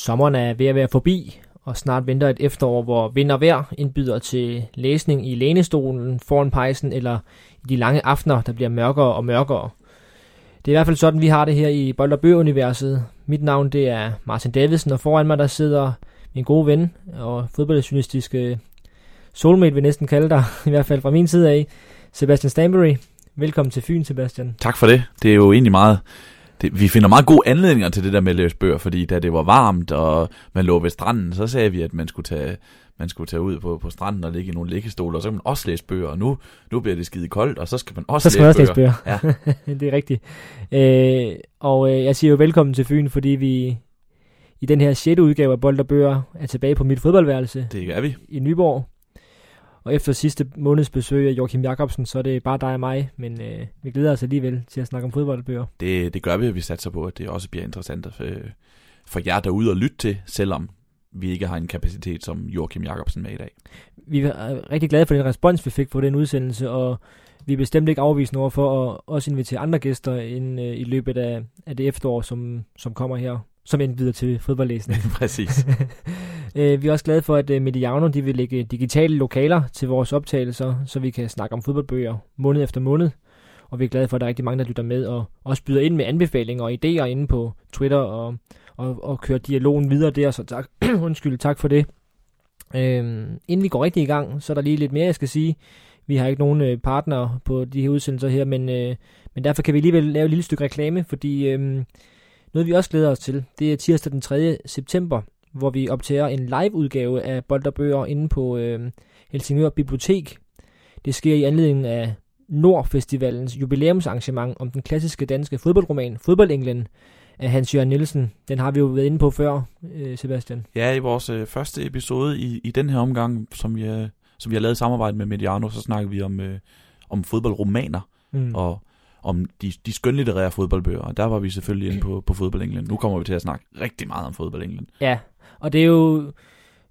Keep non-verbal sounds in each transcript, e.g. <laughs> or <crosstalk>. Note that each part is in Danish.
Sommeren er ved at være forbi, og snart venter et efterår, hvor vind og vejr indbyder til læsning i lænestolen foran pejsen, eller i de lange aftener, der bliver mørkere og mørkere. Det er i hvert fald sådan, vi har det her i Bold og universet Mit navn det er Martin Davidsen, og foran mig der sidder min gode ven og fodboldjournalistiske soulmate, vil næsten kalde dig, <laughs> i hvert fald fra min side af, Sebastian Stanbury. Velkommen til Fyn, Sebastian. Tak for det. Det er jo egentlig meget det, vi finder meget gode anledninger til det der med at læse bøger, fordi da det var varmt, og man lå ved stranden, så sagde vi, at man skulle tage, man skulle tage ud på, på stranden og ligge i nogle liggestoler, og så kan man også læse bøger, og nu, nu bliver det skide koldt, og så skal man også så skal læse, man også bøger. læse bøger. Ja. <laughs> det er rigtigt. Øh, og øh, jeg siger jo velkommen til Fyn, fordi vi i den her 6. udgave af Bold og Bøger er tilbage på mit fodboldværelse. Det er vi. I Nyborg. Og efter sidste måneds besøg af Joachim Jacobsen, så er det bare dig og mig, men øh, vi glæder os alligevel til at snakke om fodboldbøger. Det, det gør vi, og vi satser på, at det også bliver interessant for, øh, for jer derude at lytte til, selvom vi ikke har en kapacitet som Joachim Jacobsen med i dag. Vi er rigtig glade for den respons, vi fik på den udsendelse, og vi er bestemt ikke afvisende over for at også invitere andre gæster ind øh, i løbet af, af det efterår, som, som kommer her som indbyder til fodboldlæsning. <laughs> Præcis. <laughs> øh, vi er også glade for, at uh, Mediano de vil lægge digitale lokaler til vores optagelser, så vi kan snakke om fodboldbøger måned efter måned. Og vi er glade for, at der er rigtig mange, der lytter med og også byder ind med anbefalinger og idéer inde på Twitter og, og, og kører dialogen videre der. Så tak, <clears throat> undskyld, tak for det. Øhm, inden vi går rigtig i gang, så er der lige lidt mere, jeg skal sige. Vi har ikke nogen øh, partner på de her udsendelser her, men, øh, men derfor kan vi alligevel lave et lille stykke reklame, fordi øh, noget vi også glæder os til, det er tirsdag den 3. september, hvor vi optager en live-udgave af Bold og Bøger inde på øh, Helsingør Bibliotek. Det sker i anledning af Nordfestivalens jubilæumsarrangement om den klassiske danske fodboldroman Fodboldenglen af Hans Jørgen Nielsen. Den har vi jo været inde på før, øh, Sebastian. Ja, i vores øh, første episode i, i den her omgang, som vi, øh, som vi har lavet samarbejde med Mediano, så snakker vi om, øh, om fodboldromaner. Mm. Og om de, de skønlitterære fodboldbøger, og der var vi selvfølgelig inde på, på fodbold England. Nu kommer vi til at snakke rigtig meget om fodbold England. Ja, og det er jo,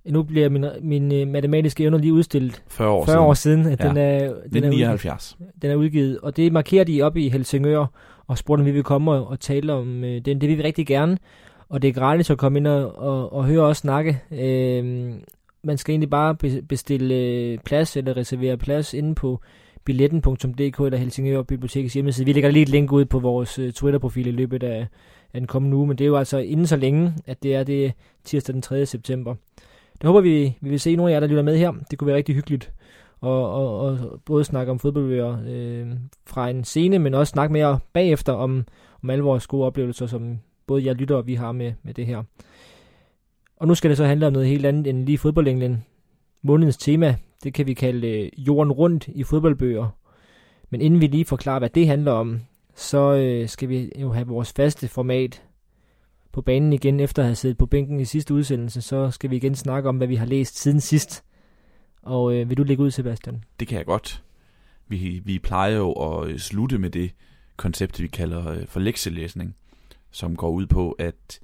nu bliver min, min uh, matematiske evner lige udstillet 40 år 40 siden, år siden at ja. den er, den er, 79. Udgivet, den er udgivet, og det markerer de op i Helsingør, og spurgte, om vi vil komme og, og tale om uh, den. Det vil vi rigtig gerne, og det er gratis at komme ind og, og, og høre os snakke. Uh, man skal egentlig bare bestille plads eller reservere plads inde på billetten.dk eller Helsingør Bibliotekets hjemmeside. Vi lægger lige et link ud på vores uh, Twitter-profil i løbet af, af den kommende uge, men det er jo altså inden så længe, at det er det tirsdag den 3. september. Det håber vi, vi vil se nogle af jer, der lytter med her. Det kunne være rigtig hyggeligt og, og, og både snakke om fodboldbøger øh, fra en scene, men også snakke mere bagefter om, om alle vores gode oplevelser, som både jeg lytter og vi har med, med det her. Og nu skal det så handle om noget helt andet end lige fodboldenglen. Månedens tema, det kan vi kalde øh, jorden rundt i fodboldbøger. Men inden vi lige forklarer, hvad det handler om, så øh, skal vi jo have vores faste format på banen igen, efter at have siddet på bænken i sidste udsendelse, så skal vi igen snakke om, hvad vi har læst siden sidst. Og øh, vil du lægge ud, Sebastian? Det kan jeg godt. Vi, vi plejer jo at øh, slutte med det koncept, vi kalder øh, for lektielæsning, som går ud på, at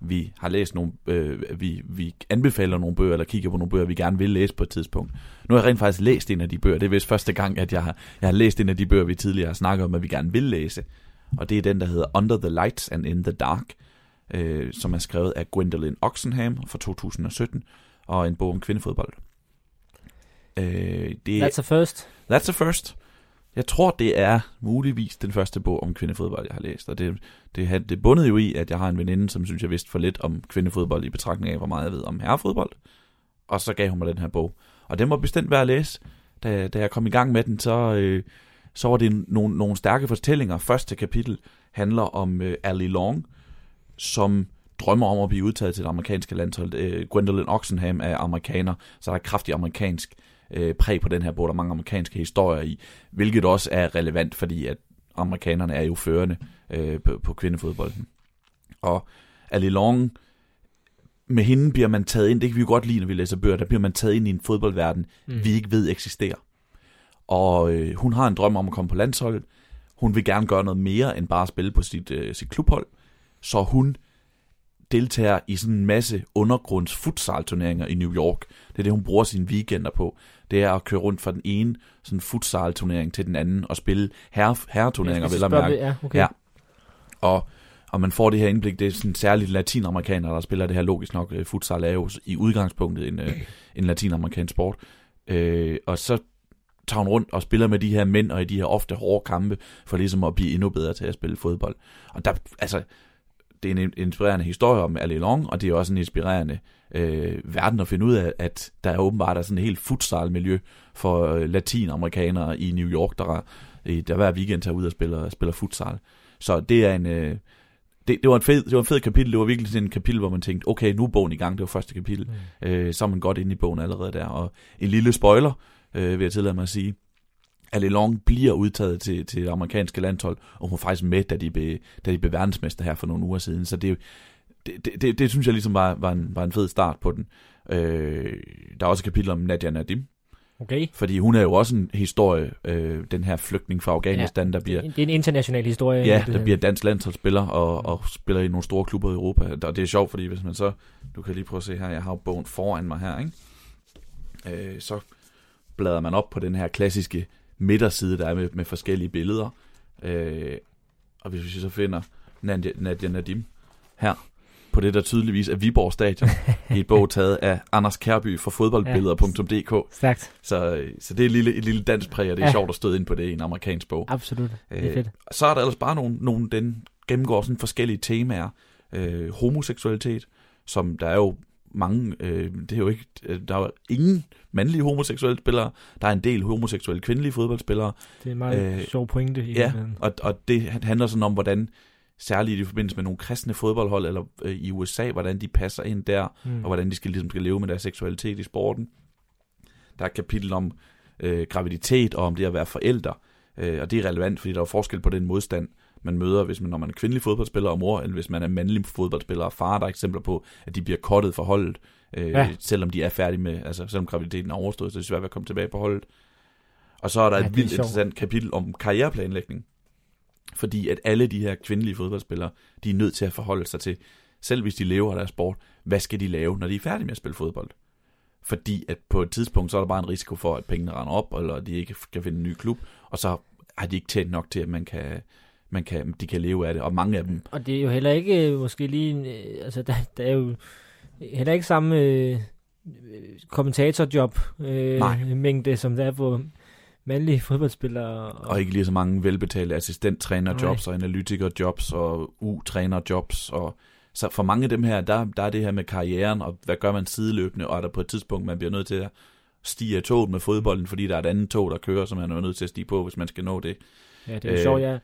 vi har læst nogle, øh, vi, vi anbefaler nogle bøger, eller kigger på nogle bøger, vi gerne vil læse på et tidspunkt. Nu har jeg rent faktisk læst en af de bøger. Det er vist første gang, at jeg har, jeg har læst en af de bøger, vi tidligere har snakket om, at vi gerne vil læse. Og det er den, der hedder Under the Lights and in the Dark, øh, som er skrevet af Gwendolyn Oxenham fra 2017, og en bog om kvindefodbold. Øh, det, that's a first. That's a first. Jeg tror, det er muligvis den første bog om kvindefodbold, jeg har læst. Og det, det, det bundet jo i, at jeg har en veninde, som synes, jeg vidste for lidt om kvindefodbold i betragtning af, hvor meget jeg ved om herrefodbold. Og så gav hun mig den her bog. Og den må bestemt være at læse. Da, da jeg kom i gang med den, så, øh, så var det nogle, nogle stærke fortællinger. Første kapitel handler om øh, Ali Long, som drømmer om at blive udtaget til det amerikanske landshold. Øh, Gwendolyn Oxenham er amerikaner, så der er kraftig amerikansk øh, præg på den her bog. Der er mange amerikanske historier i, hvilket også er relevant, fordi at amerikanerne er jo førende øh, på, på kvindefodbolden. Og Ali Long, med hende bliver man taget ind, det kan vi jo godt lide, når vi læser bøger, der bliver man taget ind i en fodboldverden, mm. vi ikke ved eksisterer. Og øh, hun har en drøm om at komme på landsholdet. Hun vil gerne gøre noget mere end bare at spille på sit, øh, sit klubhold. Så hun deltager i sådan en masse undergrunds futsal-turneringer i New York. Det er det, hun bruger sine weekender på. Det er at køre rundt fra den ene sådan futsal-turnering til den anden og spille herre, herreturneringer, vel at mærke. Ja, okay. ja. Og, og man får det her indblik, det er sådan særligt latinamerikanere, der spiller det her logisk nok. Øh, futsal er jo i udgangspunktet en, øh, en latinamerikansk sport. Øh, og så tager hun rundt og spiller med de her mænd, og i de her ofte hårde kampe, for ligesom at blive endnu bedre til at spille fodbold. Og der, altså, det er en inspirerende historie om Ali Long, og det er også en inspirerende øh, verden at finde ud af, at der er åbenbart er sådan et helt futsal-miljø for øh, latinamerikanere i New York, der, øh, der hver weekend tager ud og spiller, spiller futsal. Så det er en... Øh, det, det, var en fed, det var en fed kapitel. Det var virkelig sådan en kapitel, hvor man tænkte, okay, nu er bogen i gang. Det var første kapitel. Mm. Øh, så er man godt inde i bogen allerede der. Og en lille spoiler, øh, vil jeg tillade mig at sige. Ali Long bliver udtaget til, til det amerikanske landshold, og hun er faktisk med, da de, blev, da de blev verdensmester her for nogle uger siden. Så det, det, det, det, det synes jeg ligesom var, var, en, var en fed start på den. Øh, der er også et kapitel om Nadia Nadim, Okay. fordi hun er jo også en historie, øh, den her flygtning fra Afghanistan, ja, der bliver... Det er en international historie. Ja, der bliver dansk landsholdsspiller og, og spiller i nogle store klubber i Europa. Og det er sjovt, fordi hvis man så... Du kan lige prøve at se her, jeg har bogen foran mig her, ikke? Øh, så bladrer man op på den her klassiske midterside, der er med, med forskellige billeder. Øh, og hvis vi så finder Nadia, Nadia Nadim her, på det, der tydeligvis er Viborg Stadion, <laughs> i et bog taget af Anders Kærby fra fodboldbilleder.dk. Stærkt. Så, så det er et lille, et lille dansk præg, og det er Ja. ja. sjovt at støde ind på det i en amerikansk bog. Absolut. Det er fedt. Så er der ellers bare nogle, nogle den gennemgår sådan forskellige temaer. Øh, homoseksualitet, som der er jo mange, øh, det er jo ikke, øh, der er jo ingen mandlige homoseksuelle spillere, der er en del homoseksuelle kvindelige fodboldspillere, Det er en meget Øh, sjov pointe. I ja, og, og det handler sådan om, hvordan særligt i forbindelse med nogle kristne fodboldhold eller øh, i USA, hvordan de passer ind der, Mm. og hvordan de skal, ligesom skal leve med deres seksualitet i sporten. Der er et kapitel om øh, graviditet og om det at være forældre, øh, og det er relevant, fordi der er forskel på den modstand, man møder, hvis man, når man er kvindelig fodboldspiller og mor, eller hvis man er mandlig fodboldspiller og far. Der er eksempler på, at de bliver kottet for holdet, øh, Ja. selvom de er færdige med, altså selvom graviditeten er overstået, så det er svært ved at komme tilbage på holdet. Og så er der Ja, det et vildt interessant kapitel om karriereplanlægning. Fordi at alle de her kvindelige fodboldspillere, de er nødt til at forholde sig til, selv hvis de lever af deres sport, hvad skal de lave, når de er færdige med at spille fodbold? Fordi at på et tidspunkt, så er der bare en risiko for, at pengene render op, eller de ikke kan finde en ny klub, og så har de ikke tjent nok til, at man kan, man kan, de kan leve af det. Og mange af dem, Og det er jo heller ikke øh, måske lige øh, altså der, der er jo heller ikke samme øh, kommentatorjob øh, Nej. mængde, som der er på mandlige fodboldspillere. og ikke lige så mange velbetalte assistenttrænerjobs og analytikerjobs og U-trænerjobs. Og så for mange af dem her, der, der er det her med karrieren, og hvad gør man sideløbende, og er der på et tidspunkt, man bliver nødt til at stige af toget med fodbolden, fordi der er et andet tog, der kører, som man er nødt til at stige på, hvis man skal nå det. Ja, det er jo Øh. sjovt, ja.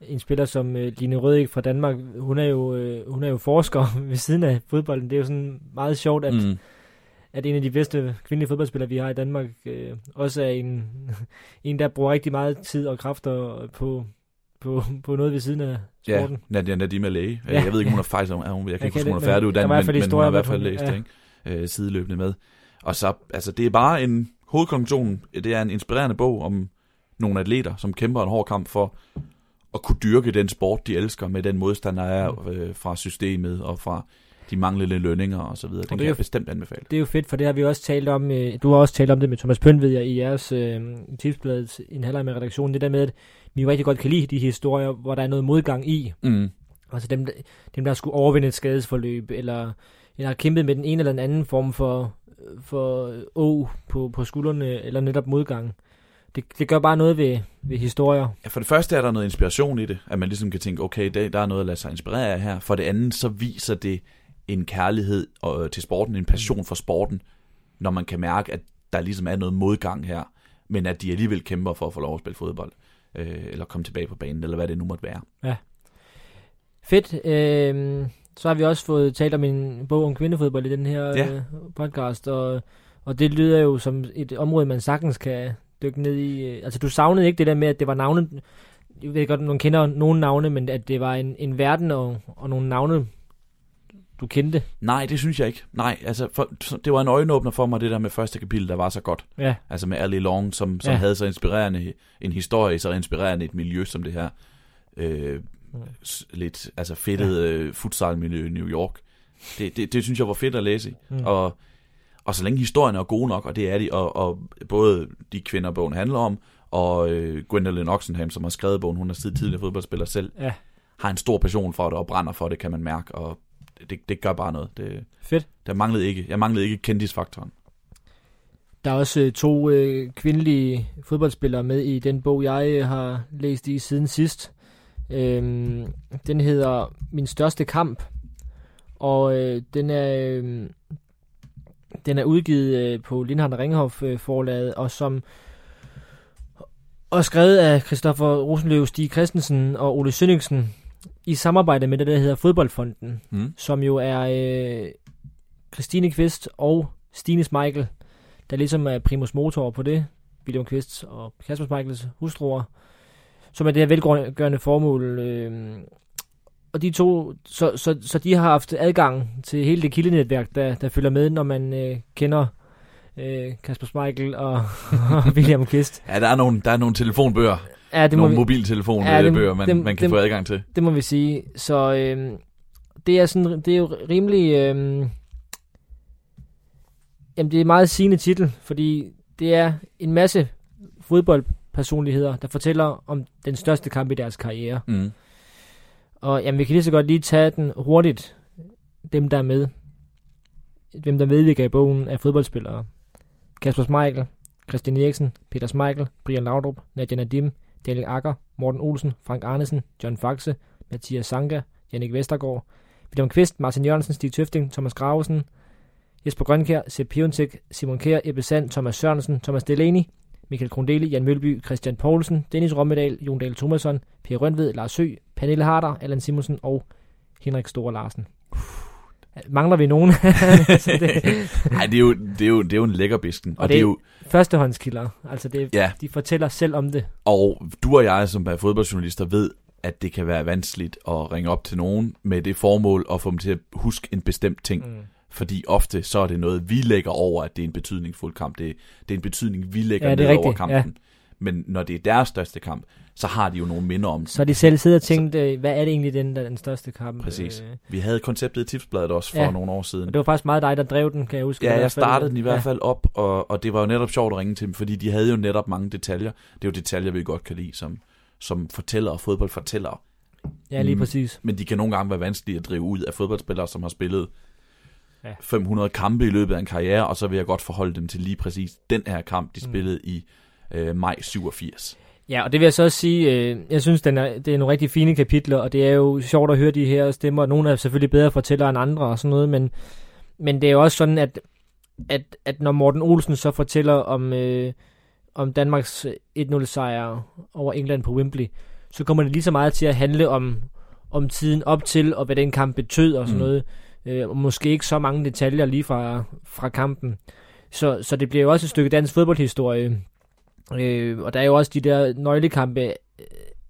En spiller som øh, Line Rødæk fra Danmark, hun er jo, øh, hun er jo forsker <laughs> ved siden af fodbolden. Det er jo sådan meget sjovt, at, mm. At en af de bedste kvindelige fodboldspillere, vi har i Danmark, øh, også er en, <laughs> en, der bruger rigtig meget tid og kræfter på, på, <laughs> på noget ved siden af Ja, sporten. Nadia Nadim er læge. Ja. Ja. Jeg ved ikke, om hun er faktisk, er hun, jeg kan ikke huske, hun er færdiguddannet, men, fald men hun har i hvert fald læst ja. det, ikke? Øh, sideløbende med. Og så, altså det er bare en, hovedkonklusionen, det er en inspirerende bog om nogle atleter, som kæmper en hård kamp for at kunne dyrke den sport, de elsker, med den modstand, der er øh, fra systemet og fra de manglende lønninger og så videre. Den det kan er jeg jo- bestemt anbefale. Det er jo fedt, for det har vi også talt om. Øh, du har også talt om det med Thomas Pønt, ved jeg, i jeres øh, tipsblad en halvleg med redaktionen. Det der med, at vi jo rigtig godt kan lide de historier, hvor der er noget modgang i. Mm. Altså dem, der- dem der skulle overvinde et skadesforløb, eller, eller har kæmpet med den ene eller den anden form for, for å på, på skuldrene, eller netop modgang. Det, det gør bare noget ved, ved historier. Ja, for det første er der noget inspiration i det, at man ligesom kan tænke, okay, der, der er noget at lade sig inspirere af her. For det andet, så viser det en kærlighed øh, til sporten, en passion for sporten, når man kan mærke, at der ligesom er noget modgang her, men at de alligevel kæmper for at få lov at spille fodbold, øh, eller komme tilbage på banen, eller hvad det nu måtte være. Fedt. Øh, så har vi også fået talt om en bog om kvindefodbold i den her Ja. øh, podcast, og, og det lyder jo som et område, man sagtens kan dykke ned i. øh, Altså, du savnede ikke det der med, at det var navne, jeg ved godt, nogen kender nogle navne, men at det var en, en verden og, og nogle navne, du kendte. Nej, det synes jeg ikke. Nej, altså, for, det var en øjenåbner for mig, det der med første kapitel, der var så godt. Ja, Altså med Ali Long, som, som Ja. ja. havde så inspirerende en historie, så inspirerende et miljø som det her. Øh, lidt altså fedtet øh, futsalmiljø i New York. Det, det, det synes jeg var fedt at læse i. Mm. Og, og så længe historien er gode nok, og det er de, og, og både de kvinder, bogen handler om, og øh, Gwendolyn Oxenham, som har skrevet bogen, hun er tid tidligere fodboldspiller selv, ja. har en stor passion for det og brænder for det, kan man mærke, og det, det gør bare noget. Det, Fedt. der manglede ikke, jeg manglede ikke kendisfaktoren. Der er også øh, to øh, kvindelige fodboldspillere med i den bog, jeg øh, har læst i siden sidst. Øhm, den hedder Min største kamp, og øh, den er øh, den er udgivet øh, på Lindhardt Ringhof øh, forlaget, og som og skrevet af Christoffer Rosenløv, Stig Christensen og Ole Sønningsen i samarbejde med det, der hedder Fodboldfonden, Mm. som jo er øh, Christine Kvist og Stine Michael, der ligesom er primus motor på det, William Kvist og Kasper Michaels hustruer, som er det her velgørende formål. Øh, og de to, så, så, så de har haft adgang til hele det kildenetværk, der, der følger med, når man øh, kender øh, Kasper Michael og, <laughs> og William Kvist. Ja, der er nogle, der er nogle telefonbøger, Ja, det må, nogle vi, mobiltelefonbøger, Ja, man, dem- man kan dem- få adgang til. det må vi sige. Så øh, det er sådan, det er jo rimelig, øh, jamen det er en meget sigende titel, fordi det er en masse fodboldpersonligheder, der fortæller om den største kamp i deres karriere. Mm. Og jamen, vi kan lige så godt lige tage den hurtigt, dem der er med. Hvem der medvirker i bogen er fodboldspillere. Kasper Smeichel, Christian Eriksen, Peter Smeichel, Brian Laudrup, Nadia Nadim, Daniel Akker, Morten Olsen, Frank Arnesen, John Faxe, Mathias Sanka, Jannik Vestergaard, William Kvist, Martin Jørgensen, Stig Tøfting, Thomas Gravesen, Jesper Grønkær, Sepp Piontek, Simon Kjær, Ebbe Sand, Thomas Sørensen, Thomas Delaney, Michael Grundeli, Jan Mølby, Christian Poulsen, Dennis Rommedal, Jon Dahl Thomasson, Per Rønved, Lars Sø, Pernille Harder, Allan Simonsen og Henrik Store Larsen. Mangler vi nogen? <laughs> Så det, er jo, det er jo, det er jo en lækker bisken. Og, Og det, er det- jo, førstehåndskilder. Altså det, ja, de fortæller selv om det. og du og jeg, som er fodboldjournalister, ved, at det kan være vanskeligt at ringe op til nogen med det formål at få dem til at huske en bestemt ting. Mm. Fordi ofte så er det noget, vi lægger over, at det er en betydningsfuld kamp. Det, det er en betydning, vi lægger Ja, ned over kampen. Men når det er deres største kamp, så har de jo nogle minder om Så de selv sidder og tænkt, øh, hvad er det egentlig, den, der er den største kamp? Præcis. Øh, Vi havde konceptet i Tipsbladet også for Ja. ja. nogle år siden. og det var faktisk meget dig, der drev den, kan jeg huske. Ja, jeg startede den i hvert Ja. fald op, og, og det var jo netop sjovt at ringe til dem, fordi de havde jo netop mange detaljer. Det er jo detaljer, vi godt kan lide, som, som fortæller og fodboldfortællere. Ja, lige Mm. præcis. Men de kan nogle gange være vanskelige at drive ud af fodboldspillere, som har spillet Ja. ja. 500 kampe i løbet af en karriere, og så vil jeg godt forholde dem til lige præcis den her kamp, de Mm. spillede i øh, maj 87. Ja, og det vil jeg så også sige, øh, jeg synes, den er, det er nogle rigtig fine kapitler, og det er jo sjovt at høre de her stemmer. Nogle er selvfølgelig bedre fortællere end andre og sådan noget, men, men det er jo også sådan, at, at, at når Morten Olsen så fortæller om, øh, om Danmarks 1-0-sejr over England på Wembley, så kommer det lige så meget til at handle om, om tiden op til, og hvad den kamp betød og sådan Mm. noget. Øh, måske ikke så mange detaljer lige fra, fra kampen. Så, så det bliver jo også et stykke dansk fodboldhistorie. Øh, og der er jo også de der nøglekampe, øh,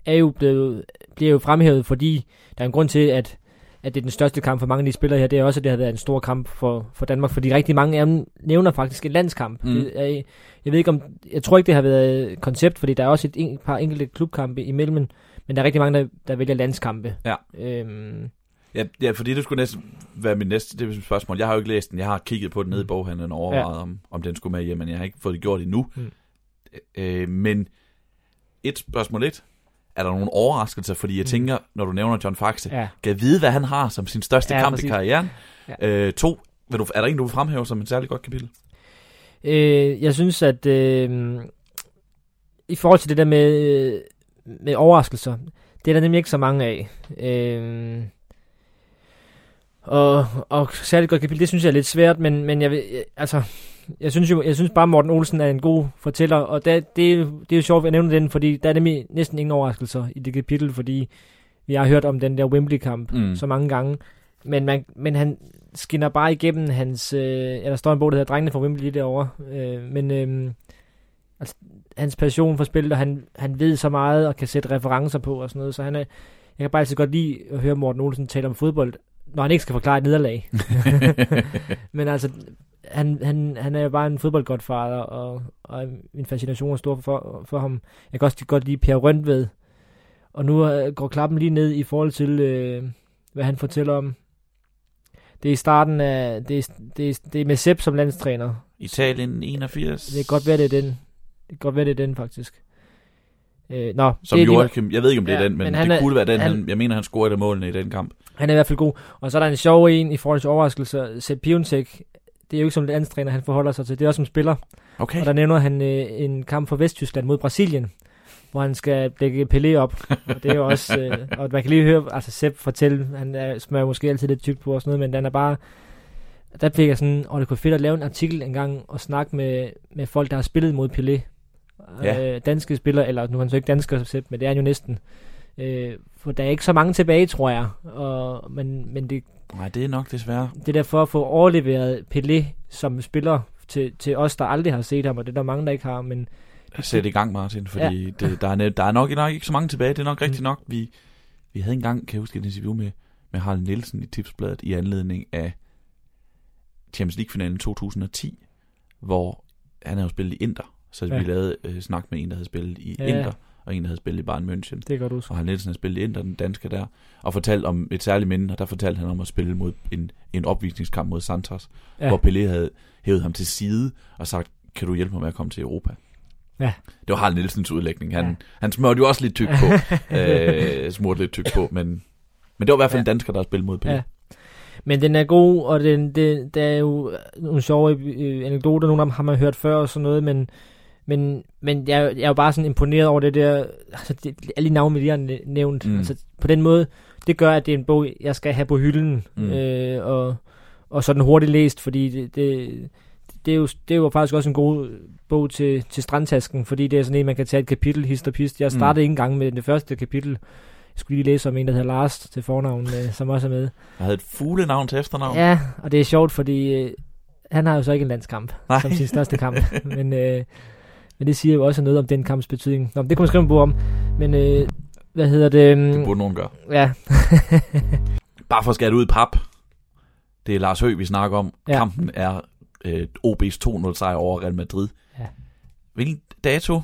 er jo blevet, bliver jo fremhævet, fordi der er en grund til, at, at det er den største kamp for mange af de spillere her. Det er også, at det har været en stor kamp for, for Danmark, fordi rigtig mange af dem nævner faktisk en landskamp. Mm. Det er, jeg ved ikke om, jeg tror ikke, det har været et koncept, fordi der er også et, en, par enkelte klubkampe imellem, men der er rigtig mange, der, der vælger landskampe. Ja. Øhm, Ja, ja, fordi det skulle næsten være mit næste det er mit spørgsmål. Jeg har jo ikke læst den. Jeg har kigget på den nede i Mm. boghandlen og overvejet, ja. om, om den skulle med hjem, men jeg har ikke fået det gjort endnu. Mm. Øh, men et spørgsmål et. Er der nogle overraskelser? Fordi jeg Mm. tænker, når du nævner John Faxe, ja. kan vide, hvad han har som sin største Ja, kamp præcis. i karrieren. Ja. Øh, to, vil du, er der en, du vil fremhæve som et særligt godt kapitel? Øh, jeg synes, at øh, i forhold til det der med, øh, med overraskelser, det er der nemlig ikke så mange af. Øh, og, og særligt godt kapitel, det synes jeg er lidt svært, men, men jeg, vil, jeg- altså, jeg synes jo, jeg synes bare, Morten Olsen er en god fortæller, og det, det, er jo- det er jo sjovt at nævne den, fordi der er nemlig næsten ingen overraskelser i det kapitel, fordi vi har hørt om den der Wembley-kamp Mm. så mange gange, men, man, men han skinner bare igennem hans, øh, ja, der står en bog, der hedder Drengene fra Wembley derovre, øh, men øh, altså, hans passion for spillet, og han, han ved så meget og kan sætte referencer på og sådan noget, så han er, jeg kan bare altid godt lide at høre Morten Olsen tale om fodbold, når han ikke skal forklare et nederlag. <laughs> <laughs> Men altså, han, han, han er jo bare en fodboldgodfader, og, og min fascination er stor for, for ham. Jeg kan også godt lide Per Røntved, og nu øh, går klappen lige ned i forhold til, øh, hvad han fortæller om. Det er i starten af, det er, det er, det er med Sepp som landstræner. Italien 81. Det kan godt være, det er den. Det kan godt være, det er den, faktisk. Øh, nå, Som det lige- Joachim, jeg ved ikke, om det er Ja, den, men, men han det er- kunne være den. han- Han, jeg mener, han scorede målene i den kamp. Han er i hvert fald god. Og så er der en sjov en i forhold til overraskelser. Sepp Piontek, det er jo ikke som landstræner, han forholder sig til. Det er også som spiller. Okay. Og der nævner han øh, en kamp for Vesttyskland mod Brasilien, hvor han skal dække Pelé op. og det er jo også, øh, <laughs> og man kan lige høre, altså Sepp fortælle, han er, smører måske altid lidt tykt på og sådan noget, men den er bare, der fik jeg sådan, og det kunne være fedt at lave en artikel engang og snakke med, med folk, der har spillet mod Pelé. Ja. Øh, danske spillere, eller nu er han så ikke dansker, men det er han jo næsten. Øh, for der er ikke så mange tilbage, tror jeg. Og, men, men det, Nej, det er nok desværre. det er derfor at få overleveret Pelé som spiller til, til os, der aldrig har set ham, og det er der mange, der ikke har, men Sæt i gang, Martin, fordi ja. det, der, er, der er nok, nok ikke så mange tilbage. Det er nok rigtigt Mm. nok. Vi, vi havde engang, kan jeg huske, et interview med, med Harald Nielsen i Tipsbladet i anledning af Champions League-finalen 2010, hvor han havde jo spillet i Inter. Så ja. Vi lavede øh, snak med en, der havde spillet i Ja. Inter, og en, der havde spillet i Bayern München. det kan godt huske. Og Harald Nielsen havde spillet i Inter, den danske der, og fortalte om et særligt minde, og der fortalte han om at spille mod en, en opvisningskamp mod Santos, ja. Hvor Pelé havde hævet ham til side og sagt, kan du hjælpe mig med at komme til Europa? Ja. Det var Harald Nielsens udlægning. Han, Ja. han smørte jo også lidt tyk på. <laughs> øh, smurte lidt tyk på, men, men det var i hvert fald Ja. en dansker, der har spillet mod Pelé. Ja. Men den er god, og den, det, der er jo nogle sjove øh, anekdoter, nogle af dem har man hørt før og sådan noget, men, men, men jeg, jeg er jo bare sådan imponeret over det der, altså det, alle de navne, vi lige har næ- nævnt, Mm. mm. altså på den måde, det gør, at det er en bog, jeg skal have på hylden, Mm. mm. øh, og, og sådan hurtigt læst, fordi det, det, det, er jo, det er jo faktisk også en god bog til, til strandtasken, fordi det er sådan en, man kan tage et kapitel, hist og pist. Jeg startede mm. ikke engang med det første kapitel. Jeg skulle lige læse om en, der hedder Lars til fornavn, øh, som også er med. Jeg havde et fuglenavn til efternavn. Ja, og det er sjovt, fordi øh, han har jo så ikke en landskamp Nej. som sin største kamp. <laughs> men, øh, men det siger jo også noget om den kamps betydning. Nå, det kunne man skrive en bog om. Men øh, hvad hedder det? Det Um, burde nogen gøre. ja, <laughs> Bare for at skære det ud i pap. Det er Lars Høgh, vi snakker om. Ja. Kampen er øh, OB's 2-0 sejr over Real Madrid. Ja. Hvilken dato?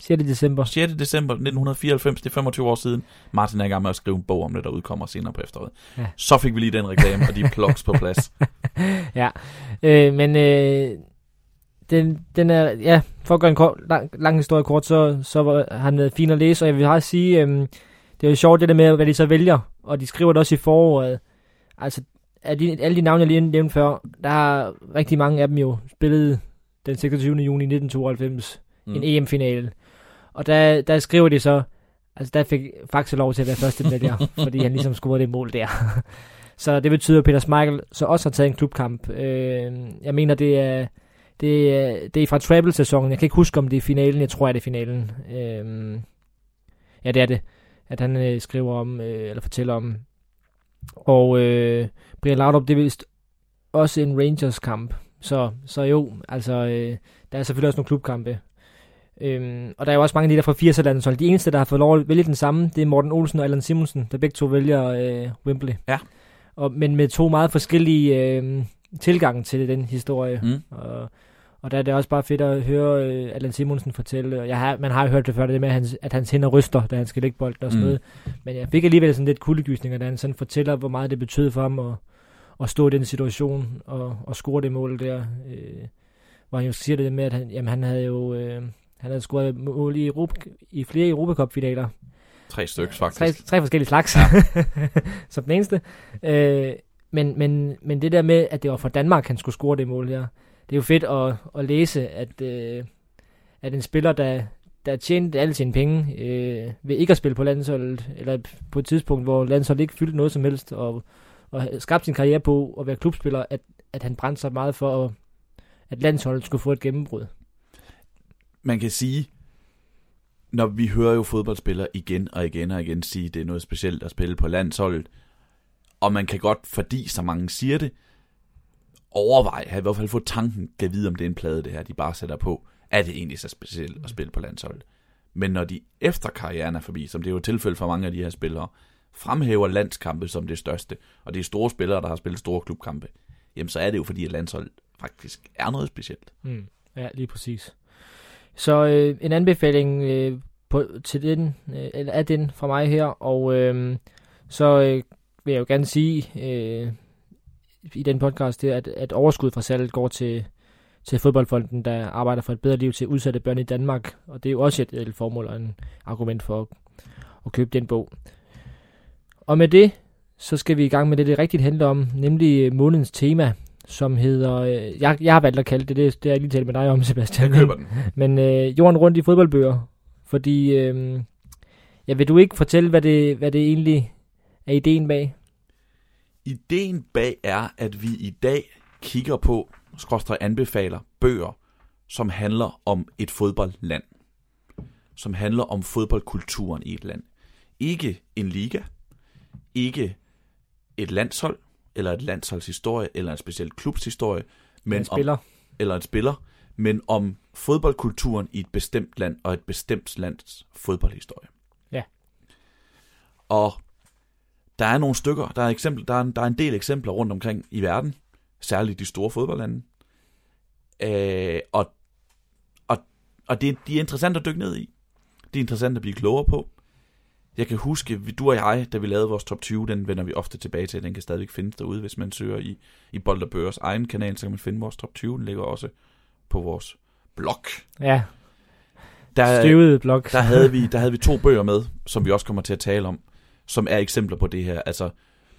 6. december. 6. december 1994, det er 25 år siden. Martin er i gang med at skrive en bog om det, der udkommer senere på efteråret. Ja. Så fik vi lige den reklame og de plugs på plads. <laughs> ja, øh, men øh, den, den er, ja, for at gøre en kort, lang, lang historie kort, så, så var han været fin at læse, og jeg vil også sige, øh, det er jo sjovt det der med, hvad de så vælger, og de skriver det også i foråret. Altså, af de, alle de navne, jeg lige nævnte før, der har rigtig mange af dem jo spillet den 26. juni 1992, mm. en EM-finale. Og der, der skriver de så, altså der fik Faxe lov til at være første medaljer, <laughs> fordi han ligesom scorede det mål der. <laughs> så det betyder, at Peter Schmeichel så også har taget en klubkamp. Øh, jeg mener, det er, det er, det er fra Travel-sæsonen. Jeg kan ikke huske, om det er finalen. Jeg tror, at det er finalen. Øh, ja, det er det. At han øh, skriver om, øh, eller fortæller om. Og øh, Brian Laudrup, det er vist også en Rangers-kamp. Så, så jo, altså, øh, der er selvfølgelig også nogle klubkampe. Øhm, og der er jo også mange af de der fra 80'er landshold. De eneste, der har fået lov at vælge den samme, det er Morten Olsen og Allan Simonsen, der begge to vælger øh, Wembley. Ja. Og, men med to meget forskellige øh, tilgange til den historie. Mm. Og, og der er det også bare fedt at høre øh, Allan Simonsen fortælle. Jeg har, man har jo hørt det før, det med, at hans, at hans hænder ryster, da han skal lægge bolden og sådan Mm. noget. Men jeg fik alligevel sådan lidt kuldegysninger, da han sådan fortæller, hvor meget det betød for ham at, at stå i den situation og, og score det mål der. Øh, hvor han jo siger det med, at han, jamen, han havde jo øh, han havde scoret mål i, Europa, i flere Europacup-finaler. Tre stykker Tre, faktisk. tre forskellige slags, Ja. <laughs> som den eneste. Øh, men, men, men det der med, at det var for Danmark, han skulle score det mål her, det er jo fedt at, at læse, at, øh, at en spiller, der, der tjente alle sine penge øh, ved ikke at spille på landsholdet, eller på et tidspunkt, hvor landsholdet ikke fyldte noget som helst, og, og skabte sin karriere på at være klubspiller, at, at han brændte sig meget for, at, at landsholdet skulle få et gennembrud. Man kan sige, når vi hører jo fodboldspillere igen og igen og igen sige, at det er noget specielt at spille på landsholdet, og man kan godt, fordi så mange siger det, overveje, have i hvert fald få tanken, kan vide, om det er en plade, det her, de bare sætter på. Er det egentlig så specielt at spille på landsholdet? Men når de efter karrieren er forbi, som det er jo tilfældet for mange af de her spillere, fremhæver landskampe som det største, og det er store spillere, der har spillet store klubkampe, jamen så er det jo fordi, at landsholdet faktisk er noget specielt. Mm. Ja, lige præcis. Så øh, en anbefaling øh, på, til den, øh, eller af den fra mig her, og øh, så øh, vil jeg jo gerne sige øh, i den podcast, det er, at, at overskud fra salget går til, til fodboldfonden, der arbejder for et bedre liv til udsatte børn i Danmark. Og det er jo også et, et formål og en argument for at, at købe den bog. Og med det, så skal vi i gang med det, det rigtigt handler om, nemlig månedens tema, som hedder, øh, jeg, jeg har valgt at kalde det, det, det har jeg lige talt med dig om, <laughs> Sebastian. Jeg køber den. Men øh, jorden rundt i fodboldbøger, fordi, øh, ja, vil du ikke fortælle, hvad det, hvad det egentlig er ideen bag? Ideen bag er, at vi i dag kigger på, skråstrej anbefaler, bøger, som handler om et fodboldland. Som handler om fodboldkulturen i et land. Ikke en liga, ikke et landshold, eller et landsholdshistorie, eller en speciel klubshistorie, men en spiller. Om, eller en spiller, men om fodboldkulturen i et bestemt land, og et bestemt lands fodboldhistorie. Ja. Og der er nogle stykker, der er, eksempel, der, er en, der er en del eksempler rundt omkring i verden, særligt de store fodboldlande. Øh, og og, og det, de er interessant at dykke ned i. Det er interessant at blive klogere på. Jeg kan huske, du og jeg, da vi lavede vores top 20, den vender vi ofte tilbage til. Den kan stadigvæk findes derude, hvis man søger i, i Bold og Børs egen kanal, så kan man finde vores top 20. Den ligger også på vores blog. Ja, Der, støvet blog. der, havde vi, der havde vi to bøger med, som vi også kommer til at tale om, som er eksempler på det her. Altså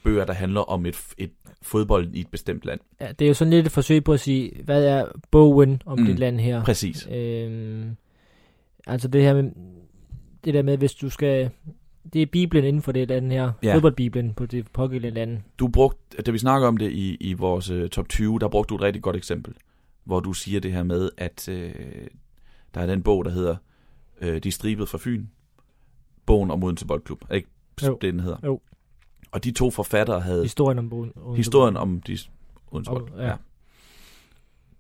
bøger, der handler om et, et fodbold i et bestemt land. Ja, det er jo sådan lidt et forsøg på at sige, hvad er bogen om Mm. dit land her? Præcis. Øhm, altså det her med, det der med, hvis du skal, det er Bibelen inden for det land her, Ja. fodboldbibelen på det pågældende land. Du brugte, da vi snakker om det i, i vores uh, top 20, der brugte du et rigtig godt eksempel, hvor du siger det her med, at uh, der er den bog, der hedder uh, De stribede fra Fyn. Bogen om Odense Boldklub. Ikke Jo. det, den hedder? Jo. Og de to forfattere havde Historien om om- historien om de Odense Boldklub. ja. Ja.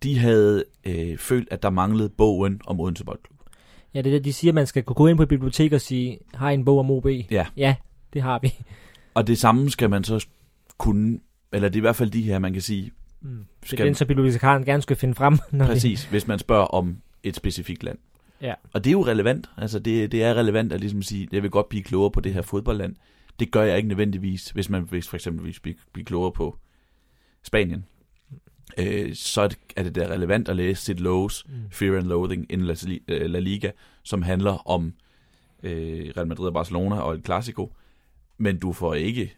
De havde øh, følt, at der manglede bogen om Odense Boldklub. Ja, det er det, de siger, at man skal kunne gå ind på et bibliotek og sige, har I en bog om OB? Ja. Ja, det har vi. Og det samme skal man så kunne, eller det er i hvert fald de her, man kan sige, Mm. Det er Skal- den, så bibliotekaren gerne skal finde frem. Når Præcis, hvis man spørger om et specifikt land. Ja. Og det er jo relevant. Altså det, det er relevant at ligesom sige, jeg vil godt blive klogere på det her fodboldland. Det gør jeg ikke nødvendigvis, hvis man hvis for eksempel vil blive, klogere på Spanien. Øh, så er det, er det da relevant at læse Sid Lowe's Mm. Fear and Loathing in La, øh, La Liga, som handler om øh, Real Madrid og Barcelona og et Clasico. Men du får ikke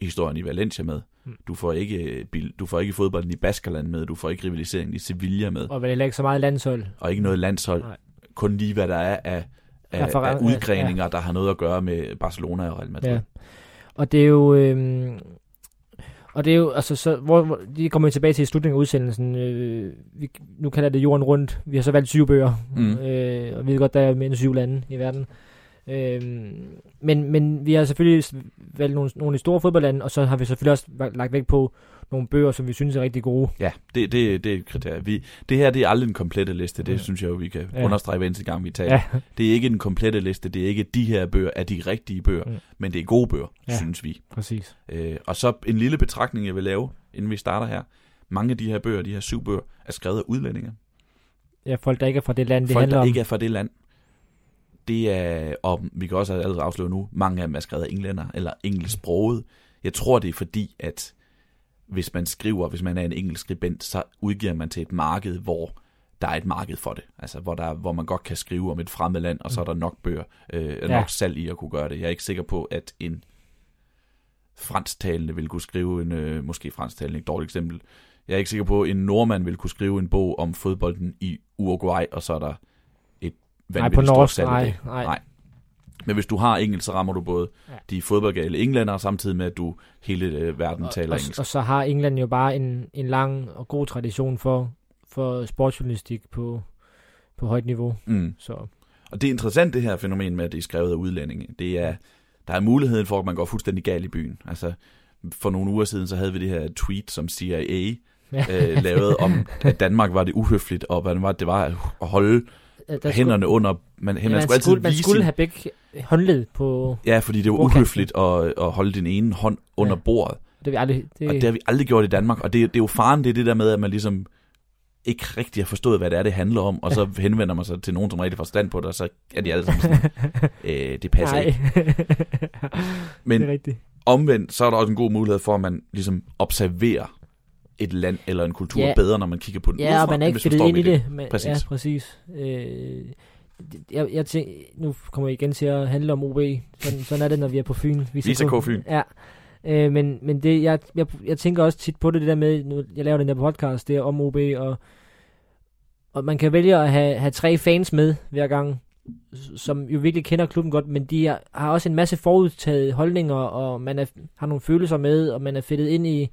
historien i Valencia med. Mm. Du får ikke, øh, du får ikke fodbolden i Baskerland med. Du får ikke rivaliseringen i Sevilla med Og vel heller ikke så meget landshold. og ikke noget landshold. Nej. Kun lige hvad der er af, af, Referen- af udgreninger, der har noget at gøre med Barcelona og Real Madrid. Ja. Og det er jo... Øhm, og det er jo, altså, så, hvor, hvor, de kommer tilbage til i slutningen af udsendelsen. Øh, vi, nu kalder det jorden rundt. Vi har så valgt syv bøger. Mm. Øh, og vi ved godt, der er mere end syv lande i verden. Øh, men, men vi har selvfølgelig valgt nogle, nogle af de store fodboldlande, og så har vi selvfølgelig også lagt vægt på nogle bøger, som vi synes er rigtig gode. Ja, det, det, det er et kriterie. Vi, det her det er aldrig en komplette liste, det Ja. synes jeg jo, vi kan Ja. understrege hver eneste gang, vi taler. Ja, Det er ikke en komplette liste, det er ikke de her bøger er de rigtige bøger, Mm. men det er gode bøger, Ja. synes vi. præcis. Øh, og så en lille betragtning, jeg vil lave, inden vi starter her. Mange af de her bøger, de her syv bøger, er skrevet af udlændinge. Ja, folk, der ikke er fra det land, det Folk, handler der om. ikke er fra det land. Det er, og vi kan også allerede afsløre nu, mange af dem er skrevet af englænder, eller engelsksproget. Jeg tror, det er fordi, at hvis man skriver, hvis man er en engelsk skribent, så udgiver man til et marked, hvor der er et marked for det. Altså, hvor, der, hvor man godt kan skrive om et fremmed land, og så er der nok bøger, øh, Ja. nok salg i at kunne gøre det. Jeg er ikke sikker på, at en fransktalende vil kunne skrive en, øh, måske fransktalende, et dårligt eksempel. Jeg er ikke sikker på, at en nordmand vil kunne skrive en bog om fodbolden i Uruguay, og så er der et Nej, på vanvittigt stort norsk, salg af nej, det. nej. Nej. Men hvis du har engelsk, så rammer du både Ja. de fodboldgale englænder, samtidig med, at du hele øh, verden og, taler og, engelsk. og så har England jo bare en, en lang og god tradition for, for sportsjournalistik på, på højt niveau. Mm. Så Og det er interessant, det her fænomen med, at det er skrevet af udlændinge. Det er, der er muligheden for, at man går fuldstændig galt i byen. Altså, for nogle uger siden, så havde vi det her tweet, som CIA øh, lavede om, at Danmark var det uhøfligt, og hvad det var, det var at holde Der hænderne under... Man, ja, man, man, skulle altid skulle, man vise skulle sin, have begge håndled på... Ja, fordi det var uhøfligt at, at holde din ene hånd under Ja. bordet. Det har vi aldrig... Det, Og det har vi aldrig gjort i Danmark, og det, det er jo faren, det er det der med, at man ligesom ikke rigtig har forstået, hvad det er, det handler om, og så henvender man sig til nogen, som rigtig får stand på det, og så er de alle sammen sådan, <laughs> øh, det passer Nej. ikke. <laughs> Men det er rigtigt. omvendt, så er der også en god mulighed for, at man ligesom observerer et land eller en kultur Ja. bedre, når man kigger på den Ja, udefra, og man er ikke fedtet ind i det. Men, Præcis. Ja, præcis. Øh, jeg, jeg tænk, nu kommer jeg igen til at handle om OB. Sådan, sådan er det, når vi er på Fyn. Visa K Fyn. Ja. Øh, men men det, jeg, jeg, jeg tænker også tit på det, det der med, nu, jeg laver den der podcast, det er om OB, og, og man kan vælge at have, have tre fans med hver gang, som jo virkelig kender klubben godt, men de er, har også en masse forudtaget holdninger, og man er, har nogle følelser med, og man er fedtet ind i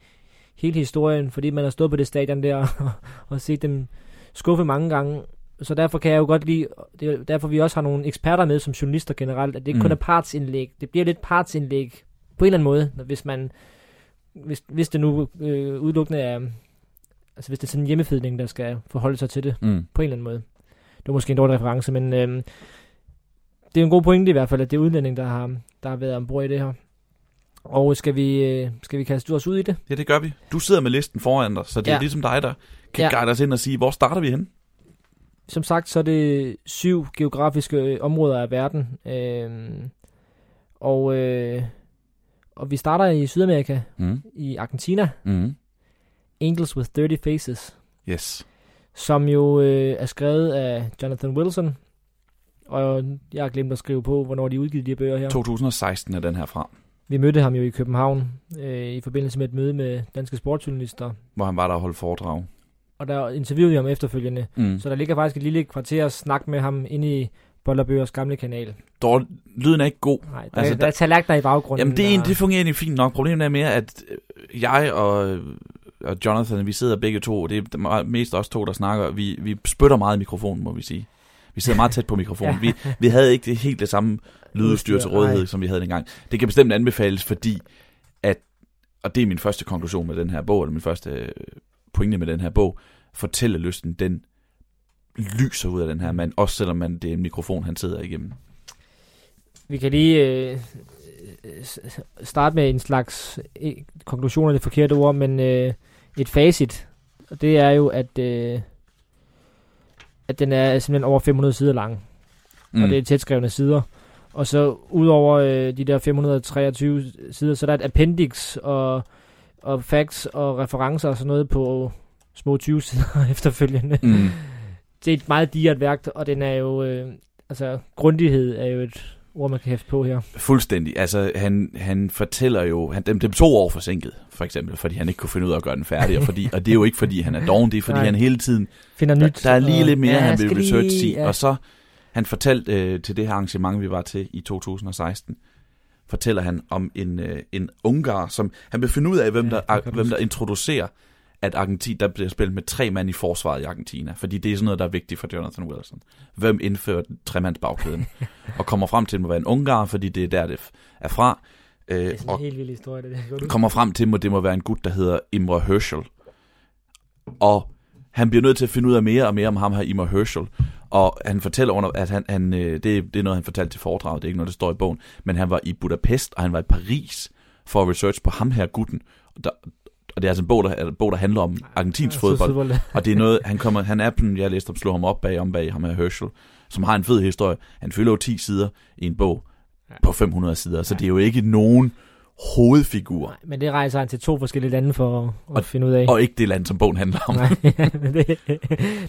hele historien, fordi man har stået på det stadion der, <laughs> og, og set dem skuffe mange gange. Så derfor kan jeg jo godt lide, det er derfor vi også har nogle eksperter med som journalister generelt, at det ikke kun Mm. er partsindlæg. Det bliver lidt partsindlæg på en eller anden måde, når- hvis man hvis, hvis det nu øh, udelukkende er altså hvis det er sådan en hjemmefedning, der skal forholde sig til det Mm. på en eller anden måde. Det var måske en dårlig reference, men øh, det er en god pointe i hvert fald, at det er udlænding, der har, der har været ombord i det her. Og skal vi, øh, skal vi kaste os ud i det? Ja, det gør vi. Du sidder med listen foran dig, så det er Ja. ligesom dig, der kan Ja. guide os ind og sige, hvor starter vi hen? Som sagt, så er det syv geografiske øh, områder af verden. Øh, og, øh, og vi starter i Sydamerika, Mm. i Argentina. Mm. Angels with 30 Faces. Yes. som jo øh, er skrevet af Jonathan Wilson. Og jeg har glemt at skrive på, hvornår de udgivet de her bøger her. 2016 er den her fra, Vi mødte ham jo i København øh, i forbindelse med et møde med danske sportsjournalister. hvor han var der og holdt foredrag. Og der interviewede vi ham efterfølgende. Mm. Så der ligger faktisk et lille kvarter snak med ham inde i Bollerbøgers gamle kanal. Dår, lyden er ikke god. Nej, der, Altså, der, der- er tallerkener i baggrunden. Jamen, det, er og- det fungerer egentlig fint nok. Problemet er mere, at øh, jeg og, og Jonathan, vi sidder begge to, det er mest os to, der snakker, vi, vi spytter meget i mikrofonen, må vi sige. Vi sidder meget tæt på mikrofonen. Ja. vi, vi havde ikke det, helt det samme lydudstyr til rådighed, nej. som vi havde dengang. Det kan bestemt anbefales, fordi at, og det er min første konklusion med den her bog, eller min første øh, pointe med den her bog, fortællelysten, den lyser ud af den her mand, også selvom man, det er en mikrofon, han sidder igennem. Vi kan lige øh, øh, starte med en slags øh, konklusion af det forkerte ord, men øh, et facit. Og det er jo, at, øh, at den er simpelthen over 500 sider lang. Mm. Og det er tætskrevne sider. Og så udover øh, de der 523 sider, så er der et appendix og, og facts og referencer og sådan noget på små 20 sider <laughs> efterfølgende. Mm. Det er et meget digert værk, og den er jo... Øh, altså, grundighed er jo et ord, man kan hæfte på her. Fuldstændig. Altså, han, han fortæller jo, han, dem, dem to år forsinket, for eksempel, fordi han ikke kunne finde ud af at gøre den færdig, og, fordi, og det er jo ikke, fordi han er doven, det er, fordi Nej. han hele tiden, Finder der, nyt. der er lige og- lidt mere, Ja, han vil research lige- i, og så, han fortalte øh, til det her arrangement, vi var til i 2016, fortæller han om en, øh, en ungar, som han vil finde ud af, hvem, Ja, der, du hvem der introducerer, at Argentin, der bliver spillet med tre mand i forsvaret i Argentina, fordi det er sådan noget, der er vigtigt for Jonathan Wilson. Hvem indfører tremandsbagkæden? <laughs> og kommer frem til, at det må være en ungar, fordi det er der, det er fra. Øh, Det er sådan og en helt vild historie, det der. Kommer frem til, at det må være en gut, der hedder Imre Herschel. Og han bliver nødt til at finde ud af mere og mere om ham her, Imre Herschel. Og han fortæller under, at han, han, øh, det, det er noget, han fortalte til foredraget, det er ikke noget, der står i bogen, men han var i Budapest, og han var i Paris for at research på ham her gutten. Der, og det er altså en bog, der, en bog, der handler om argentinsk Ja, fodbold. fodbold. Og det er noget, han kommer, han er, jeg læste op, slå ham op bag, om bag ham her Herschel, som har en fed historie. Han fylder jo 10 sider i en bog Ja. på 500 sider, så Ja. det er jo ikke nogen hovedfigur, Nej, men det rejser han til to forskellige lande for at, at Og- finde ud af. og ikke det land, som bogen handler om. Nej, <laughs> det,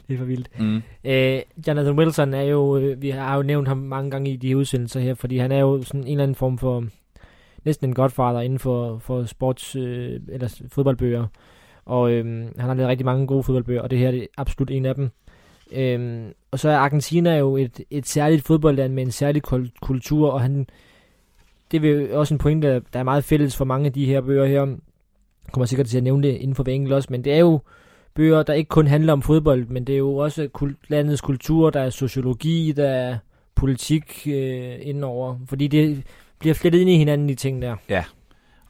det er for vildt. Mm. Øh, Jonathan Wilson er jo, øh, vi har jo nævnt ham mange gange i de udsendelser her, fordi han er jo sådan en eller anden form for, næsten en godfather inden for, for sports, øh, eller fodboldbøger. Og øh, han har lavet rigtig mange gode fodboldbøger, og det her er absolut en af dem. Øh, og så er Argentina jo et, et særligt fodboldland med en særlig kultur, og han, det er jo også en pointe, der der er meget fælles for mange af de her bøger her. Jeg kommer sikkert til at nævne det inden for hver enkelt også, men det er jo bøger, der ikke kun handler om fodbold, men det er jo også kul- landets kultur, der er sociologi, der er politik øh, indenover, fordi det bliver flettet ind i hinanden, de ting der.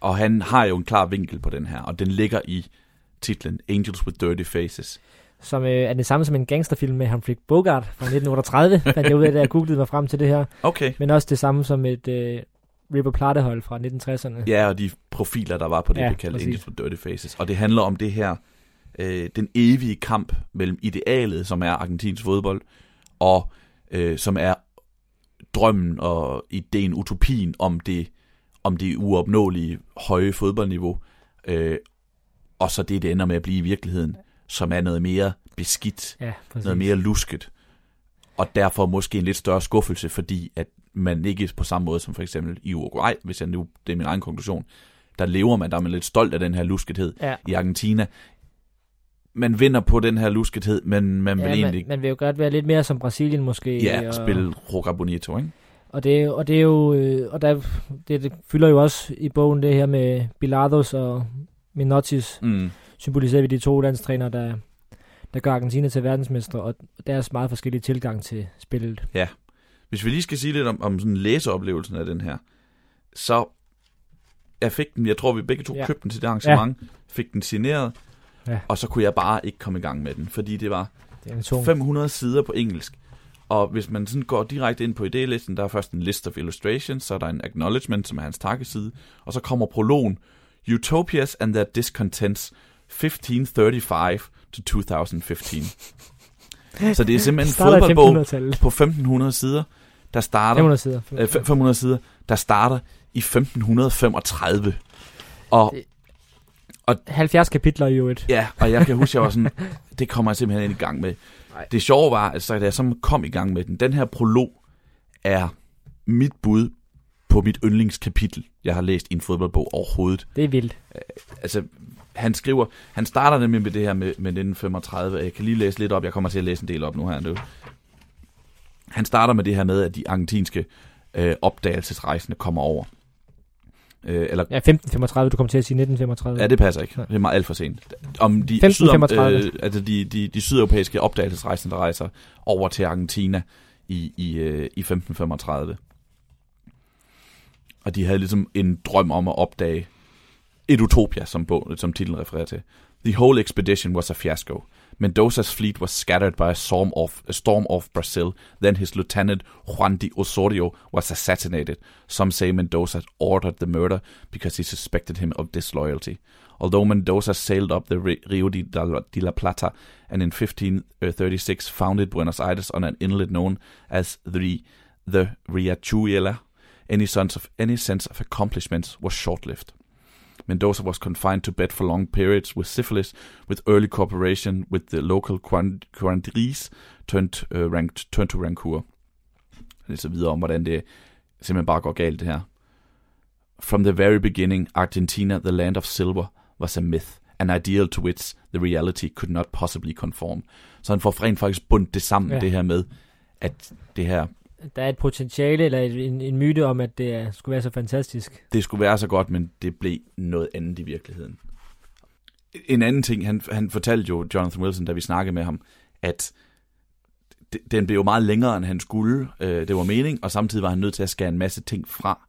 Og han har jo en klar vinkel på den her, og den ligger i titlen Angels with Dirty Faces. Som øh, er det samme som en gangsterfilm med Humphrey Bogart fra 1938, <laughs> fandt jeg ud af, da jeg googlede mig frem til det her. Okay. Men også det samme som et øh, River Plate-hold fra 1960'erne. Ja, og de profiler, der var på det, Ja, ja, vi kalder. Angels with Dirty Faces. Og det handler om det her, øh, den evige kamp mellem idealet, som er argentinsk fodbold, og øh, som er drømmen og ideen, utopien om det, om det uopnåelige høje fodboldniveau. Øh, og så det, det ender med at blive i virkeligheden, som er noget mere beskidt, Ja, præcis. noget mere lusket, og derfor måske en lidt større skuffelse, fordi at man ikke på samme måde som for eksempel i Uruguay, hvis jeg nu, det er min egen konklusion, der lever man, der er man lidt stolt af den her luskethed. Ja. I Argentina, man vinder på den her luskethed, men man vil Ja, egentlig man, man vil jo godt være lidt mere som Brasilien måske. ja, og, spille Roca Bonito, ikke? Og det, og det er jo, øh, og der, det, det fylder jo også i bogen det her med Bilardos og Minottis, Mm. symboliserer vi de to landstrænere, der, der gør Argentina til verdensmestre, og deres meget forskellige tilgang til spillet. Hvis vi lige skal sige lidt om, om sådan læseoplevelsen af den her, så jeg fik den, jeg tror vi begge to Ja. ja. købte den til det arrangement, ja. fik den signeret, Ja. og så kunne jeg bare ikke komme i gang med den, fordi det var Det er en tung. 500 sider på engelsk. Og hvis man sådan går direkte ind på idélisten, der er først en list of illustrations, så er der en acknowledgement, som er hans takkeside, og så kommer prologen, Utopias and their discontents, 1535 to 2015. Så det er simpelthen en <laughs> fodboldbog 1500-tallet. på 1500 sider, der starter 500 sider. øh, fem- 500 sider, der starter i 1535. Og Det- 70 kapitler i øvrigt. ja, og jeg kan huske, jeg var sådan, <laughs> det kommer jeg simpelthen i gang med. Nej. Det sjove var, altså, da jeg så kom i gang med den, den her prolog er mit bud på mit yndlingskapitel, jeg har læst i en fodboldbog overhovedet. Det er vildt. Altså, han skriver, han starter nemlig med det her med, med 1935, og jeg kan lige læse lidt op, jeg kommer til at læse en del op nu her nu. Han starter med det her med, at de argentinske øh, opdagelsesrejsende kommer over. Øh, eller Ja, 1535, du kom til at sige 1935. Ja, det passer ikke. Nej. Det er meget alt for sent. Om de, 1535. øh, altså de, de, de sydeuropæiske opdagelsesrejsende, der rejser over til Argentina i, i, øh, i 1535. Og de havde ligesom en drøm om at opdage et utopia, som, bog, som titlen refererer til. The whole expedition was a fiasco. Mendoza's fleet was scattered by a storm off, a storm off Brazil. Then his lieutenant Juan de Osorio was assassinated. Some say Mendoza ordered the murder because he suspected him of disloyalty. Although Mendoza sailed up the Rio de, la- Plata and in 1536 uh, founded Buenos Aires on an inlet known as the, the Riachuela, any sense of any sense of accomplishments was short-lived. Mendoza was confined to bed for long periods with syphilis, with early cooperation with the local curan- curanderies turned, uh, ranked, turned to Rancour. Er så videre om, hvordan det simpelthen bare går galt det her. From the very beginning, Argentina, the land of silver, was a myth, an ideal to which the reality could not possibly conform. Så han får rent faktisk bundt det sammen, ja. det her med, at det her, der er et potentiale, eller en, en myte om, at det er, skulle være så fantastisk. det skulle være så godt, men det blev noget andet i virkeligheden. En anden ting, han, han fortalte jo Jonathan Wilson, da vi snakkede med ham, at den blev jo meget længere, end han skulle. Øh, det var mening, og samtidig var han nødt til at skære en masse ting fra.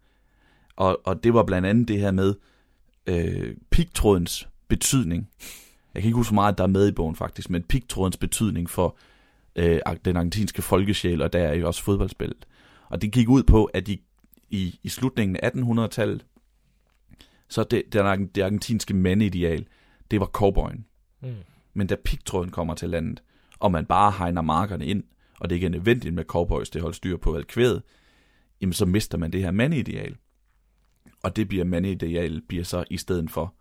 Og, og det var blandt andet det her med øh, pigtrådens betydning. Jeg kan ikke huske, hvor meget der er med i bogen faktisk, men pigtrådens betydning for øh, den argentinske folkesjæl, og der er jo også fodboldspillet. Og det gik ud på, at i, i, i slutningen af 1800-tallet, så det, det, det argentinske mandeideal, det var cowboyen. Mm. Men da pigtråden kommer til landet, og man bare hegner markerne ind, og det ikke er nødvendigt med cowboys, det holder styr på alt kvædet, jamen så mister man det her mandeideal. Og det bliver mandeideal, bliver så i stedet for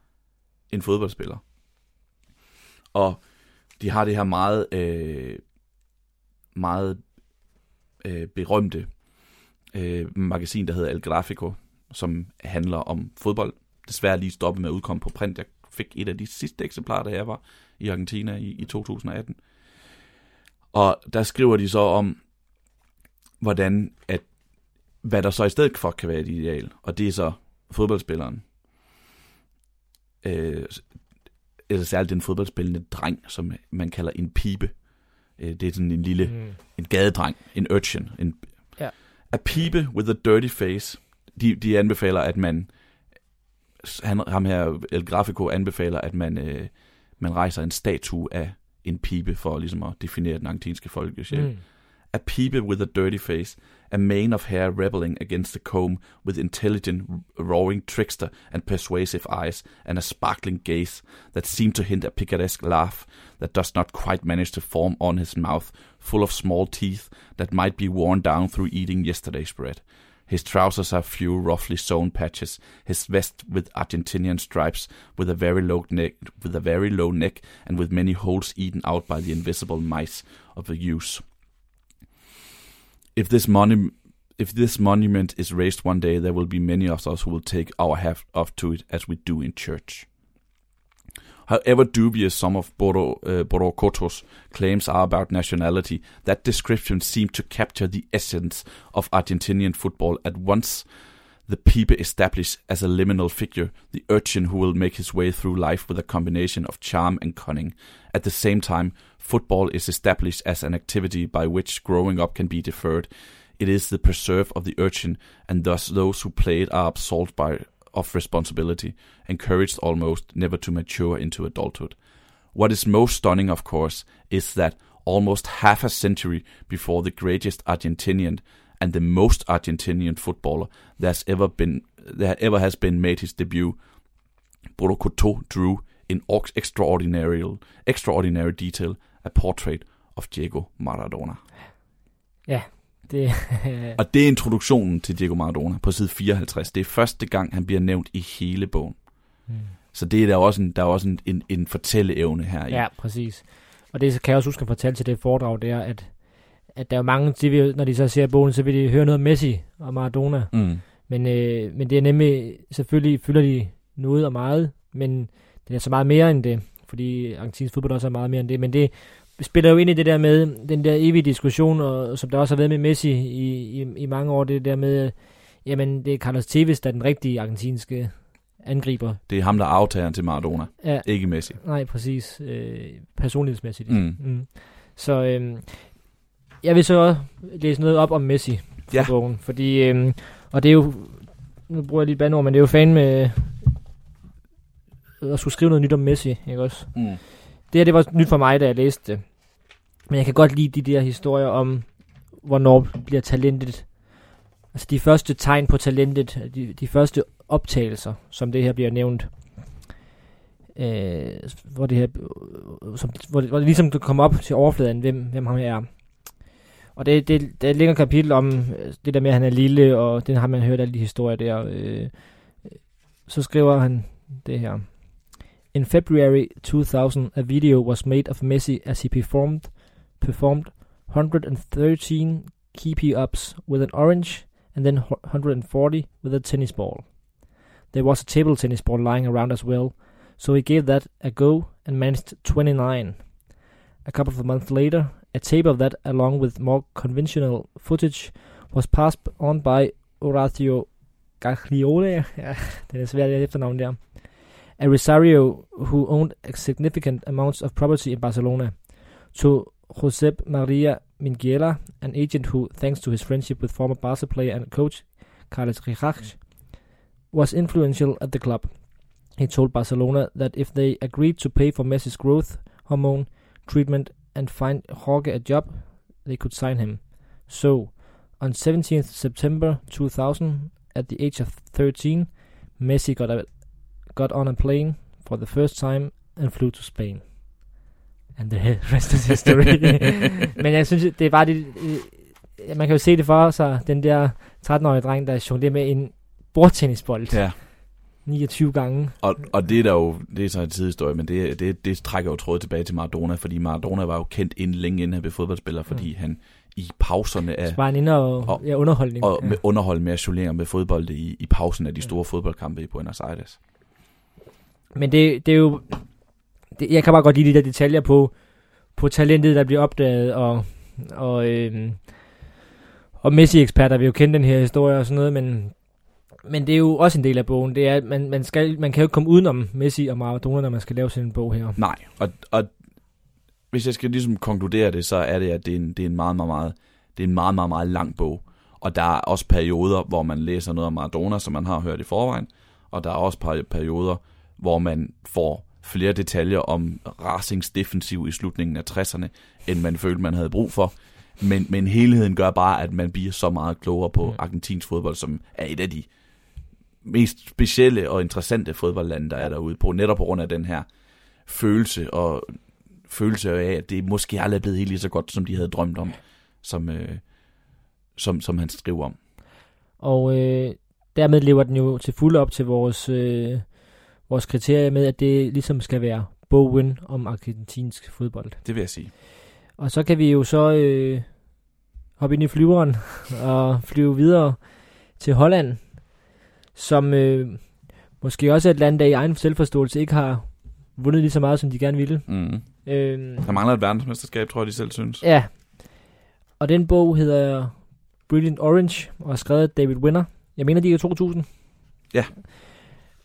en fodboldspiller. Og de har det her meget, øh, meget øh, berømte øh, magasin, der hedder El Grafico, som handler om fodbold. Desværre lige stoppet med at udkomme på print. Jeg fik et af de sidste eksemplarer, da jeg var i Argentina i, i 2018. Og der skriver de så om, hvordan at, hvad der så i stedet for kan være et ideal. Og det er så fodboldspilleren. Øh, eller særligt den fodboldspillende dreng, som man kalder en pibe. Øh, det er sådan en lille Mm. en gadedreng, en urchin, en Ja. a peepe with a dirty face. De, de anbefaler, at man, han, ham her, El Grafico anbefaler, at man, øh, man rejser en statue af en pibe for ligesom at definere den argentinske folkesjæl. Mm. A peepe with a dirty face, a mane of hair rebelling against the comb with intelligent, roaring trickster and persuasive eyes, and a sparkling gaze that seemed to hint a picaresque laugh that does not quite manage to form on his mouth, full of small teeth that might be worn down through eating yesterday's bread. His trousers are few, roughly sewn patches. His vest with Argentinian stripes, with a very low neck, with a very low neck, and with many holes eaten out by the invisible mice of the use. If this if this monument is raised one day, there will be many of us who will take our hat off to it, as we do in church. However dubious some of Boro, uh, Borokoto's claims are about nationality, that description seemed to capture the essence of Argentinian football at once. The Pipe established as a liminal figure, the urchin who will make his way through life with a combination of charm and cunning. At the same time, football is established as an activity by which growing up can be deferred. It is the preserve of the urchin, and thus those who play it are absolved by of responsibility, encouraged almost never to mature into adulthood. What is most stunning, of course, is that almost half a century before the greatest Argentinian and the most Argentinian footballer there's ever been there ever has been made his debut, Borokoto drew in extraordinary extraordinary detail a portrait of Diego Maradona. Ja, det... <laughs> Og det er introduktionen til Diego Maradona på side 54. Det er første gang, han bliver nævnt i hele bogen. Mm. Så det er der også en, der er også en, en, en fortælleevne her i. Ja, præcis. Og det kan jeg også huske at fortælle til det foredrag, det er, at, at der er mange, de vil, når de så ser bogen, så vil de høre noget om Messi og Maradona. Mm. Men, øh, men det er nemlig, selvfølgelig fylder de noget og meget, men det er så meget mere end det, fordi argentinsk fodbold også er meget mere end det. Men det spiller jo ind i det der med den der evige diskussion, og, som der også har været med Messi i, i, i mange år, det der med, jamen det er Carlos Tevez, der er den rigtige argentinske angriber. Det er ham, der aftager til Maradona, ja. ikke Messi. Nej, præcis. Øh, personlighedsmæssigt. Mm. Mm. Så øh, jeg vil så også læse noget op om Messi for ja. bogen, fordi, øh, og det er jo, nu bruger jeg lige et bandord, men det er jo fan med at skulle skrive noget nyt om Messi, ikke også? Mm. Det her, det var nyt for mig, da jeg læste det. Men jeg kan godt lide de der historier om, hvornår bliver talentet Altså de første tegn på talentet, de, de første optagelser, som det her bliver nævnt, øh, hvor det her, som, hvor, det, hvor det ligesom kan komme op til overfladen, hvem, hvem han er. Og det, det, det er et længere kapitel om øh, det der med, at han er lille, og den har man hørt alle de historier der. Øh, så skriver han det her. In February 2000, a video was made of Messi as he performed performed 113 keepy-ups with an orange and then 140 with a tennis ball. There was a table tennis ball lying around as well, so he gave that a go and managed 29. A couple of months later, a tape of that, along with more conventional footage, was passed on by Horacio Gaglione, det er svært efternavn der, Rosario who owned significant amounts of property in Barcelona, to Josep Maria Minguela, an agent who, thanks to his friendship with former Barca player and coach Carles Rijach, was influential at the club. He told Barcelona that if they agreed to pay for Messi's growth hormone treatment and find Jorge a job, they could sign him. So, on 17th September 2000, at the age of 13, Messi got, a, got on a plane for the first time and flew to Spain. and the <laughs> rest is history. <laughs> Men jeg synes, det er bare det, øh, man kan jo se det for sig, den der 13-årige dreng, der jonglerer med en bordtennisbold. Ja. 29 gange. Og, og det er der jo, det er så en tidshistorie, men det, det, det trækker jo trådet tilbage til Maradona, fordi Maradona var jo kendt inden længe inden han blev fodboldspiller, fordi mm. han i pauserne af... Så var han inde og, og ja, underholdning. Og ja. med underhold med at med fodbold i, i pausen af de store ja. fodboldkampe i Buenos Aires. Men det, det er jo det, jeg kan bare godt lide de der detaljer på, på talentet, der bliver opdaget, og, og, øh, og Messi-eksperter vil jo kende den her historie og sådan noget, men, men det er jo også en del af bogen. Det er, at man, man, skal, man kan jo ikke komme udenom Messi og Maradona, når man skal lave sådan en bog her. Nej, og, og hvis jeg skal ligesom konkludere det, så er det, at det er en, det er en meget, meget, meget, det er en meget, meget, meget lang bog. Og der er også perioder, hvor man læser noget om Maradona, som man har hørt i forvejen, og der er også perioder, hvor man får flere detaljer om Racings defensiv i slutningen af 60'erne, end man følte, man havde brug for. Men, men helheden gør bare, at man bliver så meget klogere på argentinsk fodbold, som er et af de mest specielle og interessante fodboldlande, der er derude på, netop på grund af den her følelse og følelse af, at det måske aldrig er blevet helt lige så godt, som de havde drømt om, som, øh, som, som han skriver om. Og øh, dermed lever den jo til fulde op til vores, øh, vores kriterier med, at det ligesom skal være bogen om argentinsk fodbold. Det vil jeg sige. Og så kan vi jo så øh, hoppe ind i flyveren <laughs> og flyve videre til Holland, som øh, måske også er et land, der i egen selvforståelse ikke har vundet lige så meget, som de gerne ville. Mm. Øh, Der mangler et verdensmesterskab, tror jeg, de selv synes. ja, og den bog hedder Brilliant Orange, og er skrevet af David Winner. Jeg mener, de er 2000. Ja.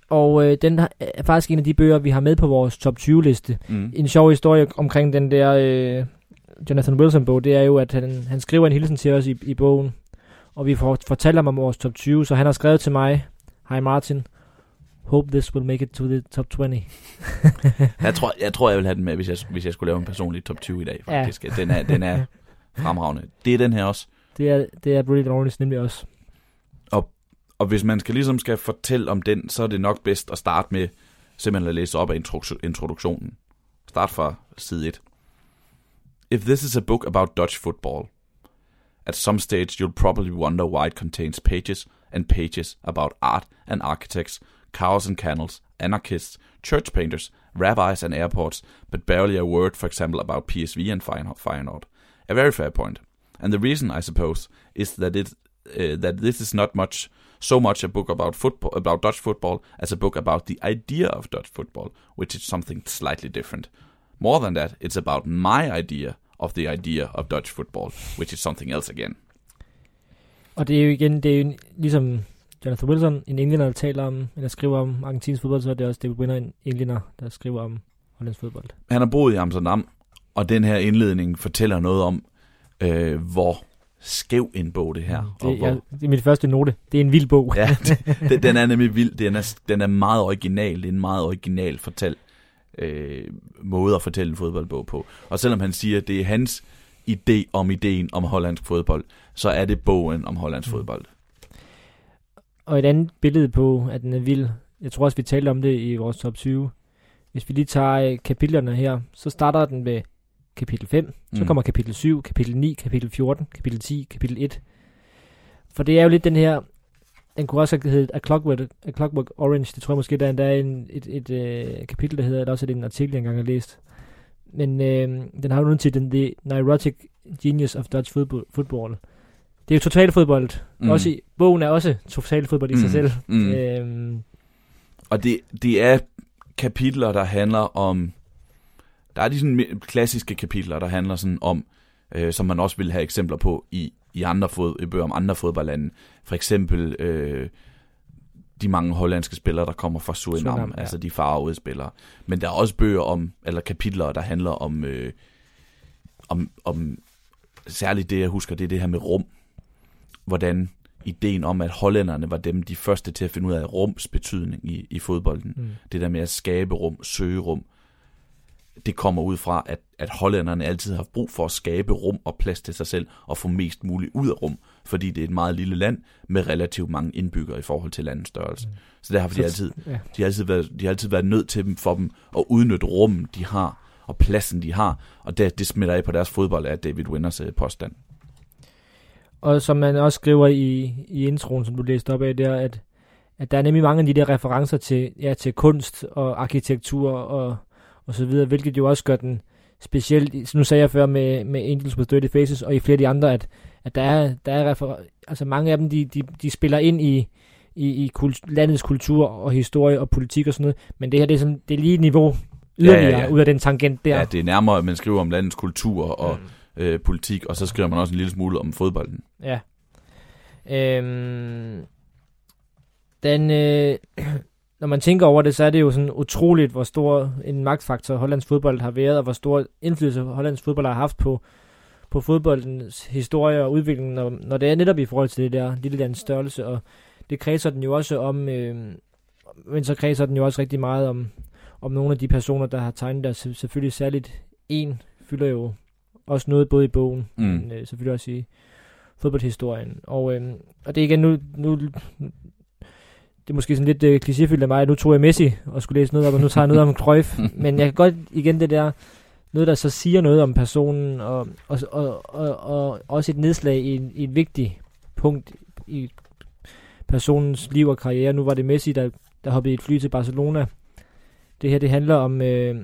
Og øh, den er faktisk en af de bøger, vi har med på vores top 20-liste. Mm. En sjov historie omkring den der øh, Jonathan Wilson-bog, det er jo, at han, han skriver en hilsen til os i, i bogen, og vi får fortalt ham om vores top 20, så han har skrevet til mig, Hej Martin, hope this will make it to the top 20. <laughs> Jeg tror, jeg tror, jeg vil have den med, hvis jeg, hvis jeg skulle lave en personlig top 20 i dag, faktisk. Ja. Den, er, den er <laughs> fremragende. Det er den her også. Det er, det er Brilliant Orange nemlig også. Og hvis man skal ligesom skal fortælle om den, så er det nok bedst at starte med simpelthen at læse op af introduktionen. Start fra side 1. If this is a book about Dutch football, at some stage you'll probably wonder why it contains pages and pages about art and architects, cows and kennels, anarchists, church painters, rabbis and airports, but barely a word, for example, about PSV and Feyenoord. Feyenoord. A very fair point. And the reason, I suppose, is that it uh, that this is not much so much a book about football about Dutch football as a book about the idea of Dutch football, which is something slightly different. More than that, it's about my idea of the idea of Dutch football, which is something else again. Og det er jo igen, det er jo ligesom Jonathan Wilson, en englænder, der taler om, eller skriver om argentinsk fodbold, så er det også David Winner, en englænder, der skriver om Hollands fodbold. Han har boet i Amsterdam, og den her indledning fortæller noget om, øh, hvor skæv en bog det her. og Det, hvor, jeg, det er mit første note. Det er en vild bog. Ja, <laughs> den, den er nemlig vild. Den er, den er meget original. Det er en meget original fortæl, øh, måde at fortælle en fodboldbog på. Og selvom han siger, at det er hans idé om ideen om hollandsk fodbold, så er det bogen om hollandsk Mm. fodbold. Og et andet billede på, at den er vild. Jeg tror også, vi talte om det i vores top 20. Hvis vi lige tager øh, kapitlerne her, så starter den med kapitel 5. Så Mm. kommer kapitel 7, kapitel 9, kapitel 14, kapitel 10, kapitel 1. For det er jo lidt den her, den kunne også have heddet A Clockwork, A Clockwork Orange. Det tror jeg måske, der er endda en, et, et, et øh, kapitel, der hedder, eller også er en artikel, jeg engang har læst. Men øh, den har jo nu til den The Neurotic Genius of Dutch Football. football. Det er jo total fodbold. Mm. Også i, bogen er også total fodbold i sig Mm. selv. Mm. Øhm, Og det, det er kapitler, der handler om... Der er de sådan klassiske kapitler, der handler sådan om, øh, som man også vil have eksempler på i, i andre fod, i bøger om andre fodboldlande. For eksempel øh, de mange hollandske spillere, der kommer fra Surinam, Surinam, ja. altså de farvede spillere. Men der er også bøger om, eller kapitler, der handler om, øh, om, om særligt det, jeg husker, det er det her med rum. Hvordan ideen om, at hollænderne var dem de første til at finde ud af rums betydning i, i fodbolden. mm. Det der med at skabe rum, søge rum, det kommer ud fra, at, at hollænderne altid har haft brug for at skabe rum og plads til sig selv og få mest muligt ud af rum, fordi det er et meget lille land med relativt mange indbyggere i forhold til landets størrelse. Mm. Så der har de altid, Ja. de har altid, været, de har altid været nødt til dem for dem at udnytte rummen, de har, og pladsen, de har, og det, det smitter af på deres fodbold, er David Winners øh, påstand. Og som man også skriver i, i introen, som du læste op af, der, at, at der er nemlig mange af de der referencer til, ja, til kunst og arkitektur og, og så videre, hvilket jo også gør den specielt, nu sagde jeg før med, med Angels with Dirty Faces, og i flere af de andre, at, at der er, der er refer- altså mange af dem, de, de, de spiller ind i, i, i kult, landets kultur og historie og politik og sådan noget, men det her, det er, sådan, det er lige et niveau yderligere Ja, ja, ja. ud af den tangent der. Ja, det er nærmere, at man skriver om landets kultur og Mm. øh, politik, og så skriver man også en lille smule om fodbolden. Ja. Øhm, den, øh, <clears throat> når man tænker over det, så er det jo sådan utroligt, hvor stor en magtfaktor Hollands fodbold har været, og hvor stor indflydelse Hollands fodbold har haft på, på fodboldens historie og udvikling, når, når det er netop i forhold til det der lille lands størrelse, og det kredser den jo også om, øh, men så kredser den jo også rigtig meget om, om nogle af de personer, der har tegnet der. Selv- Selvfølgelig særligt en fylder jo også noget både i bogen, Mm. men øh, selvfølgelig også i fodboldhistorien. Og, øh, og det er igen nu, nu, det er måske sådan lidt øh, klichéfyldt af mig, at nu tog jeg Messi og skulle læse noget op, og nu tager jeg noget om Cruyff. <laughs> men jeg kan godt igen det der, noget der så siger noget om personen, og, og, og, og, og også et nedslag i en, i et vigtigt punkt i personens liv og karriere. Nu var det Messi, der, der hoppede i et fly til Barcelona. Det her, det handler om øh,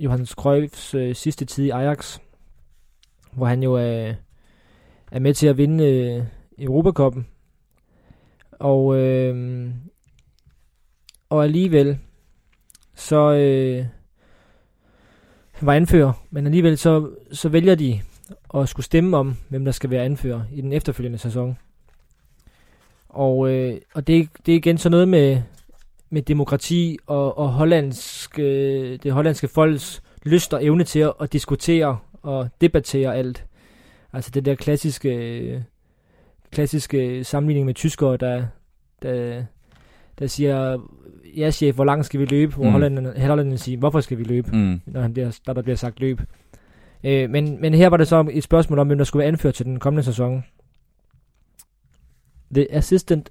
Johannes Cruyffs øh, sidste tid i Ajax, hvor han jo er, er med til at vinde øh, Europacupen. Og, øh, og alligevel, så øh, han var anfører, men alligevel så, så vælger de at skulle stemme om, hvem der skal være anfører i den efterfølgende sæson. Og, øh, og det, det er igen så noget med, med demokrati og, og hollandsk, øh, det hollandske folks lyst og evne til at, at diskutere og debattere alt. Altså det der klassiske, øh, klassiske sammenligning med tyskere, der, der, der siger, ja chef, hvor langt skal vi løbe? Hvor mm. hollænderne, hollænderne siger, hvorfor skal vi løbe? Mm. Når, han bliver, når der bliver sagt løb. Øh, men, men her var det så et spørgsmål om, hvem der skulle være anført til den kommende sæson. The assistant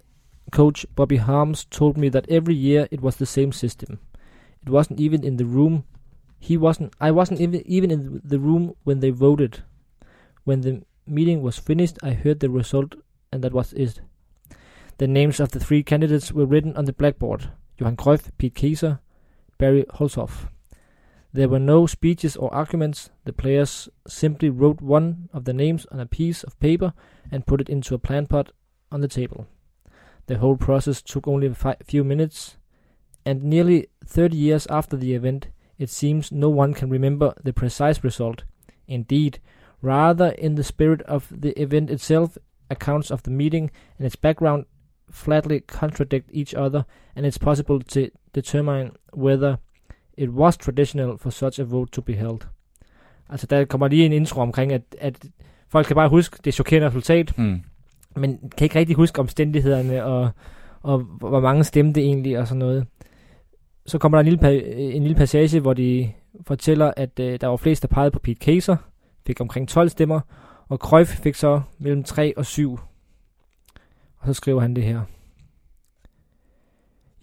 coach Bobby Harms told me that every year it was the same system. It wasn't even in the room. He wasn't. I wasn't even even in the room when they voted. When the meeting was finished, I heard the result, and that was it. The names of the three candidates were written on the blackboard: Johan Cruyff, Pete Kieser, Barry Holzhoff. There were no speeches or arguments. The players simply wrote one of the names on a piece of paper and put it into a plant pot on the table. The whole process took only a few minutes, and nearly 30 years after the event, it seems no one can remember the precise result. Indeed, rather in the spirit of the event itself, accounts of the meeting and its background flatly contradict each other, and it's possible to determine whether it was traditional for such a vote to be held. Altså, der kommer lige en intro omkring, at, at folk kan bare huske det chokerende resultat, mm. men kan ikke rigtig huske omstændighederne, og, og hvor mange stemte egentlig, og sådan noget. Så kommer der en lille, en lille passage, hvor de fortæller, at øh, der var flest, der pegede på Pete Kaiser, fik omkring 12 stemmer, og Cruyff fik så mellem 3 og 7. Så skriver han det her.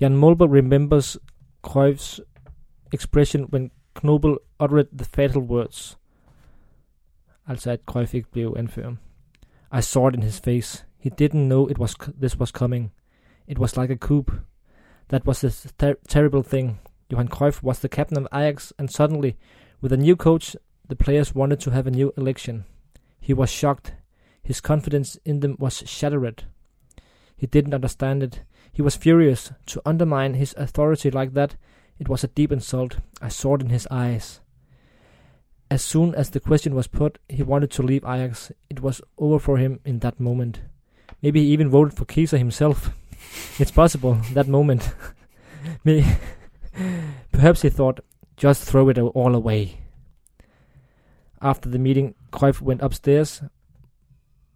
Jan Molber remembers Cruyff's expression when Knobel uttered the fatal words. Altså at Cruyff ikke blev anfører. I saw it in his face. He didn't know it was this was coming. It was like a coup. That was the ter terrible thing. Johan Cruyff was the captain of Ajax, and suddenly, with a new coach, the players wanted to have a new election. He was shocked. His confidence in them was shattered. He didn't understand it. He was furious. To undermine his authority like that, it was a deep insult. I saw it in his eyes. As soon as the question was put, he wanted to leave Ajax. It was over for him in that moment. Maybe he even voted for Kieser himself. <laughs> it's possible, that moment. <laughs> Maybe. <laughs> Perhaps he thought, just throw it all away. After the meeting, Cruyff went upstairs.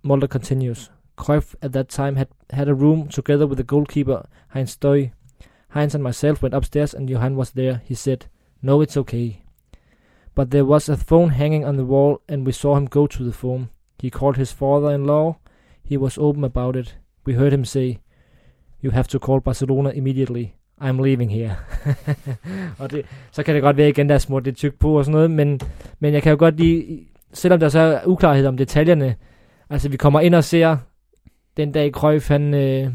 Mulder continues. Cruyff at that time had had a room together with the goalkeeper Heinz Stoy. Heinz and myself went upstairs and Johan was there. He said, No, it's okay. But there was a phone hanging on the wall and we saw him go to the phone. He called his father-in-law. He was open about it. We heard him say, You have to call Barcelona immediately. I'm leaving here. <laughs> og det, så kan det godt være igen, der er smurt lidt tyk på og sådan noget, men, men jeg kan jo godt lide, selvom der så er uklarhed om detaljerne, altså vi kommer ind og ser den dag Cruyff, han, øh,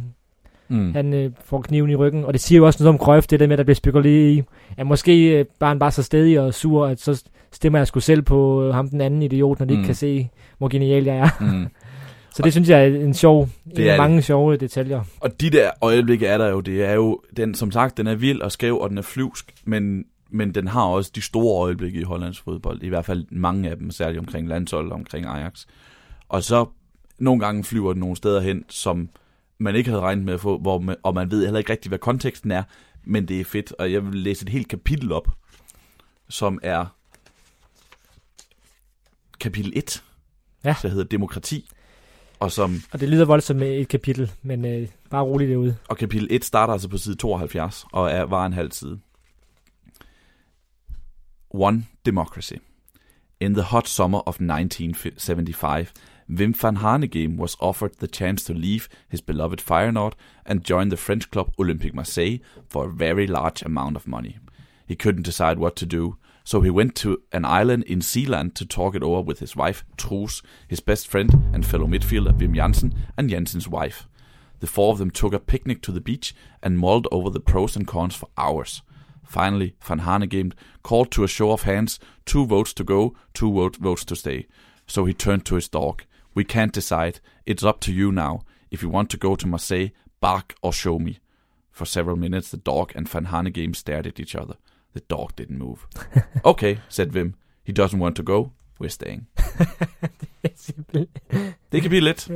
mm. han øh, får kniven i ryggen, og det siger jo også noget om Cruyff, det der med, at der bliver spekuleret i, at måske øh, bare han bare så stedig og sur, at så stemmer jeg sgu selv på øh, ham den anden idiot, når de mm. ikke kan se, hvor genial jeg er. Mm. <laughs> Så det synes jeg er en sjov, det er mange det. sjove detaljer. Og de der øjeblikke er der jo, det er jo, den, som sagt, den er vild og skæv, og den er flyvsk, men, men den har også de store øjeblikke i Hollands fodbold, i hvert fald mange af dem, særligt omkring landshold og omkring Ajax. Og så nogle gange flyver den nogle steder hen, som man ikke havde regnet med at få, hvor man, og man ved heller ikke rigtig, hvad konteksten er, men det er fedt, og jeg vil læse et helt kapitel op, som er kapitel 1, ja. der hedder Demokrati. Og, som, og det lyder voldsomt med et kapitel, men øh, bare roligt derude. Og kapitel 1 starter altså på side 72, og er, var en halv side. One Democracy. In the hot summer of 1975, Wim van Hanegem was offered the chance to leave his beloved Feyenoord and join the French club Olympique Marseille for a very large amount of money. He couldn't decide what to do, so he went to an island in Sealand to talk it over with his wife, Truus, his best friend and fellow midfielder Wim Jansen, and Jansen's wife. The four of them took a picnic to the beach and mulled over the pros and cons for hours. Finally, Van Hanegem called to a show of hands, two votes to go, two vote, votes to stay. So he turned to his dog. We can't decide. It's up to you now. If you want to go to Marseille, bark or show me. For several minutes, the dog and Van Hanegem stared at each other. The dog didn't move. <laughs> okay, said Vim. He doesn't want to go. We're staying. <laughs> Det kan blive lidt.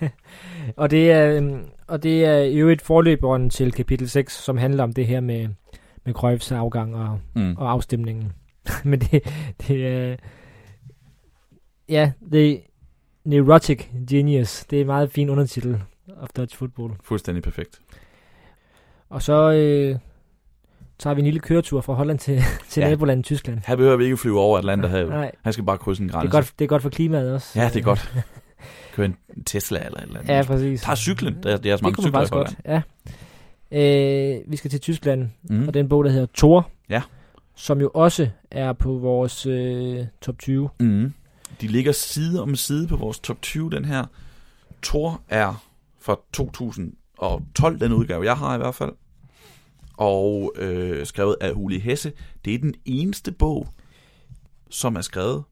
<laughs> og, det er, øhm, og det er jo et forløberen til kapitel 6, som handler om det her med, med Cruyffs afgang og, Mm. og afstemningen. Men det, det er... Ja, The Neurotic Genius. Det er en meget fin undertitel of Dutch Football. Fuldstændig perfekt. Og så øh, tager vi en lille køretur fra Holland til, <laughs> til Ja. nabolandet Tyskland. Her behøver vi ikke flyve over Atlanterhavet. Nej, Han skal bare krydse en det grænse. er, godt, det er godt for klimaet også. Ja, det er godt. <laughs> Køre en Tesla eller et eller andet. Ja, præcis. Tag cyklen. Der, er- der er så det mange cykler i Holland. godt, ja. Øh, vi skal til Tyskland, Mm. og den bog, der hedder Thor, Ja. som jo også er på vores øh, top 20. Mm. De ligger side om side på vores top 20, den her. Thor er fra 2012, den udgave, jeg har i hvert fald. Og øh, skrevet af Uli Hesse. Det er den eneste bog, som er skrevet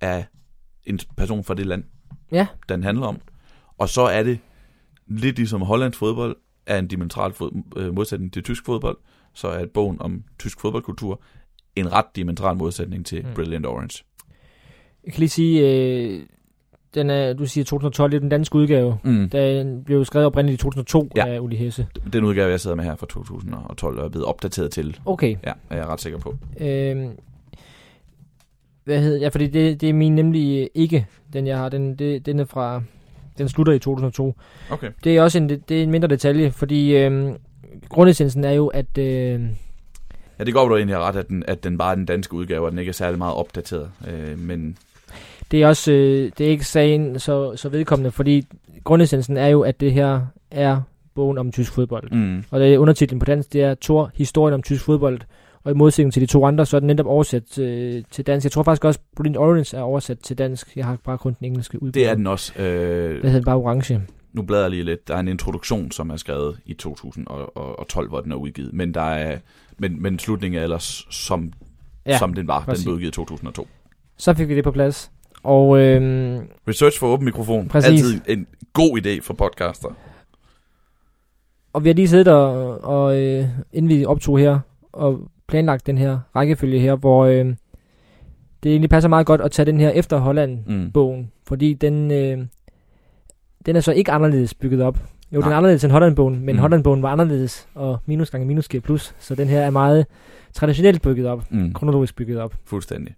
af en person fra det land, Ja. den handler om. Og så er det lidt ligesom Hollands fodbold, er en dimensional fod, øh, modsætning til tysk fodbold, så er bogen om tysk fodboldkultur en ret dimensional modsætning til mm. Brilliant Orange. Jeg kan lige sige, øh, den er, du siger 2012, det er den danske udgave. Mm. Den blev skrevet oprindeligt i 2002 Ja. af Uli Hesse. Den udgave, jeg sidder med her fra 2012, er blevet opdateret til. Okay. Ja, er jeg ret sikker på. Øh, hvad hedder Ja, fordi det, det er min nemlig øh, ikke, den jeg har. Den, det, den er fra... Den slutter i 2002. Okay. Det er også en, det er en mindre detalje, fordi øh, grundessensen er jo, at... Øh, Ja, det går du egentlig ret, at den, at den bare er den danske udgave, og den ikke er særlig meget opdateret. Øh, men det er også øh, det er ikke sagen så, så vedkommende, fordi grundessensen er jo, at det her er bogen om tysk fodbold. mm, Og det er undertitlen på dansk, det er Thor, historien om tysk fodbold. Og i modsætning til de to andre, så er den netop oversat øh, til dansk. Jeg tror faktisk også, Brilliant Orange er oversat til dansk. Jeg har bare kun den engelske udgave. det er den også. Øh, Det hedder bare orange. nu bladrer jeg lige lidt. Der er en introduktion, som er skrevet i 2012, hvor den er udgivet. Men, der er, men, men slutningen er ellers, som, Ja, ja, som den var. præcis. Den blev udgivet i 2002. så fik vi det på plads. Og øh, Research for åben mikrofon. Præcis. Altid en god idé for podcaster. Og vi har lige siddet og, og øh, inden vi optog her, og planlagt den her rækkefølge her, hvor øh, det egentlig passer meget godt at tage den her efter Holland-bogen, Mm. fordi den, øh, den er så ikke anderledes bygget op. Jo, den Nej. er anderledes end Holland-bogen, men Mm. mm. Holland-bogen var anderledes, og minus gange minus giver plus, så den her er meget traditionelt bygget op, Mm. kronologisk bygget op. Fuldstændig.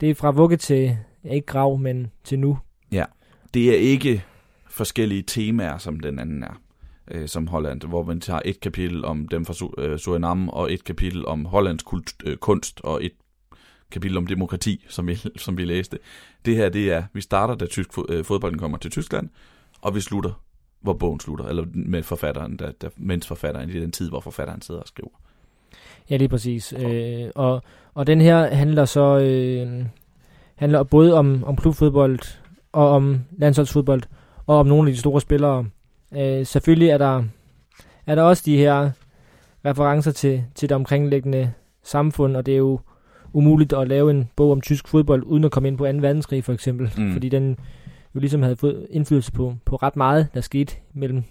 Det er fra vugge til, ja, ikke grav, men til nu. Det er ikke forskellige temaer, som den anden er, øh, som Holland, hvor man tager et kapitel om dem fra øh, Suriname, og et kapitel om Hollands kult, øh, kunst, og et kapitel om demokrati, som vi, <laughs> som vi læste. Det her, det er, vi starter, da tysk, øh, fodbolden kommer til Tyskland, og vi slutter, hvor bogen slutter, eller med forfatteren, der, der, mens forfatteren, i den tid, hvor forfatteren sidder og skriver. Ja, lige præcis. Øh, og, og den her handler så øh, handler både om, om klubfodbold og om landsholdsfodbold og om nogle af de store spillere. Øh, selvfølgelig er der, er der også de her referencer til, til det omkringliggende samfund, og det er jo umuligt at lave en bog om tysk fodbold, uden at komme ind på 2. verdenskrig for eksempel, Mm. fordi den jo ligesom havde fået indflydelse på, på ret meget, der skete mellem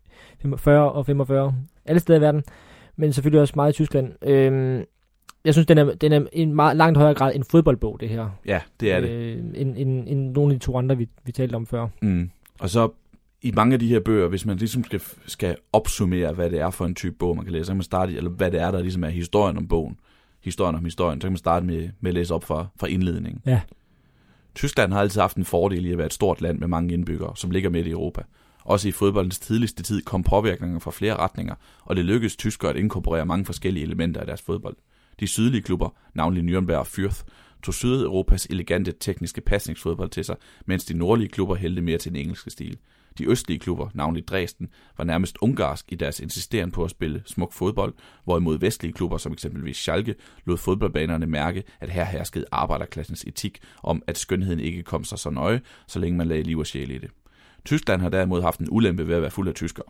<laughs> 40 og 45 alle steder i verden, men selvfølgelig også meget i Tyskland. Øhm, jeg synes, den er, den er en meget langt højere grad en fodboldbog, det her, Ja, det er det. øh, end, end, end nogle af de to andre, vi, vi talte om før. Mm. Og så i mange af de her bøger, hvis man ligesom skal, skal opsummere, hvad det er for en type bog, man kan læse, så kan man starte i, eller hvad det er, der ligesom er historien om bogen, historien om historien, så kan man starte med, med at læse op fra, fra indledningen. Ja. Tyskland har altid haft en fordel i at være et stort land med mange indbyggere, som ligger midt i Europa. Også i fodboldens tidligste tid kom påvirkninger fra flere retninger, og det lykkedes tyskere at inkorporere mange forskellige elementer af deres fodbold. De sydlige klubber, navnlig Nürnberg og Fürth, tog Sydeuropas elegante tekniske pasningsfodbold til sig, mens de nordlige klubber hældte mere til den engelske stil. De østlige klubber, navnlig Dresden, var nærmest ungarsk i deres insisteren på at spille smuk fodbold, hvorimod vestlige klubber som eksempelvis Schalke lod fodboldbanerne mærke, at her herskede arbejderklassens etik om, at skønheden ikke kom sig så nøje, så længe man lagde liv og sjæl i det. Tyskland har derimod haft en ulempe ved at være fuld af tyskere.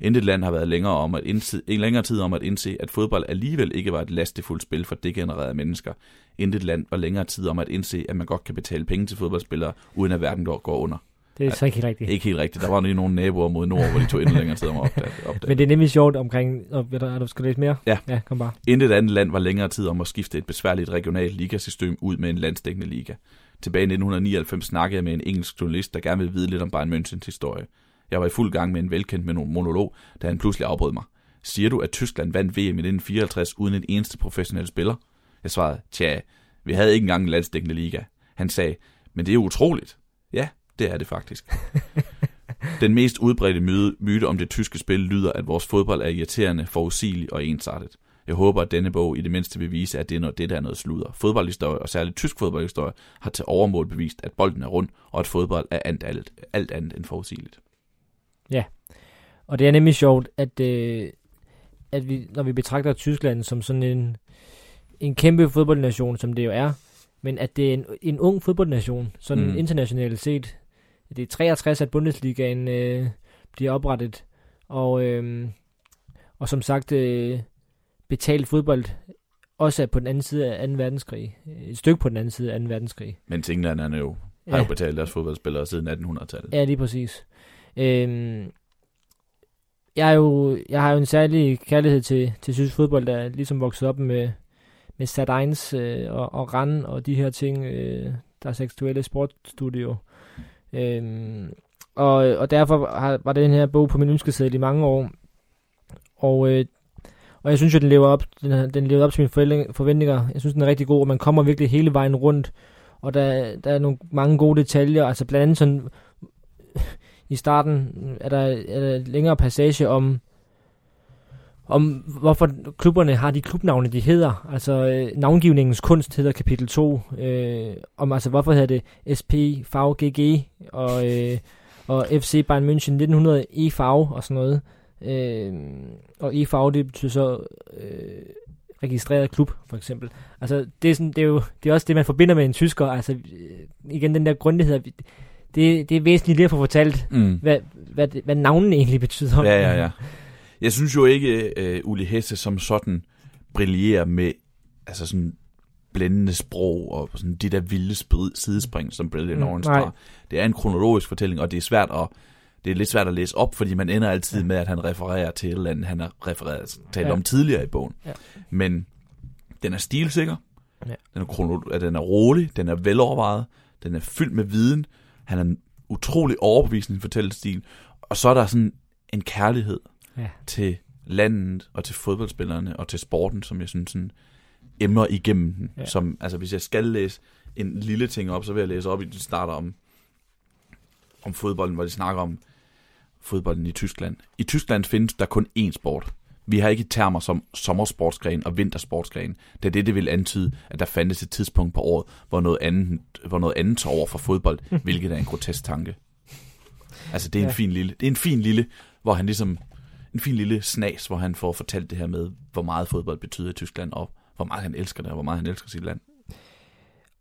Intet land har været længere, om at indse, en længere tid om at indse, at fodbold alligevel ikke var et lastefuldt spil for degenererede mennesker. Intet land var længere tid om at indse, at man godt kan betale penge til fodboldspillere, uden at verden går, går under. Det er så ikke helt rigtigt. Ikke helt rigtigt. Der var lige nogle naboer mod nord, hvor de tog endnu længere tid om at opdage. <laughs> opdage. Men det er nemlig sjovt omkring... Er du skal læse mere? Ja. Ja, kom bare. Intet andet land var længere tid om at skifte et besværligt regionalt ligasystem ud med en landsdækkende liga. Tilbage i 1999 snakkede jeg med en engelsk journalist, der gerne ville vide lidt om Bayern Münchens historie. Jeg var i fuld gang med en velkendt monolog, da han pludselig afbrød mig. Siger du, at Tyskland vandt VM i 1954 uden en eneste professionel spiller? Jeg svarede, tja, vi havde ikke engang en landsdækkende liga. Han sagde, men det er utroligt. Ja, det er det faktisk. <laughs> Den mest udbredte myte, myte om det tyske spil lyder, at vores fodbold er irriterende, forudsigelig og ensartet. Jeg håber, at denne bog i det mindste vil vise, at det er noget, det der er noget sludder. Fodboldhistorie, og særligt tysk fodboldhistorie, har til overmål bevist, at bolden er rund, og at fodbold er alt, alt, alt andet end forudsigeligt. Og det er nemlig sjovt, at, øh, at vi, når vi betragter Tyskland som sådan en, en kæmpe fodboldnation, som det jo er, men at det er en, en ung fodboldnation, sådan Mm. internationalt set. Det er 63, at Bundesligaen øh, bliver oprettet, og, øh, og som sagt, øh, betalt fodbold også er på den anden side af 2. verdenskrig. Et stykke på den anden side af 2. verdenskrig. Men englænderne jo, har jo betalt deres fodboldspillere siden 1800-tallet. Ja, lige præcis. Øhm, jeg, er jo, jeg har jo en særlig kærlighed til, til tysk fodbold, der er ligesom vokset op med, med Sat 1 øh, og, og Rand og de her ting, øh, der er seksuelle sportsstudio. Øhm, og, og derfor har, var den her bog på min ønskeseddel i mange år. Og, øh, og jeg synes jo, den lever op, den, den lever op til mine forventninger. Jeg synes, den er rigtig god, og man kommer virkelig hele vejen rundt. Og der, der er nogle mange gode detaljer, altså blandt andet sådan, i starten er der, er der en længere passage om, om hvorfor klubberne har de klubnavne, de hedder. Altså øh, navngivningens kunst hedder kapitel 2. Øh, om altså hvorfor hedder det SP, FAV, GG og, øh, og FC Bayern München 1900 EV og sådan noget. Øh, og EV det betyder så øh, registreret klub for eksempel. Altså det er, sådan, det er jo det er også det man forbinder med en tysker. Altså øh, igen den der grundighed. Det, det er væsentligt lige at få fortalt, Mm. hvad, hvad, hvad navnene egentlig betyder. Ja, ja, ja. Jeg synes jo ikke, uh, Uli Hesse som sådan brillerer med altså sådan blændende sprog og sådan de der vilde sidespring, som Brilliant Mm, Orange har. Det er en kronologisk fortælling, og det er svært at det er lidt svært at læse op, fordi man ender altid Ja. med, at han refererer til et eller andet, han har refereret talt Ja. om tidligere i bogen. Ja. Men den er stilsikker, Ja. den, er krono- den er rolig, den er velovervejet, den er fyldt med viden, han er en utrolig overbevisende fortællestil, og så er der sådan en kærlighed Ja. til landet og til fodboldspillerne og til sporten, som jeg synes sådan emner igennem den. Ja. Som, altså hvis jeg skal læse en lille ting op, så vil jeg læse op i, det starter om, om fodbolden, hvor de snakker om fodbolden i Tyskland. I Tyskland findes der kun én sport. Vi har ikke termer som sommersportsgren og vintersportsgren. Er det, det vil antyde, at der fandtes et tidspunkt på året, hvor noget andet, hvor noget andet tog over for fodbold, <laughs> hvilket er en grotesk tanke. Altså det er en Ja. fin lille, det er en fin lille, hvor han ligesom, en fin lille snas, hvor han får fortalt det her med, hvor meget fodbold betyder i Tyskland, og hvor meget han elsker det, og hvor meget han elsker sit land.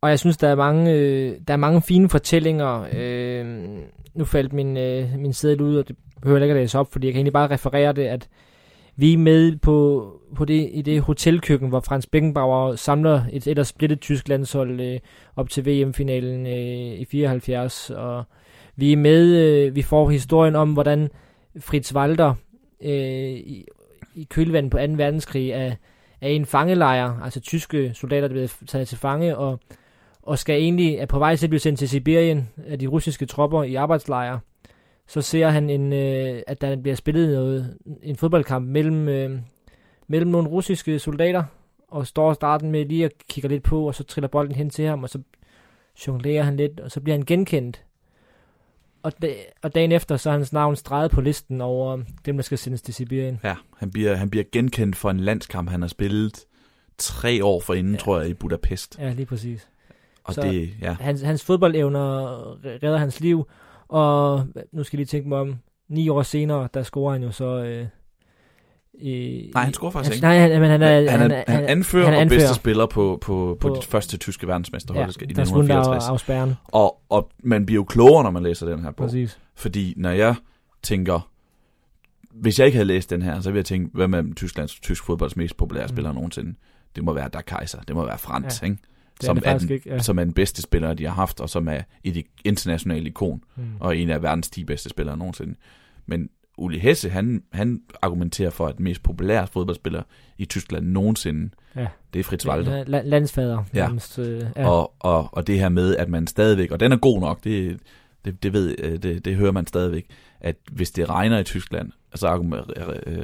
Og jeg synes, der er mange, øh, der er mange fine fortællinger. Øh, nu faldt min, øh, min seddel ud, og det behøver jeg ikke at læse op, fordi jeg kan egentlig bare referere det, at vi er med på, på det, i det hotelkøkken, hvor Frans Beckenbauer samler et ellers splittet tysk landshold øh, op til VM-finalen øh, i 74. Og vi er med, øh, vi får historien om, hvordan Fritz Walter øh, i, i kølvandet på 2. verdenskrig er, er i en fangelejr, altså tyske soldater, der bliver taget til fange, og og skal egentlig er på vej til at blive sendt til Sibirien af de russiske tropper i arbejdslejre, så ser han, en, øh, at der bliver spillet noget, en fodboldkamp mellem, øh, mellem nogle russiske soldater, og står starten med lige at kigge lidt på, og så triller bolden hen til ham, og så jonglerer han lidt, og så bliver han genkendt. Og, da, og dagen efter, så er hans navn streget på listen over dem, der skal sendes til Sibirien. Ja, han bliver, han bliver genkendt for en landskamp, han har spillet tre år forinden, Ja. tror jeg, i Budapest. Ja, lige præcis. Og Så- det, ja, Hans, hans fodboldevner redder hans liv, og nu skal jeg lige tænke mig om, ni år senere, der scorer han jo så øh, Øh, Nej, han scorer faktisk han, ikke. Nej, han, men han er, han, han, han, han anfører han er og bedste anfører. spiller på, på, på, På- det første tyske verdensmesterhold ja, i der svunder 1964. af spærren. Og, og man bliver jo klogere, når man læser den her bog. Præcis. Fordi når jeg tænker, hvis jeg ikke havde læst den her, så ville jeg tænke, hvem er Tysklands tysk fodbolds mest populære Mm. spiller nogensinde? Det må være Der Kaiser, det må være Frans, Ja. ikke? Det Som er er den- ikke. Ja. som er den bedste spiller, de har haft, og som er et internationalt ikon, Mm. og en af verdens 10 bedste spillere nogensinde. Men Uli Hesse, han, han argumenterer for, at den mest populære fodboldspiller i Tyskland nogensinde, Ja. det er Fritz Walter. La- landsfader. Ja. Nærmest, øh, Ja. ja. Og, og, og det her med, at man stadigvæk, og den er god nok, det, det, det, ved, øh, det, det hører man stadigvæk, at hvis det regner i Tyskland, så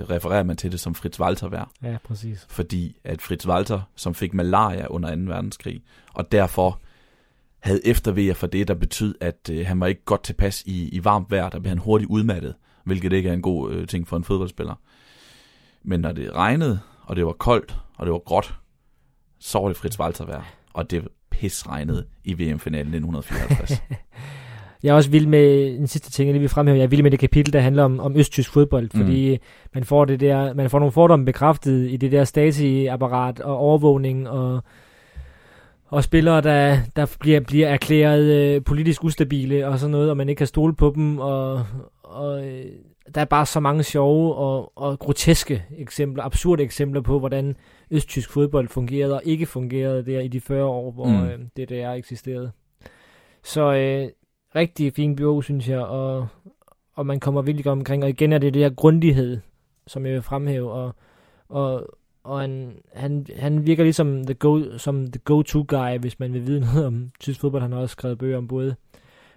refererer man til det som Fritz Walter vejr. ja, præcis. Fordi at Fritz Walter, som fik malaria under 2. verdenskrig, og derfor havde eftervejer for det, der betød, at øh, han var ikke godt tilpas i, i varmt vejr, der blev han hurtigt udmattet, hvilket ikke er en god øh, ting for en fodboldspiller. Men når det regnede, og det var koldt, og det var gråt, så var det Fritz Walter vejr, og det pisregnede i VM-finalen 1954. <laughs> Jeg er også vild med en sidste ting, jeg lige vil fremhæve. Jeg er vild med det kapitel, der handler om, om østtysk fodbold, Mm. fordi man får det der, man får nogle fordomme bekræftet i det der Stasi-apparat og overvågning og og spillere, der, der bliver, bliver erklæret øh, politisk ustabile og sådan noget, og man ikke kan stole på dem, og, og øh, der er bare så mange sjove og, og groteske eksempler, absurde eksempler på, hvordan østtysk fodbold fungerede og ikke fungerede der i de 40 år, hvor Mm. mm. øh, DDR eksisterede. Så øh, rigtig fin bog, synes jeg, og, og man kommer virkelig godt omkring, og igen er det det her grundighed, som jeg vil fremhæve, og, og, og han, han, han virker ligesom the go, som the go-to guy, hvis man vil vide <laughs> noget om tysk fodbold. Han har også skrevet bøger om både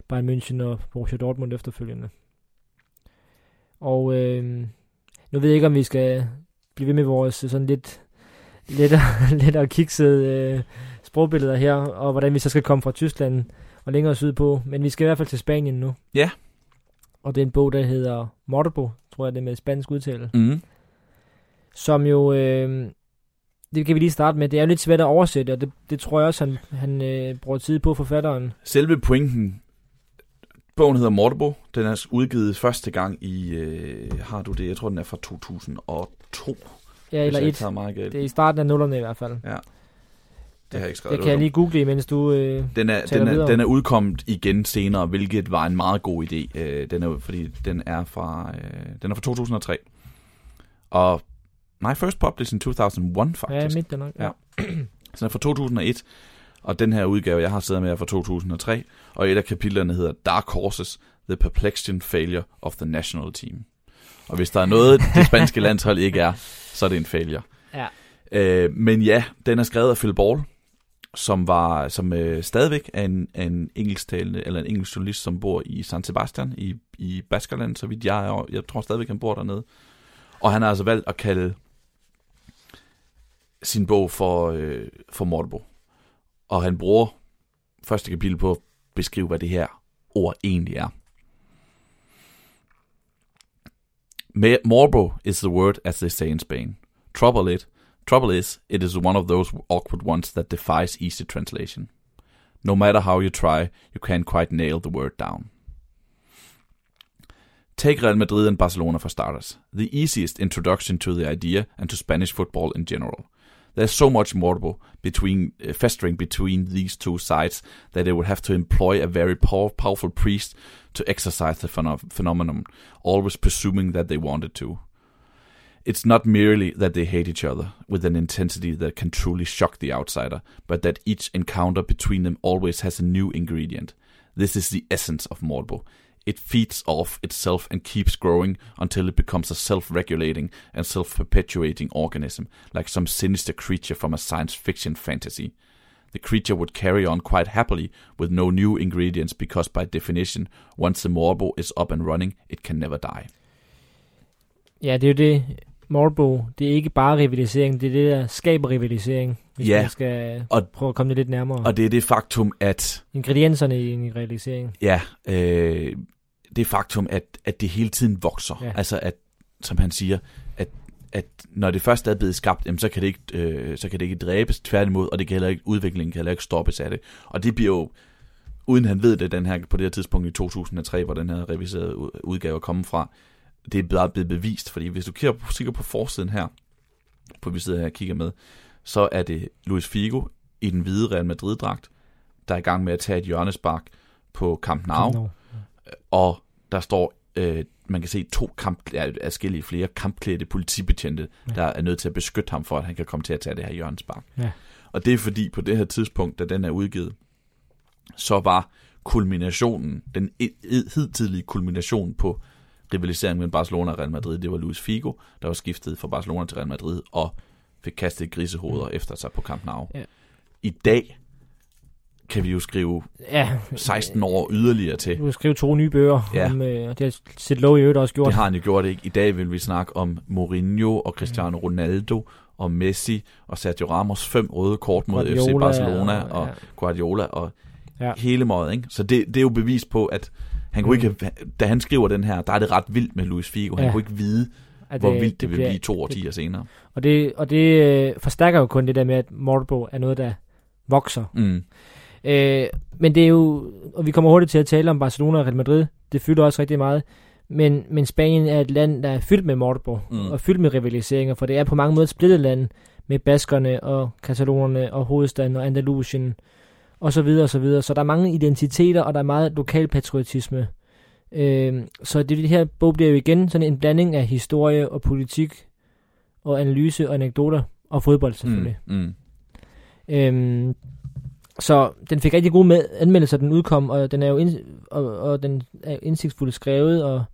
Bayern München og Borussia Dortmund efterfølgende. Og øh, nu ved jeg ikke, om vi skal blive ved med vores sådan lidt lettere, <laughs> lettere kiksede øh, sprogbilleder her, og hvordan vi så skal komme fra Tyskland og længere sydpå. Men vi skal i hvert fald til Spanien nu. Ja. Og det er en bog, der hedder Morbo, tror jeg det er med spansk udtale. mm. Som jo, øh, det kan vi lige starte med, det er jo lidt svært at oversætte, og det, det tror jeg også, han, han øh, bruger tid på, forfatteren. Selve pointen, bogen hedder Mortebo, den er udgivet første gang i, øh, har du det, jeg tror den er fra 2002. Ja, eller et. Det er i starten af nullerne i hvert fald. Ja. Det har jeg ikke skrevet. Det kan jeg lige google, mens du... Øh, Den er, den, er, videre. den er udkommet igen senere, hvilket var en meget god idé. Øh, den er, fordi den er fra, øh, den er fra 2003. Og nej, first published in 2001 ja, faktisk. midt det nok. Ja. Så den er fra 2001, og den her udgave, jeg har siddet med, er fra 2003. Og et af kapitlerne hedder Dark Horses, The Perplexion Failure of the National Team. Og hvis der er noget, det spanske landshold ikke er, så er det en failure. Ja. Øh, men ja, den er skrevet af Phil Ball, som var som øh, stadigvæk er en, en engelsktalende eller en engelsk journalist, som bor i San Sebastian i, i Baskerland, så vidt jeg er. Jeg tror stadigvæk, han bor dernede. Og han har altså valgt at kalde sin bog for, øh, for Mortebo. Og han bruger første kapitel på at beskrive, hvad det her ord egentlig er. Morbo is the word, as they say in Spain. Trouble it, trouble is, it is one of those awkward ones that defies easy translation. No matter how you try, you can't quite nail the word down. Take Real Madrid and Barcelona for starters. The easiest introduction to the idea and to Spanish football in general. There's so much morbo between uh, festering between these two sides that they would have to employ a very pow- powerful priest to exercise the pheno- phenomenon, always presuming that they wanted to. It's not merely that they hate each other with an intensity that can truly shock the outsider, but that each encounter between them always has a new ingredient. This is the essence of Morbo. It feeds off itself and keeps growing until it becomes a self regulating and self perpetuating organism, like some sinister creature from a science fiction fantasy. The creature would carry on quite happily with no new ingredients because, by definition, once the Morbo is up and running, it can never die. Ja, det er jo det. Morbo, det er ikke bare rivalisering, det er det, der skaber rivalisering, hvis Ja. man skal Og- prøve at komme det lidt nærmere. Og det er det faktum, at Ingredienserne i en rivalisering. Ja, øh, det faktum, at, at det hele tiden vokser. Ja. Altså, at, som han siger, at, at når det først er blevet skabt, jamen, så, kan det ikke, øh, så kan det ikke dræbes tværtimod, og det kan heller ikke, udviklingen kan heller ikke stoppes af det. Og det bliver jo, uden han ved det, den her, på det her tidspunkt i 2003, hvor den her reviserede ud- udgave er kommet fra, det er bare blevet bevist, fordi hvis du kigger på, kigger på forsiden her, på vi sidder her og kigger med, så er det Luis Figo i den hvide Real Madrid-dragt, der er i gang med at tage et hjørnespark på Camp Nou, og der står, øh, man kan se to kamp, ja, flere kampklædte politibetjente, Ja. der er nødt til at beskytte ham for, at han kan komme til at tage det her hjørnespark. Ja. Og det er fordi, på det her tidspunkt, da den er udgivet, så var kulminationen, den hidtidige kulmination på rivaliseringen mellem Barcelona og Real Madrid, det var Luis Figo, der var skiftet fra Barcelona til Real Madrid, og fik kastet grisehoveder mm. efter sig på Camp Nou. Ja. I dag kan vi jo skrive Ja, 16 år yderligere til. Du kan skrive to nye bøger, Ja. om, øh, og det har set lov i øvrigt også gjort. Det har han jo gjort, ikke? I dag vil vi snakke om Mourinho og Cristiano Ronaldo og Messi og Sergio Ramos fem røde kort mod FC Guardiola Barcelona og- og, ja. Guardiola og ja. hele måde, ikke? Så det, det er jo bevis på, at han kunne Mm. ikke, da han skriver den her, der er det ret vildt med Luis Figo. Han Ja. kunne ikke vide, At hvor vildt det vil bliver- blive to årtier senere. Og det, og det øh, forstærker jo kun det der med, at Morbo er noget, der vokser. Mm. Øh, men det er jo, og vi kommer hurtigt til at tale om Barcelona og Real Madrid, det fylder også rigtig meget. Men, men Spanien er et land, der er fyldt med Morbo. Mm. og fyldt med rivaliseringer, for det er på mange måder et splittet land, med baskerne og katalonerne og hovedstaden og Andalusien, og så videre og så videre. Så der er mange identiteter, og der er meget lokal patriotisme. Øh, så det, det her bog bliver jo igen sådan en blanding af historie og politik, og analyse og anekdoter, og fodbold selvfølgelig. Mm. Mm. Øhm, så den fik rigtig gode med anmeldelser, den udkom, og den er jo ind, og, og den er indsigtsfuldt skrevet, og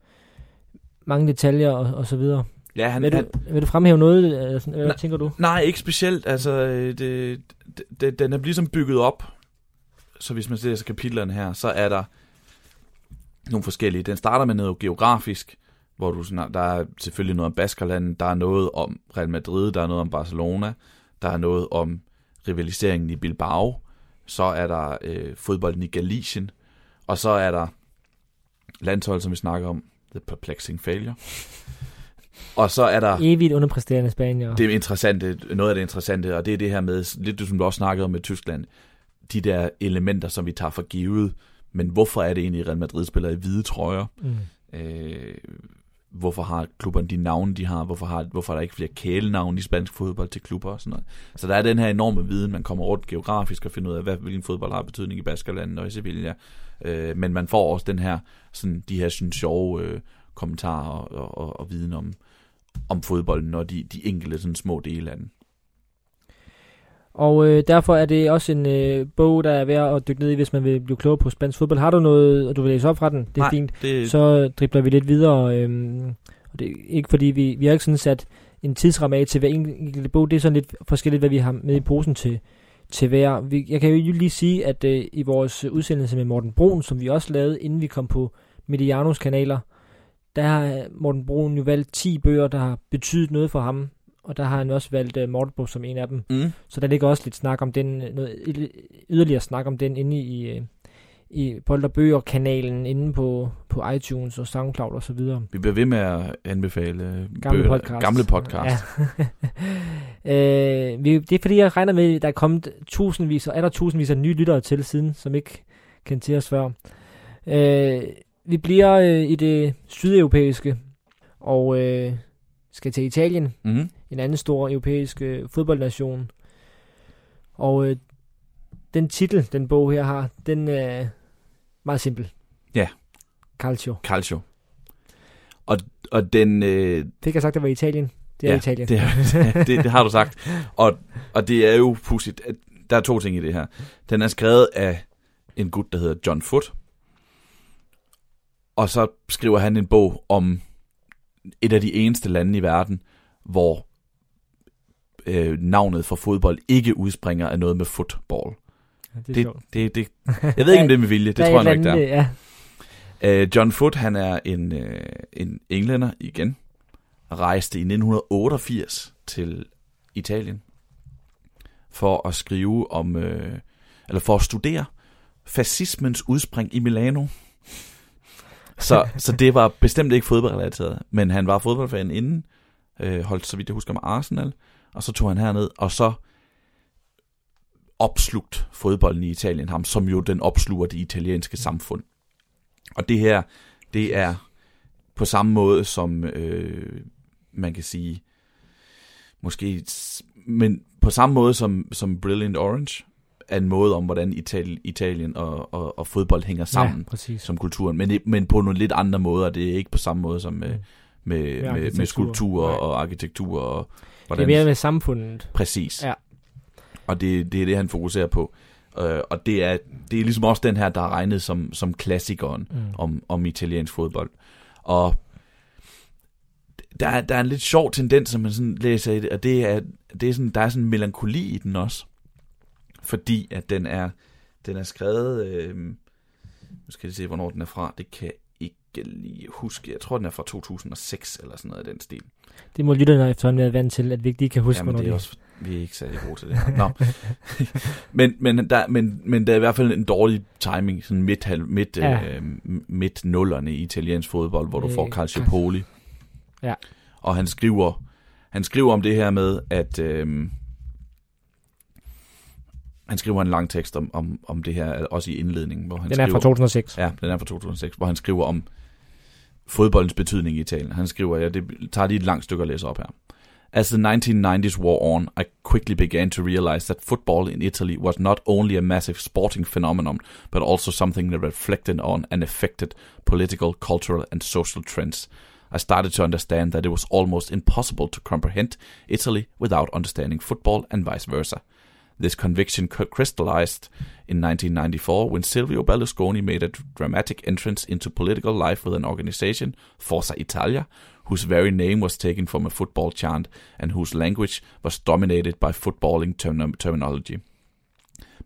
mange detaljer og, og så videre. Ja, han, Vil du, han, vil du fremhæve noget, eller hvad Nej. tænker du? Nej, ikke specielt. Altså, øh, det, det, den er ligesom bygget op. Så hvis man ser kapitlerne her, så er der nogle forskellige. Den starter med noget geografisk, hvor du sådan, der er selvfølgelig noget om Baskerlandet, der er noget om Real Madrid, der er noget om Barcelona, der er noget om rivaliseringen i Bilbao, så er der øh, fodbolden i Galicien, og så er der landshold, som vi snakker om, The Perplexing Failure. Og så er der Evigt underpræsterende Spanier. det er interessante, noget af det interessante, og det er det her med, lidt som du også snakkede om med Tyskland, de der elementer, som vi tager for givet, men hvorfor er det egentlig, Real Madrid spiller i hvide trøjer? Mm. Øh, hvorfor har klubberne de navne, de har? Hvorfor, har, hvorfor er der ikke flere kælenavne i spansk fodbold til klubber og sådan noget? Så der er den her enorme viden, man kommer rundt geografisk og finder ud af, hvad, hvilken fodbold har betydning i Baskerlandet og i Sevilla. Øh, men man får også den her, sådan, de her sådan, sjove øh, kommentarer og, og, og viden om, om fodbolden og de, de enkelte sådan, små dele af den. Og øh, derfor er det også en øh, bog, der er værd at dykke ned i, hvis man vil blive klog på spansk fodbold. Har du noget, og du vil læse op fra den? Det er Nej, fint. Det, så dribler vi lidt videre. Øhm, og det er ikke fordi, vi, vi har ikke sådan sat en tidsramme af til hver enkelt bog. Det er sådan lidt forskelligt, hvad vi har med i posen til, til hver. Vi, jeg kan jo lige sige, at øh, i vores udsendelse med Morten Brun, som vi også lavede, inden vi kom på Medianos kanaler, der har Morten Brun jo valgt 10 bøger, der har betydet noget for ham. Og der har han også valgt uh, Mortenbog som en af dem. mm, Så der ligger også lidt snak om den, noget yderligere snak om den inde i, øh, i Polter Bøger-kanalen inde på, på iTunes og SoundCloud og så videre. vi bliver ved med at anbefale Gamle bøger- podcast. gamle podcast. Ja. <laughs> øh, vi, det er fordi, jeg regner med, at der er kommet tusindvis, og er der tusindvis af nye lyttere til siden, som ikke kendte til os før. Øh, vi bliver øh, i det sydeuropæiske, og øh, skal til Italien, Mm, en anden stor europæisk øh, fodboldnation. Og øh, den titel, den bog her har, den er meget simpel. Ja. Calcio. Calcio. Og, og den... Øh, Fik jeg sagt, det var Italien? Det er ja, Italien. Det, <laughs> det, det har du sagt. Og, og det er jo pudsigt. Der er to ting i det her. Den er skrevet af en gut, der hedder John Foot. Og så skriver han en bog om et af de eneste lande i verden, hvor øh, navnet for fodbold ikke udspringer af noget med football. Ja, det er Det, sjovt. det, det, jeg ved ikke, om det er med vilje. Det <laughs> Der tror jeg nok det er. Ja. Øh, John Foot, han er en, øh, en englænder igen, rejste i 1988 til Italien for at skrive om, øh, eller for at studere fascismens udspring i Milano. Så, <laughs> så det var bestemt ikke fodboldrelateret, men han var fodboldfan inden, øh, holdt så vidt jeg husker med Arsenal, og så tog han herned, og så opslugt fodbolden i Italien ham, som jo den opsluger det italienske samfund. Og det her, det er på samme måde som, øh, man kan sige, måske, men på samme måde som, som Brilliant Orange, er en måde om, hvordan Italien, Italien og, og, og fodbold hænger sammen ja, som kulturen, men, men på nogle lidt andre måder. Det er ikke på samme måde som med, mm. med, med, med, med skulptur Nej. og arkitektur. Og hvordan, det er mere med samfundet. Præcis. Ja. Og det, det er det, han fokuserer på. Uh, og det er, det er ligesom også den her, der er regnet som, som klassikeren mm. om, om italiensk fodbold. Og der er, der er en lidt sjov tendens, som man sådan læser i det, og det er, det er sådan, der er sådan en melankoli i den også fordi at den er, den er skrevet, øh, nu skal jeg se, hvornår den er fra, det kan ikke lige huske, jeg tror, den er fra 2006 eller sådan noget i den stil. Det må lytterne efterhånden være vant til, at vi ikke kan huske, Jamen, det er. Også, vi er ikke særlig gode til det Nå. <laughs> men, men, der, men, men der er i hvert fald en dårlig timing, sådan midt, midt, ja. øh, midt nullerne i italiensk fodbold, hvor du får Calciopoli. Ja. Og han skriver, han skriver om det her med, at... Øh, han skriver en lang tekst om, om, om det her, også i indledningen. Hvor han den er skriver, fra 2006. Ja, den er fra 2006, hvor han skriver om fodboldens betydning i Italien. Han skriver, ja, det tager lige et langt stykke at læse op her. As the 1990s wore on, I quickly began to realize that football in Italy was not only a massive sporting phenomenon, but also something that reflected on and affected political, cultural, and social trends. I started to understand that it was almost impossible to comprehend Italy without understanding football and vice versa. This conviction crystallized in 1994 when Silvio Berlusconi made a dramatic entrance into political life with an organization, Forza Italia, whose very name was taken from a football chant and whose language was dominated by footballing term- terminology.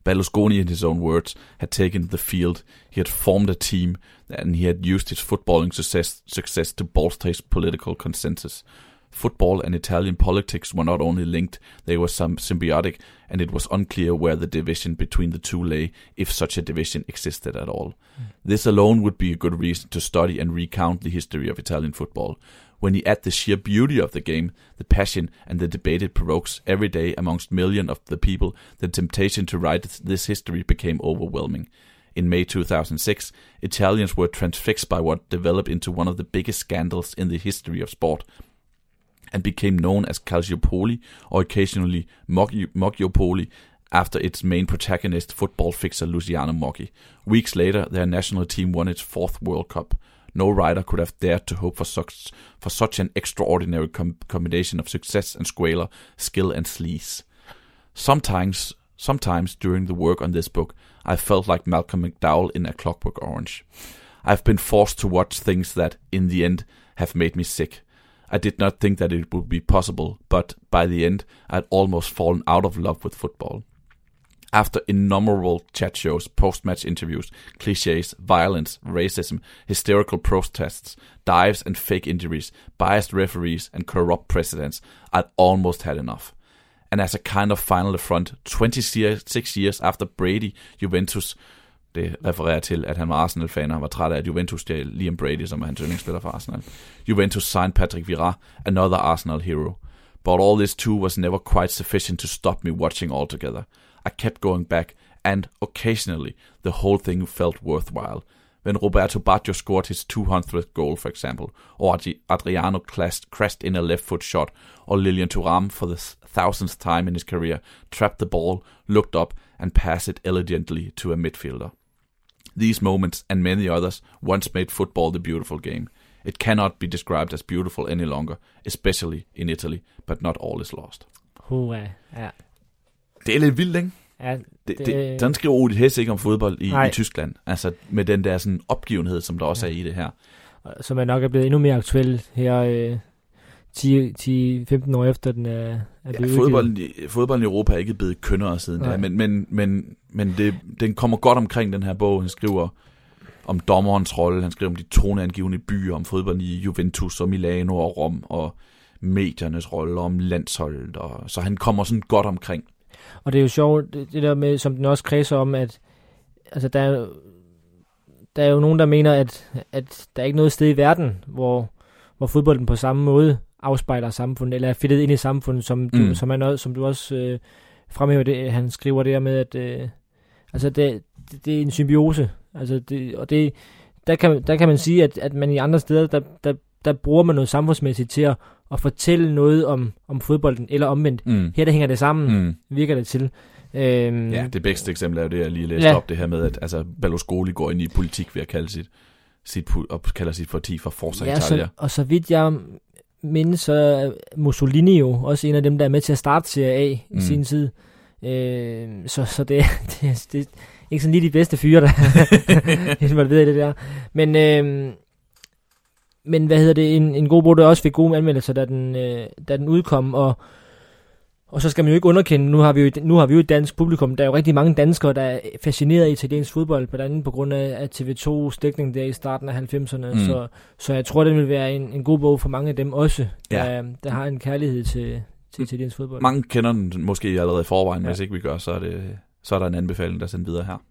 Berlusconi, in his own words, had taken the field, he had formed a team, and he had used his footballing success, success to bolster his political consensus. Football and Italian politics were not only linked, they were some symbiotic, and it was unclear where the division between the two lay, if such a division existed at all. Mm. This alone would be a good reason to study and recount the history of Italian football. When you add the sheer beauty of the game, the passion and the debate it provokes every day amongst millions of the people, the temptation to write this history became overwhelming. In May 2006, Italians were transfixed by what developed into one of the biggest scandals in the history of sport – and became known as Calciopoli or occasionally Moggiopoli after its main protagonist, football fixer Luciano Moggi. Weeks later, their national team won its fourth World Cup. No rider could have dared to hope for such, for such an extraordinary com- combination of success and squalor, skill and sleaze. Sometimes, sometimes during the work on this book, I felt like Malcolm McDowell in A Clockwork Orange. I've been forced to watch things that, in the end, have made me sick. I did not think that it would be possible, but by the end, I'd almost fallen out of love with football. After innumerable chat shows, post match interviews, cliches, violence, racism, hysterical protests, dives and fake injuries, biased referees, and corrupt presidents, I'd almost had enough. And as a kind of final affront, 26 years after Brady, Juventus det refererer til, at han var Arsenal-fan, og han var træt af, at Juventus stjal Liam Brady, som er hans yndlingsspiller for Arsenal. Juventus signed Patrick Vieira, another Arsenal hero. But all this too was never quite sufficient to stop me watching altogether. I kept going back, and occasionally the whole thing felt worthwhile. When Roberto Baggio scored his 200th goal, for example, or Adriano crashed in a left foot shot, or Lilian Thuram, for the thousandth time in his career, trapped the ball, looked up, and passed it elegantly to a midfielder. These moments and many others once made football the beautiful game. It cannot be described as beautiful any longer, especially in Italy, but not all is lost. Uh, ja. Det er lidt vildt, ikke? Ja, det, det, det, den skriver Odin Hess ikke om fodbold i, i Tyskland. Altså med den der sådan opgivenhed, som der også ja. er i det her. Som er nok er blevet endnu mere aktuel her øh, 10-15 år efter den er, er blevet ja, fodbolden, fodbolden i Europa er ikke blevet kønnere siden der, men, men, men, men det, den kommer godt omkring den her bog. Han skriver om dommerens rolle, han skriver om de toneangivende byer, om fodbolden i Juventus og Milano og Rom, og mediernes rolle, om landsholdet, og, så han kommer sådan godt omkring. Og det er jo sjovt, det, det der med, som den også kredser om, at altså der er, der er jo nogen, der mener, at, at der er ikke noget sted i verden, hvor, hvor fodbolden på samme måde afspejler samfundet, eller er fedtet ind i samfundet, som du, mm. som, er noget, som du også øh, fremhæver det, han skriver der med, at øh, altså det, det, det, er en symbiose, altså det, og det, der, kan, der kan man sige, at, at man i andre steder, der, der, der bruger man noget samfundsmæssigt til at, at fortælle noget om, om fodbolden, eller omvendt. Mm. Her der hænger det sammen, Mm. virker det til. Øhm, Ja, det bedste eksempel er jo det, jeg lige læste Ja. op, det her med, at altså, Berlusconi går ind i politik ved at kalde sit, sit, og kalder sit parti for Forza ja, Italia. så, og så vidt jeg mindes, så er Mussolini jo også en af dem, der er med til at starte Serie A i Mm. sin tid. Øh, så, så det, <laughs> det, det, er ikke sådan lige de bedste fyre, der <laughs> er involveret i det der. Men, øh, men hvad hedder det, en, en god bog, der også fik gode anmeldelser, da den, øh, da den udkom, og, og så skal man jo ikke underkende, nu har, vi jo, nu har vi jo et dansk publikum, der er jo rigtig mange danskere, der er fascineret af italiensk fodbold, blandt andet på grund af, af TV2's dækning der i starten af 90'erne, Mm. så, så jeg tror, det vil være en, en god bog for mange af dem også, Ja. der, der har en kærlighed til, til italiensk fodbold. Mange kender den måske allerede i forvejen, ja. Hvis ikke vi gør, så er, det, så er der en anbefaling, der er sendt videre her.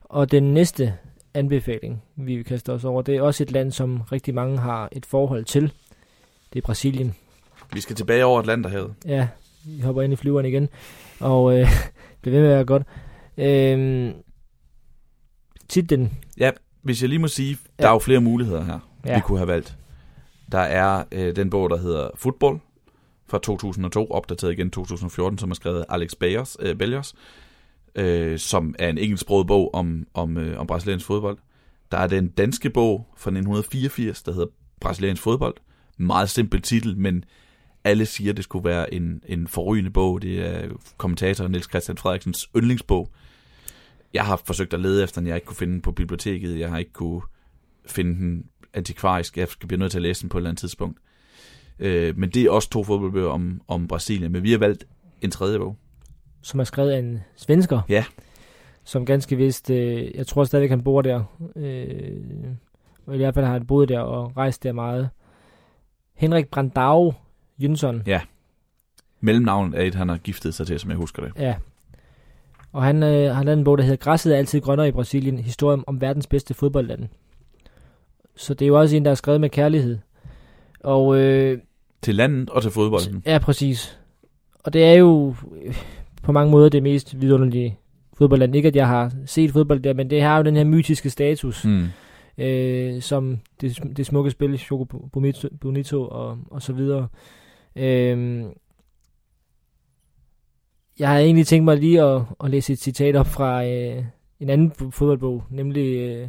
Og den næste anbefaling, vi vil kaste os over, det er også et land, som rigtig mange har et forhold til. Det er Brasilien. Vi skal tilbage over Atlanterhavet. Ja, vi hopper ind i flyveren igen, og øh, <laughs> bliver ved med at være godt. Øhm, titlen, Hvis jeg lige må sige, Ja. der er jo flere muligheder her, ja. ja, vi kunne have valgt. Der er øh, den bog, der hedder Football fra 2002, opdateret igen 2014, som er skrevet af Alex Bayers, øh, Belliers, øh, som er en engelsksproget bog om, om, øh, om brasiliansk fodbold. Der er den danske bog fra 1984, der hedder Brasiliansk fodbold. Meget simpel titel, men alle siger, det skulle være en, en forrygende bog. Det er kommentator Niels Christian Frederiksens yndlingsbog. Jeg har forsøgt at lede efter den, jeg ikke kunne finde den på biblioteket. Jeg har ikke kunne finde den antikvarisk. Jeg skal blive nødt til at læse den på et eller andet tidspunkt. Øh, men det er også to fodboldbøger om, om Brasilien. Men vi har valgt en tredje bog. som er skrevet af en svensker. Ja. Som ganske vist, øh, jeg tror stadigvæk, han bor der. Øh, og i hvert fald har han boet der og rejst der meget. Henrik Brandau Jønsson. Mellemnavnet er et, han har giftet sig til, som jeg husker det. Ja. Og han øh, har lavet en bog, der hedder Græsset er altid grønnere i Brasilien. Historien om verdens bedste fodboldland. Så det er jo også en, der er skrevet med kærlighed. Og øh, Til landet og til fodbolden. ja, præcis. Og det er jo øh, på mange måder det mest vidunderlige fodboldland. Ikke at jeg har set fodbold der, men det har jo den her mytiske status. Mm. øh, som det, det smukke spil, Choco Bonito, Bonito og, og så videre. Øh, jeg har egentlig tænkt mig lige at, at læse et citat op fra øh, en anden fo- fodboldbog, nemlig øh,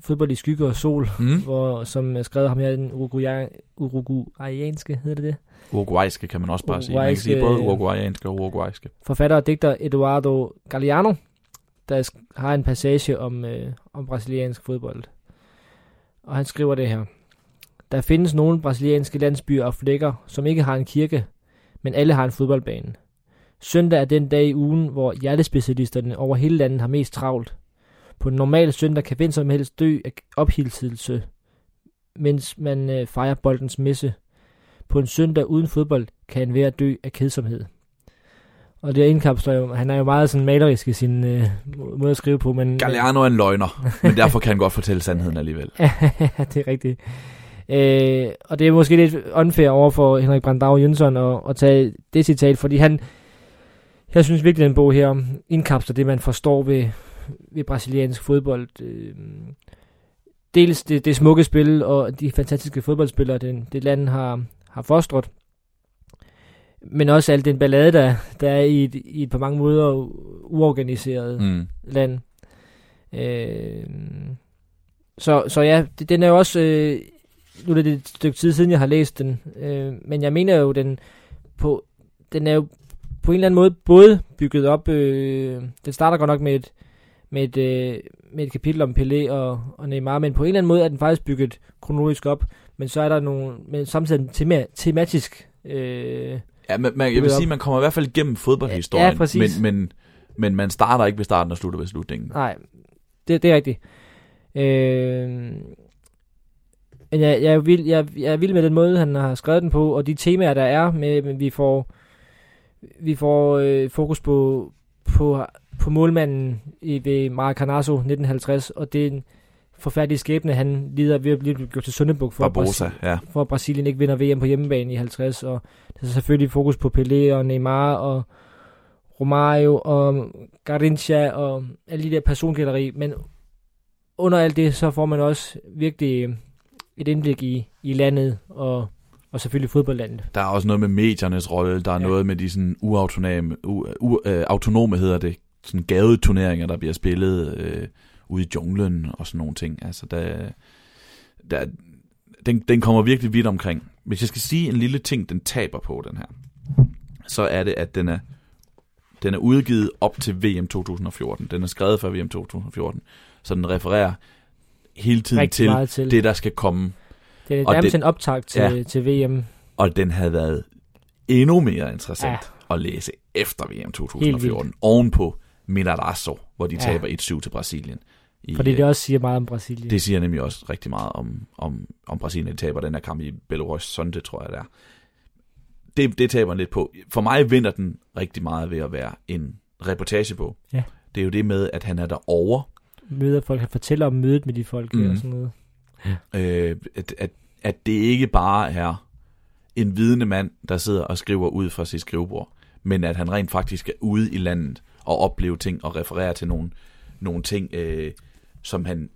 Fodbold i skygge og sol, Mm. hvor, som er skrevet ham her, den uruguay- uruguayanske, hedder det det? Uruguayske kan man også bare sige. Man kan sige både uruguayanske og uruguayske. forfatter og digter Eduardo Galeano, der har en passage om, øh, om brasiliansk fodbold. Og han skriver det her. Der findes nogle brasilianske landsbyer og flækker, som ikke har en kirke, men alle har en fodboldbane. Søndag er den dag i ugen, hvor hjertespecialisterne over hele landet har mest travlt. På en normal søndag kan hvem som helst dø af ophilselse, mens man øh, fejrer boldens messe. På en søndag uden fodbold kan enhver dø af kedsomhed. Og det indkapsler jo, han er jo meget sådan malerisk i sin øh, må- måde at skrive på, men... Galliano er en løgner, men derfor kan han godt fortælle sandheden alligevel. <laughs> ja, det er rigtigt. Øh, og det er måske lidt unfair over for Henrik Brandau Jønsson at, at tage det citat, fordi han, jeg synes virkelig, den bog her indkapsler det, man forstår ved, ved brasiliansk fodbold. Øh, dels det, det smukke spil og de fantastiske fodboldspillere, det, det land har, har fostret, men også al den ballade, der, der er i et, i et på mange måder uorganiseret Mm. land. Øh, så, så ja, det, den er jo også... Øh, nu er det et stykke tid siden, jeg har læst den. Øh, men jeg mener jo, den på den er jo på en eller anden måde både bygget op... Øh, den starter godt nok med et, med et, øh, med et kapitel om Pelé og, og Neymar, men på en eller anden måde er den faktisk bygget kronologisk op. Men så er der nogle... Men samtidig tema, tematisk... Øh, Ja, men man, jeg vil op. sige, man kommer i hvert fald igennem fodboldhistorien, Ja, præcis. men, men, men man starter ikke ved starten og slutter ved slutningen. Nej, det, det er rigtigt. Øh, men jeg, jeg, er vild, jeg, jeg er vild med den måde, han har skrevet den på, og de temaer, der er med, med vi får, vi får øh, fokus på, på, på målmanden i, ved Maracanazo 1950, og det er en forfærdelig skæbne, han lider ved at blive gjort til Søndebuk for, Barbosa, ja. for at Brasilien ikke vinder VM på hjemmebane i 50, og der er selvfølgelig fokus på Pelé og Neymar og Romario og Garincha og alle de der persongalleri, men under alt det, så får man også virkelig et indblik i, i landet og, og selvfølgelig fodboldlandet. Der er også noget med mediernes rolle, der er ja. noget med de sådan uautonome, u, u, øh, autonome hedder det, sådan gadeturneringer, der bliver spillet øh, ude i junglen og sådan nogle ting. Altså, der, der, den, den kommer virkelig vidt omkring. Hvis jeg skal sige en lille ting, den taber på, den her, så er det, at den er, den er udgivet op til VM 2014. Den er skrevet før VM 2014. Så den refererer hele tiden til, til det, der skal komme. Det er nærmest en optag til, ja, til VM. Og den havde været endnu mere interessant ja. at læse efter VM 2014. Ovenpå Minarasso, hvor de ja. taber 1-7 til Brasilien. I, Fordi det øh, også siger meget om Brasilien. Det siger nemlig også rigtig meget om, om, om Brasilien. De taber den her kamp i Belo Horizonte, tror jeg det er. Det, det taber lidt på. For mig vinder den rigtig meget ved at være en reportage på. Ja. Det er jo det med, at han er derovre. Møder folk, han fortæller om mødet med de folk mm. og sådan noget. Ja. Øh, at, at, at det ikke bare er en vidende mand, der sidder og skriver ud fra sit skrivebord, men at han rent faktisk er ude i landet og opleve ting og referere til nogle, nogle ting, øh, som, han,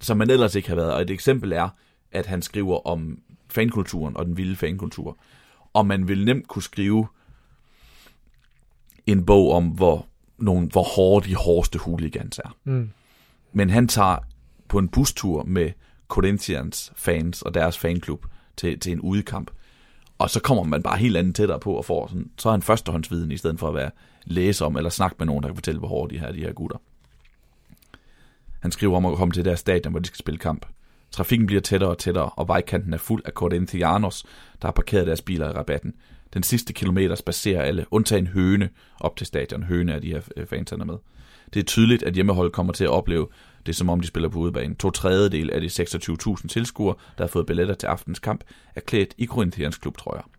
som man ellers ikke har været. Og et eksempel er, at han skriver om fankulturen og den vilde fankultur. Og man vil nemt kunne skrive en bog om, hvor, nogle, hvor hårde de hårdeste hooligans er. Mm. Men han tager på en bustur med Corinthians fans og deres fanklub til, til en udekamp. Og så kommer man bare helt andet tættere på og får sådan, så er han førstehåndsviden, i stedet for at være læse om eller snakke med nogen, der kan fortælle, hvor hårde de her, de her gutter. Han skriver om at komme til deres stadion, hvor de skal spille kamp. Trafikken bliver tættere og tættere, og vejkanten er fuld af Corinthianos, der har parkeret deres biler i rabatten. Den sidste kilometer spacerer alle, undtagen Høne, op til stadion. Høne er de her øh, fans, han er med. Det er tydeligt, at hjemmeholdet kommer til at opleve det, som om de spiller på udebane. To tredjedel af de 26.000 tilskuere, der har fået billetter til aftens kamp, er klædt i Corinthians klubtrøjer.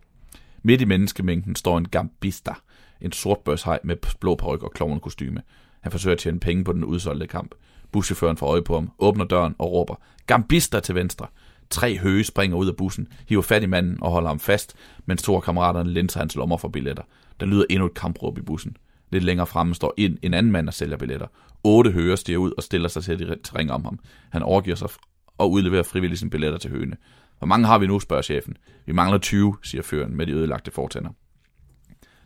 Midt i menneskemængden står en gambista, en sort børshej med blå peruk og klovnekostyme. Han forsøger at tjene penge på den udsolgte kamp. Buschaufføren får øje på ham, åbner døren og råber, Gambista til venstre. Tre høge springer ud af bussen, hiver fat i manden og holder ham fast, mens to af kammeraterne linser hans lommer for billetter. Der lyder endnu et kampråb i bussen. Lidt længere fremme står ind en anden mand og sælger billetter. Otte høger stiger ud og stiller sig til at ringe om ham. Han overgiver sig og udleverer frivilligt sine billetter til høne. Hvor mange har vi nu, spørger chefen. Vi mangler 20, siger føren med de ødelagte fortænder.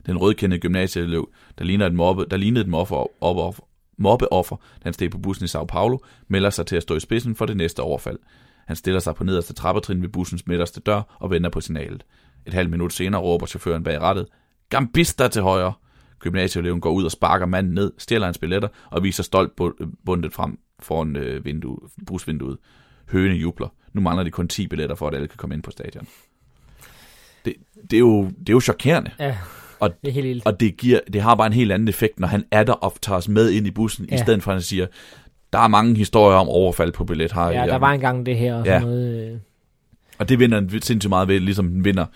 Den rødkendte gymnasieelev, der ligner et mobbe, der lignede et mobbeoffer, op, mobbeoffer, da han steg på bussen i Sao Paulo, melder sig til at stå i spidsen for det næste overfald. Han stiller sig på nederste trappetrin ved bussens midterste dør og venter på signalet. Et halvt minut senere råber chaufføren bag rattet, Gambista til højre! Gymnasieeleven går ud og sparker manden ned, stjæler hans billetter og viser stolt bundet frem foran øh, vindue, busvinduet. Høne jubler. Nu mangler de kun 10 billetter for, at alle kan komme ind på stadion. Det, det, er, jo, det er jo chokerende. Ja. Og, det er helt vildt. Og det, giver, det har bare en helt anden effekt, når han er der og tager os med ind i bussen, ja. i stedet for at han siger, der er mange historier om overfald på billet her. Ja, der var engang det her og ja. sådan noget. Øh. Og det vinder han sindssygt meget ved, ligesom den vinder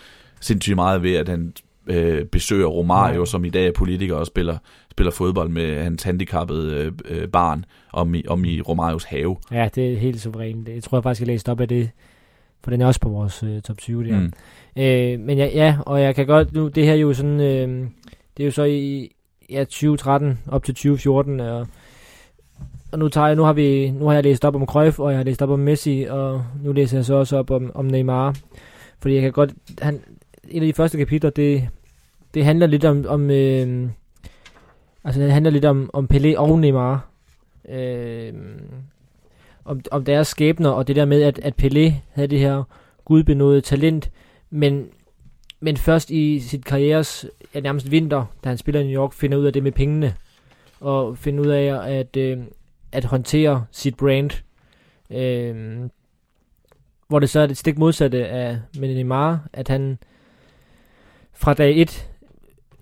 sindssygt meget ved, at han øh, besøger Romario, ja. som i dag er politiker og spiller, spiller fodbold med hans handicappede øh, øh, barn om i, om i Romarios have. Ja, det er helt suverænt. Jeg tror jeg faktisk, jeg læste op af det, for den er også på vores øh, top 20 der. Mm. Øh, men ja, ja, og jeg kan godt, nu, det her er jo sådan, øh, det er jo så i ja, 2013 op til 2014, og, og nu, tager jeg, nu, har vi, nu har jeg læst op om Cruyff, og jeg har læst op om Messi, og nu læser jeg så også op om, om Neymar. Fordi jeg kan godt, han, en af de første kapitler, det, det handler lidt om, om øh, altså det handler lidt om, om Pelé og Neymar. Øh, om, om deres skæbner, og det der med, at, at Pelé havde det her gudbenåede talent, men, men først i sit karrieres ja, nærmest vinter, da han spiller i New York, finder ud af det med pengene, og finder ud af at, øh, at håndtere sit brand. Øh, hvor det så er det stik modsatte af med Neymar, at han fra dag 1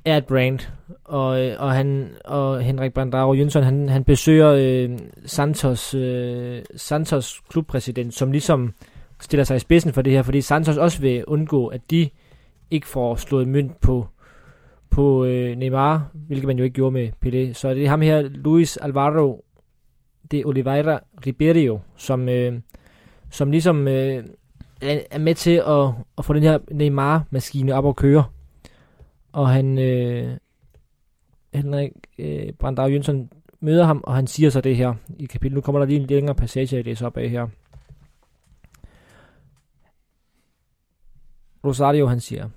er et brand, og, øh, og, han, og Henrik Bandaro Jønsson, han, han besøger øh, Santos, øh, Santos klubpræsident, som ligesom stiller sig i spidsen for det her, fordi Santos også vil undgå, at de ikke får slået mønt på, på øh, Neymar, hvilket man jo ikke gjorde med Pelé. Så det er ham her, Luis Alvaro de Oliveira Ribeiro, som, øh, som ligesom øh, er med til at, at få den her Neymar-maskine op og køre. Og han, øh, Henrik øh, Brandau Jønsson møder ham, og han siger så det her i kapitel. Nu kommer der lige en længere passage, jeg læser op af her. Rosario, han siger,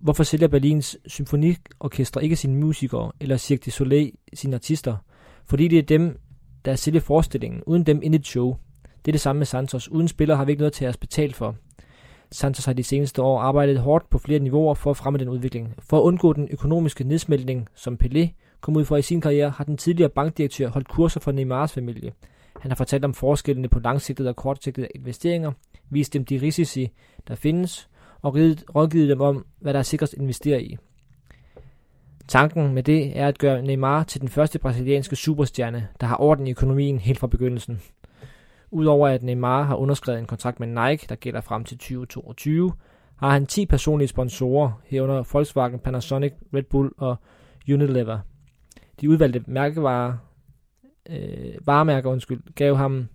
Hvorfor sælger Berlins symfoniorkester ikke sine musikere, eller Cirque du Soleil sine artister? Fordi det er dem, der sælger forestillingen. Uden dem intet show. Det er det samme med Santos. Uden spillere har vi ikke noget til at betale for. Santos har de seneste år arbejdet hårdt på flere niveauer for at fremme den udvikling. For at undgå den økonomiske nedsmeltning, som Pelé kom ud for i sin karriere, har den tidligere bankdirektør holdt kurser for Neymars familie. Han har fortalt om forskellene på langsigtede og kortsigtede investeringer, vist dem de risici, der findes, og rådgivet dem om, hvad der er sikrest at investere i. Tanken med det er at gøre Neymar til den første brasilianske superstjerne, der har orden i økonomien helt fra begyndelsen. Udover at Neymar har underskrevet en kontrakt med Nike, der gælder frem til 2022, har han 10 personlige sponsorer, herunder Volkswagen, Panasonic, Red Bull og Unilever. De udvalgte mærkevarer, øh, varemærker undskyld, gav ham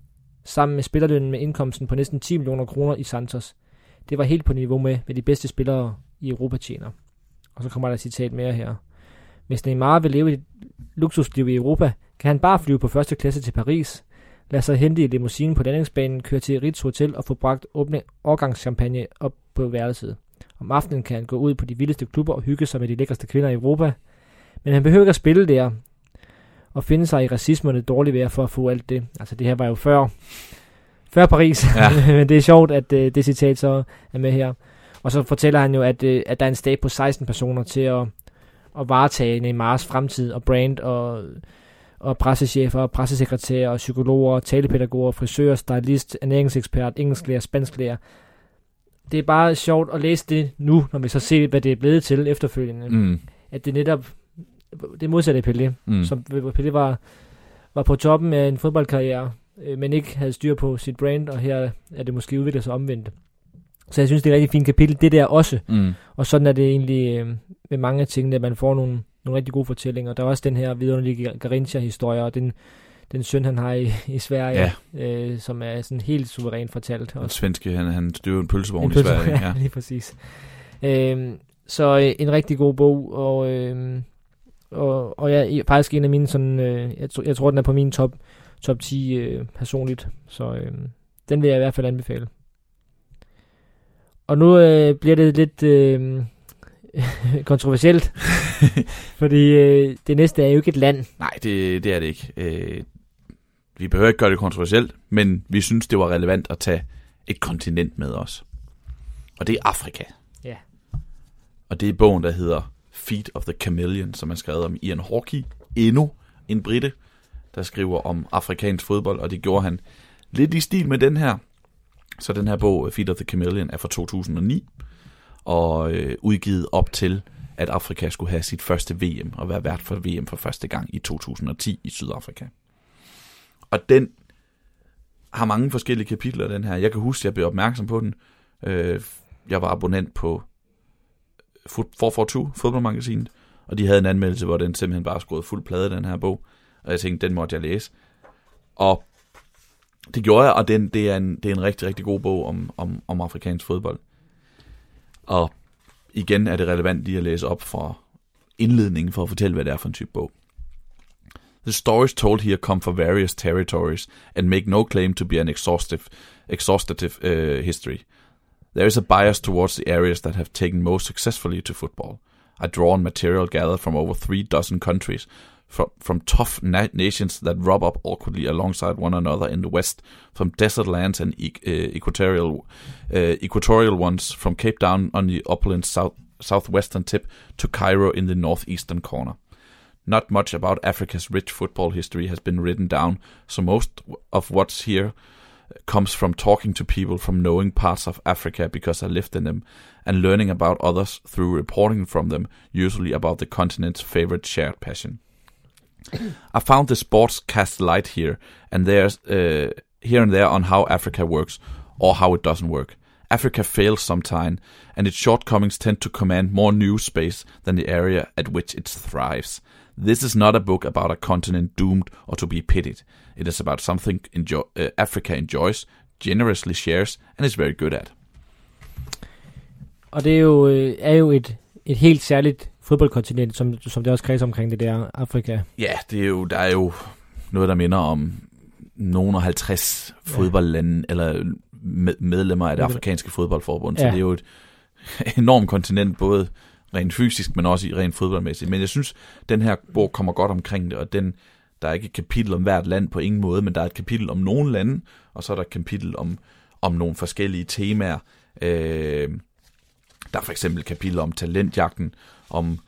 sammen med spillerlønnen med indkomsten på næsten 10 millioner kroner i Santos. Det var helt på niveau med, hvad de bedste spillere i Europa tjener. Og så kommer der et citat mere her. Hvis Neymar vil leve et luksusliv i Europa, kan han bare flyve på første klasse til Paris, lade sig hente i limousinen på landingsbanen, køre til Ritz Hotel og få bragt åbne årgangschampagne op på værelset. Om aftenen kan han gå ud på de vildeste klubber og hygge sig med de lækreste kvinder i Europa. Men han behøver ikke at spille der og finde sig i racisme og det dårlige vejr for at få alt det. Altså det her var jo før, før Paris, ja. <laughs> men det er sjovt, at uh, det citat så er med her. Og så fortæller han jo, at, uh, at der er en stab på 16 personer til at, at varetage Neymars fremtid og brand og og pressechefer, pressesekretærer, psykologer, talepædagoger, frisører, stylist, ernæringsekspert, engelsklærer, spansklærer. Det er bare sjovt at læse det nu, når vi så ser, hvad det er blevet til efterfølgende. Mm. At det netop, det modsatte af Pelé, mm. som Pelé var, var på toppen af en fodboldkarriere, øh, men ikke havde styr på sit brand, og her er det måske udviklet sig omvendt. Så jeg synes, det er et rigtig fint kapitel, det der også. Mm. Og sådan er det egentlig øh, med mange af tingene, at man får nogle, nogle rigtig gode fortællinger. Der er også den her vidunderlige Garincha-historie, og den, den søn, han har i, i Sverige, ja. øh, som er sådan helt suverænt fortalt. Den svenske, han, han styrer en pølsevogn en i Sverige. <laughs> Ja, lige præcis. Øh, så øh, en rigtig god bog, og, øh, og, og jeg er faktisk en af mine sådan, øh, jeg, jeg tror, den er på min top, top 10 øh, personligt, så øh, den vil jeg i hvert fald anbefale. Og nu øh, bliver det lidt... Øh, <laughs> kontroversielt. fordi øh, det næste er jo ikke et land. Nej, det, det er det ikke. Øh, vi behøver ikke gøre det kontroversielt, men vi synes, det var relevant at tage et kontinent med os. Og det er Afrika. Ja. Og det er bogen, der hedder Feet of the Chameleon, som er skrevet om Ian Hawkey. Endnu en brite, der skriver om afrikansk fodbold, og det gjorde han lidt i stil med den her. Så den her bog, Feet of the Chameleon, er fra 2009 og øh, udgivet op til, at Afrika skulle have sit første VM og være vært for VM for første gang i 2010 i Sydafrika. Og den har mange forskellige kapitler, den her. Jeg kan huske, at jeg blev opmærksom på den. Øh, jeg var abonnent på 442, fodboldmagasinet, og de havde en anmeldelse, hvor den simpelthen bare skruede fuld plade, den her bog. Og jeg tænkte, den måtte jeg læse. Og det gjorde jeg, og den, det, er en, det er en rigtig, rigtig god bog om, om, om afrikansk fodbold. Og igen er det relevant lige at læse op fra indledningen for at fortælle, hvad det er for en type bog. The stories told here come from various territories and make no claim to be an exhaustive, exhaustive uh, history. There is a bias towards the areas that have taken most successfully to football. I draw on material gathered from over three dozen countries, from, from tough na- nations that rub up awkwardly alongside one another in the west, from desert lands and e- uh, equatorial uh, equatorial ones, from Cape Town on the upland south southwestern tip to Cairo in the northeastern corner. Not much about Africa's rich football history has been written down, so most of what's here comes from talking to people from knowing parts of Africa because I lived in them, and learning about others through reporting from them, usually about the continent's favorite shared passion. I found the sports cast light here and there's uh, here and there on how Africa works or how it doesn't work. Africa fails sometimes, and its shortcomings tend to command more news space than the area at which it thrives. This is not a book about a continent doomed or to be pitied. It is about something enjoy- uh, Africa enjoys, generously shares, and is very good at. Og det er jo, øh, er jo et, et helt særligt fodboldkontinent, som, som det også kredser omkring det der Afrika. Ja, det er jo, der er jo noget, der minder om nogen af 50 ja. fodboldlande, eller med, medlemmer af det afrikanske fodboldforbund, ja. så det er jo et <laughs> enormt kontinent, både rent fysisk, men også rent fodboldmæssigt. Men jeg synes, den her bog kommer godt omkring det, og den, der er ikke et kapitel om hvert land på ingen måde, men der er et kapitel om nogle lande, og så er der et kapitel om, om nogle forskellige temaer. Øh, der er for eksempel kapitel om talentjagten, om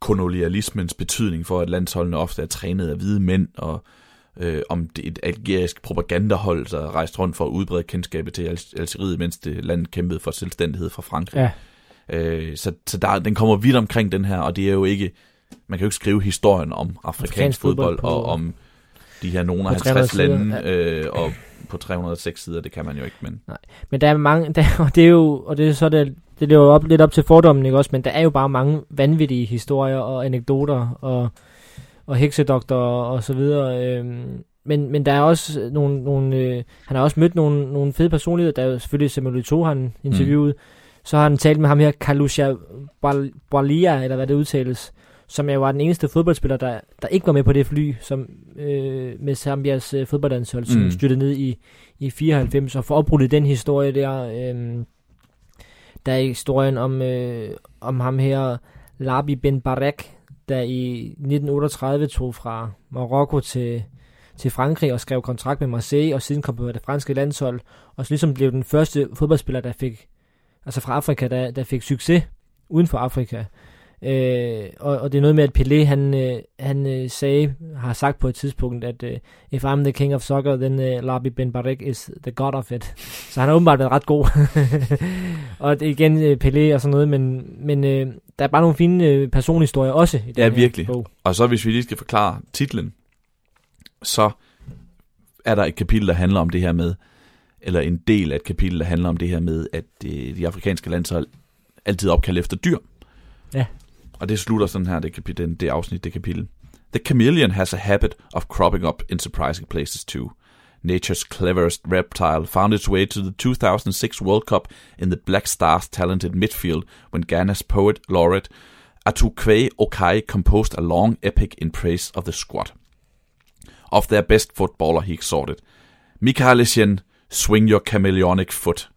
kolonialismens betydning for, at landsholdene ofte er trænet af hvide mænd, og øh, om det et algerisk propagandahold, der er rejst rundt for at udbrede kendskabet til Algeriet, mens det land kæmpede for selvstændighed fra Frankrig. Ja. Øh, så så der, den kommer vidt omkring den her, og det er jo ikke, man kan jo ikke skrive historien om afrikansk fodbold, fodbold og om de her nogle af 50 lande, ja. øh, og på 306 sider, det kan man jo ikke. Men, Nej. men der er mange, <laughs> der, og det er jo, og det er så det, det lever op, lidt op til fordommen, ikke også, men der er jo bare mange vanvittige historier og anekdoter og, og heksedoktorer og så videre. Øhm, men, men der er også nogle, nogle øh, han har også mødt nogle, nogle fede personligheder, der er jo selvfølgelig Samuel Eto'o, han interviewet, mm. så har han talt med ham her, Kalusha Balia, eller hvad det udtales, som jeg var den eneste fodboldspiller, der, der ikke var med på det fly, som øh, med Zambias øh, fodboldlandshold, som mm. styrte ned i, i 94, og for opbruddet den historie der, øh, der er historien om, øh, om ham her, Labi Ben Barek, der i 1938 tog fra Marokko til, til Frankrig og skrev kontrakt med Marseille, og siden kom på det franske landshold, og så ligesom blev den første fodboldspiller, der fik, altså fra Afrika, der, der fik succes uden for Afrika. Øh, og, og det er noget med, at Pelé, han, øh, han øh, sagde, har sagt på et tidspunkt, at øh, if I'm the king of soccer, then øh, Labi Ben Barek is the god of it. Så han har åbenbart været ret god. <laughs> og det er igen øh, Pelé og sådan noget, men, men øh, der er bare nogle fine øh, personhistorier også i den Ja, virkelig. Bog. Og så hvis vi lige skal forklare titlen, så er der et kapitel, der handler om det her med, eller en del af et kapitel, der handler om det her med, at øh, de afrikanske landshold altid opkaldt efter dyr. Ja. Og det slutter sådan her, det, kapitel, det afsnit, det kapitel. The chameleon has a habit of cropping up in surprising places too. Nature's cleverest reptile found its way to the 2006 World Cup in the Black Stars talented midfield when Ghana's poet laureate Atukwe Okai composed a long epic in praise of the squad. Of their best footballer, he exhorted, Mikaelisien, swing your chameleonic foot.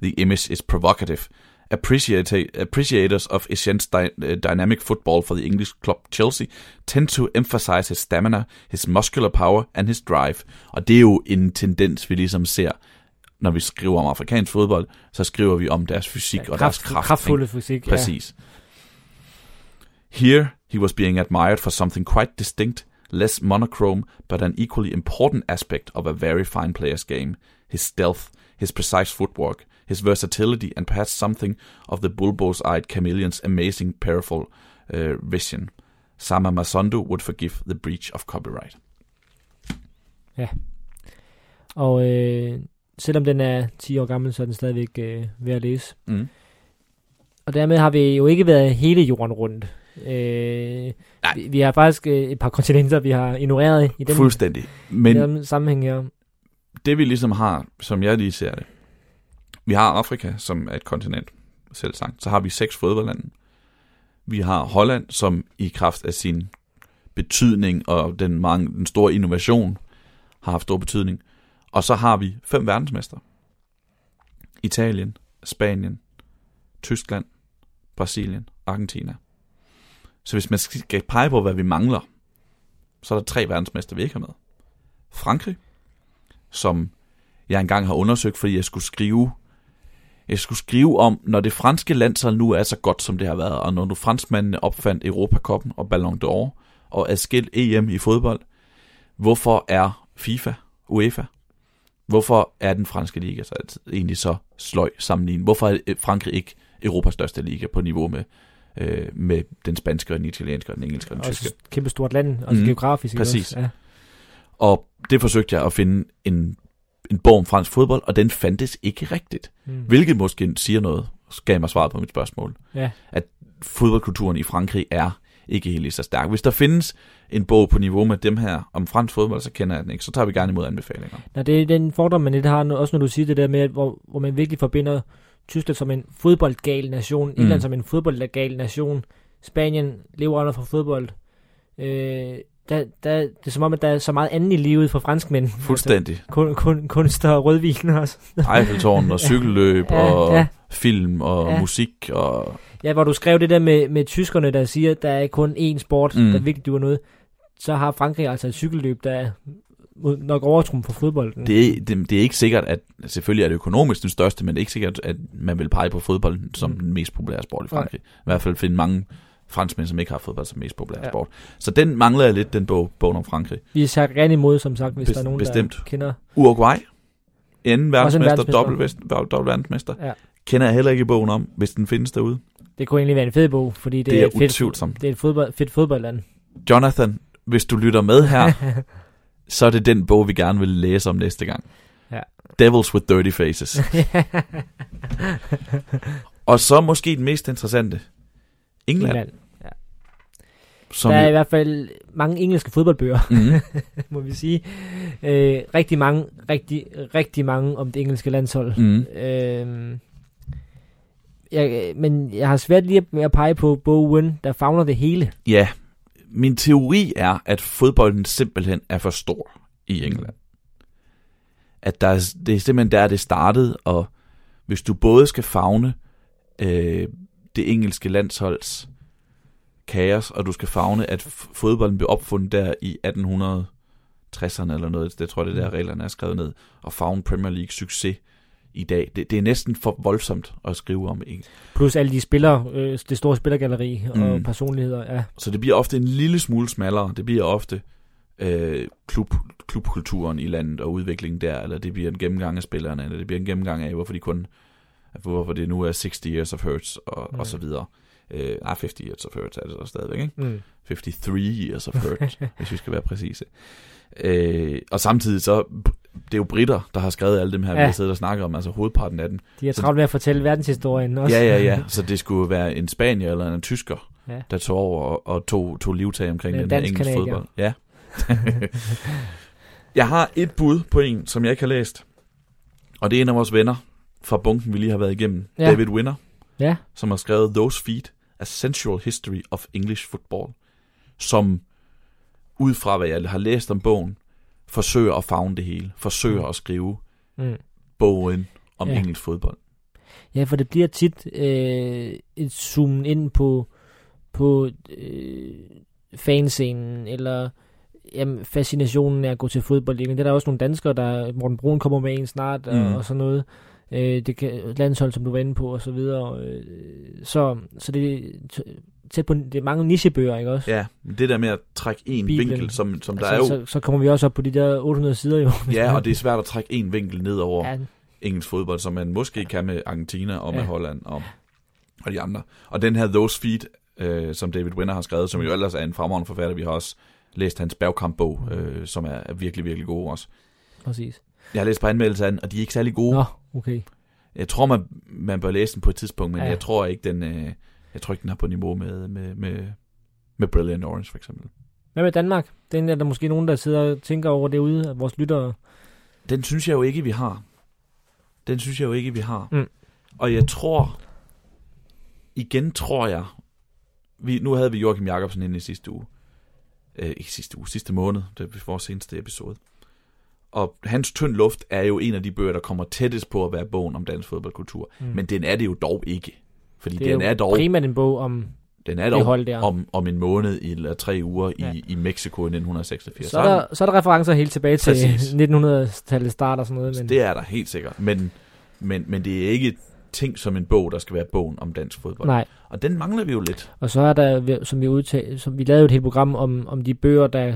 The image is provocative, appreciators of Etienne's dy- uh, dynamic football for the English club Chelsea tend to emphasize his stamina, his muscular power and his drive. Og det er jo en tendens, vi ligesom ser, når vi skriver om afrikansk fodbold, så skriver vi om deres fysik ja, og kraft, deres kraft. Kraftfulde fysik, ja. Præcis. Here, he was being admired for something quite distinct, less monochrome, but an equally important aspect of a very fine player's game, his stealth, his precise footwork, his versatility, and perhaps something of the bulbous-eyed chameleon's amazing peripheral uh, vision. Sama Masondo would forgive the breach of copyright. Ja. Og øh, selvom den er 10 år gammel, så er den stadigvæk øh, ved at læse. Mm. Og dermed har vi jo ikke været hele jorden rundt. Øh, vi, vi har faktisk øh, et par kontinenter, vi har ignoreret i den, Fuldstændig. Men i den sammenhæng her. Det vi ligesom har, som jeg lige ser det, vi har Afrika, som er et kontinent, selv sagt. Så har vi seks fodboldlande. Vi har Holland, som i kraft af sin betydning og den, mange, den store innovation har haft stor betydning. Og så har vi fem verdensmester. Italien, Spanien, Tyskland, Brasilien, Argentina. Så hvis man skal pege på, hvad vi mangler, så er der tre verdensmester, vi ikke har med. Frankrig, som jeg engang har undersøgt, fordi jeg skulle skrive jeg skulle skrive om, når det franske landshold nu er så godt, som det har været, og når du franskmændene opfandt Europakoppen og Ballon d'Or og adskilt EM i fodbold, hvorfor er FIFA, UEFA, hvorfor er den franske liga så egentlig så sløj sammenlignet? Hvorfor er Frankrig ikke Europas største liga på niveau med, øh, med den spanske, den italienske, den engelske og den tyske? kæmpe stort land, og mm, geografisk. Præcis. Også. Ja. Og det forsøgte jeg at finde en en bog om fransk fodbold, og den fandtes ikke rigtigt. Mm. Hvilket måske siger noget, gav mig svaret på mit spørgsmål. Ja. At fodboldkulturen i Frankrig er ikke helt lige så stærk. Hvis der findes en bog på niveau med dem her om fransk fodbold, så kender jeg den ikke. Så tager vi gerne imod anbefalinger. Nej, det er den fordom, man lidt har, også når du siger det der med, hvor, hvor man virkelig forbinder Tyskland som en fodboldgal nation, mm. England som en fodboldgal nation, Spanien lever under for fodbold. Øh, der, der, det er som om, at der er så meget andet i livet for franskmænd. Fuldstændig. Altså, kun, kun, kunst og rødvin også. <laughs> Eiffeltårn og cykelløb Ja, og ja. film og Ja. musik og... Ja, hvor du skrev det der med, med tyskerne, der siger, at der er kun én sport, Mm. der virkelig duer noget. Så har Frankrig altså et cykelløb, der er nok overtrum for fodbolden. Det er, det, det er ikke sikkert, at selvfølgelig er det økonomisk den største, men det er ikke sikkert, at man vil pege på fodbolden som Mm. den mest populære sport i Frankrig. I hvert fald finde mange franskmænd, som ikke har fodbold som mest populære Ja. sport. Så den mangler jeg lidt, den bog, bogen om Frankrig. Vi er gerne imod, som sagt, hvis Best- der er nogen, bestemt. der kender. Uruguay, anden verdensmester, verdensmester. dobbelt, verdensmester, Ja. kender jeg heller ikke bogen om, hvis den findes derude. Det kunne egentlig være en fed bog, fordi det, Det er et fedt, det er et fodbold, fedt fodboldland. Jonathan, hvis du lytter med her, <laughs> så er det den bog, vi gerne vil læse om næste gang. Ja. Devils with Dirty Faces. <laughs> Og så måske den mest interessante. England. England. Som Der er i hvert fald mange engelske fodboldbøger, mm, <laughs> må vi sige. Øh, rigtig mange, rigtig, rigtig mange om det engelske landshold. mm, Øhm, jeg, men jeg har svært lige at pege på Bo Win, der fagner det hele. ja, min teori er, at fodbolden simpelthen er for stor i England. At der er, det er simpelthen der, det startede, og hvis du både skal fagne øh, det engelske landsholds kaos, og du skal fagne, at fodbolden blev opfundet der i 1860'erne eller noget, det tror jeg, det er der reglerne er skrevet ned, og fagne Premier League succes i dag. Det, det er næsten for voldsomt at skrive om. Ikke? Plus alle de spillere, øh, det store spillergalleri og Mm. personligheder. Ja, Så det bliver ofte en lille smule smallere. Det bliver ofte øh, klub, klubkulturen i landet og udviklingen der, eller det bliver en gennemgang af spillerne, eller det bliver en gennemgang af, hvorfor de kun hvorfor det nu er 60 years of hurts og, Mm. og så videre. Øh, ah, 50 years of hurts er det så stadigvæk, ikke? mm. 53 years of hurt, <laughs> hvis vi skal være præcise. Øh, og samtidig så, det er jo britter, der har skrevet alle dem her, ja. vi har siddet og snakket om, altså hovedparten af dem. De har travlt med at fortælle verdenshistorien også. Ja, ja, ja. <laughs> Så det skulle være en spanier eller en tysker, Ja. der tog over og, og tog, tog livtag omkring En den her engelske fodbold. Ja. <laughs> jeg har et bud på en, som jeg ikke har læst. Og det er en af vores venner fra bunken, vi lige har været igennem. Ja. David Winner, ja. som har skrevet Those Feet, A Sensual History of English Football. Som ud fra hvad jeg har læst om bogen, forsøger at fagne det hele. Forsøger Mm. at skrive Mm. bogen om Ja. engelsk fodbold. Ja, for det bliver tit øh, et zoom ind på, på øh, fanscenen, eller jamen, fascinationen af at gå til fodbold. Det er der også nogle danskere, der Morten Brun kommer med en snart, og, Mm. og sådan noget. Øh, det kan, landshold, som du var inde på, og så videre. Øh, så, så det er tæt på, det er mange nichebøger, ikke også? Ja, det der med at trække en Bibelen. vinkel, som, som der altså, er jo... så, så kommer vi også op på de der 800 sider, jo. Ja, og det er svært at trække en vinkel ned over ja. ja, engelsk fodbold, som man måske kan med Argentina og med Ja. Holland og, og de andre. Og den her Those Feet, øh, som David Winner har skrevet, som jo ellers er en fremragende forfatter, vi har også læst hans bagkamp-bog, øh, som er, er virkelig, virkelig god også. præcis. Jeg har læst på anmeldelser af den, og de er ikke særlig gode. Nå, okay. Jeg tror, man, man bør læse den på et tidspunkt, men ja. Jeg tror ikke, den, øh, jeg tror ikke, den er på niveau med, med, med, med Brilliant Orange, for eksempel. Hvad med Danmark? Den er der måske nogen, der sidder og tænker over derude, af vores lyttere. Den synes jeg jo ikke, vi har. Den synes jeg jo ikke, vi har. Mm. Og jeg tror, igen tror jeg, vi, nu havde vi Joachim Jacobsen inde i sidste uge. Øh, ikke sidste uge, sidste måned. Det er vores seneste episode. Og Hans Tynd Luft er jo en af de bøger, der kommer tættest på at være bogen om dansk fodboldkultur. Mm. Men den er det jo dog ikke. Fordi det er den er dog, primært en bog om den er dog hold der. om, om en måned eller tre uger Ja. i, i Mexico i 1986. så, er der, så er der referencer helt tilbage til Præcis. 1900-tallet start og sådan noget. Men Det er der helt sikkert. Men, men, men det er ikke ting som en bog, der skal være bogen om dansk fodbold. nej, Og den mangler vi jo lidt. og så er der, som vi udtalte, som vi lavede et helt program om, om de bøger, der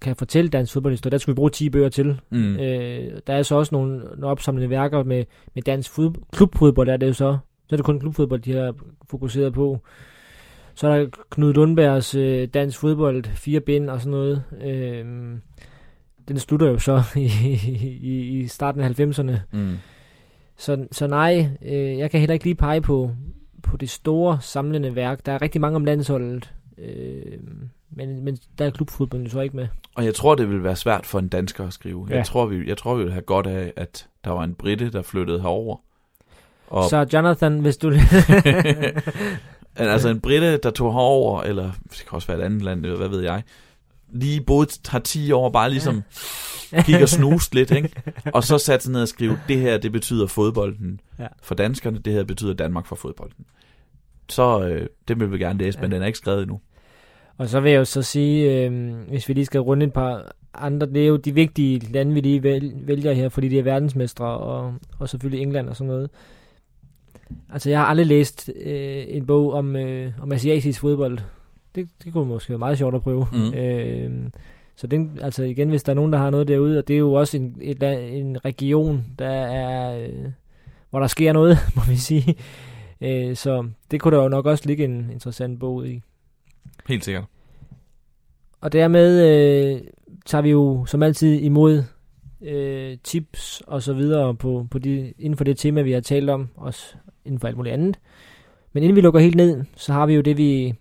kan fortælle dansk fodboldhistorie. Der skulle vi bruge 10 bøger til. Mm. Øh, der er så også nogle, nogle opsamlende værker med, med dansk fod, klubfodbold, er det jo så. Så er det kun klubfodbold, de har fokuseret på. Så er der Knud Lundbergs øh, dansk fodbold, fire bind og sådan noget. Øh, den slutter jo så <laughs> i, i, i starten af 90'erne. Mm. Så, så nej, øh, jeg kan heller ikke lige pege på, på det store samlende værk. Der er rigtig mange om landsholdet, øh, men, men der er klubfodbolden jo så ikke med. Og jeg tror, det vil være svært for en dansker at skrive. Ja. Jeg, tror, vi, jeg tror, vi vil have godt af, at der var en britte, der flyttede herover. Og Så Jonathan, hvis du... <laughs> Altså en britte, der tog herover, eller det kan også være et andet land, eller hvad ved jeg, lige boet, har 10 år, bare ligesom kigger snust lidt, ikke? <laughs> Og så satte sig ned og skrive, det her, det betyder fodbolden Ja. for danskerne, det her betyder Danmark for fodbolden. Så øh, det vil vi gerne læse, ja. men den er ikke skrevet endnu. Og så vil jeg jo så sige, øh, hvis vi lige skal runde et par andre, det er jo de vigtige lande, vi lige væl- vælger her, fordi de er verdensmestre, og, og selvfølgelig England og sådan noget. Altså, jeg har aldrig læst øh, en bog om, øh, om asiatisk fodbold. Det, det kunne måske være meget sjovt at prøve. Mm. Øh, så den, altså igen, hvis der er nogen, der har noget derude, og det er jo også en, et, en region, der er, øh, hvor der sker noget, <laughs> må vi sige. Øh, så det kunne der jo nok også ligge en interessant bog i. Helt sikkert. Og dermed øh, tager vi jo som altid imod øh, tips og så videre på, på de, inden for det tema, vi har talt om, også inden for alt muligt andet. Men inden vi lukker helt ned, så har vi jo det, vi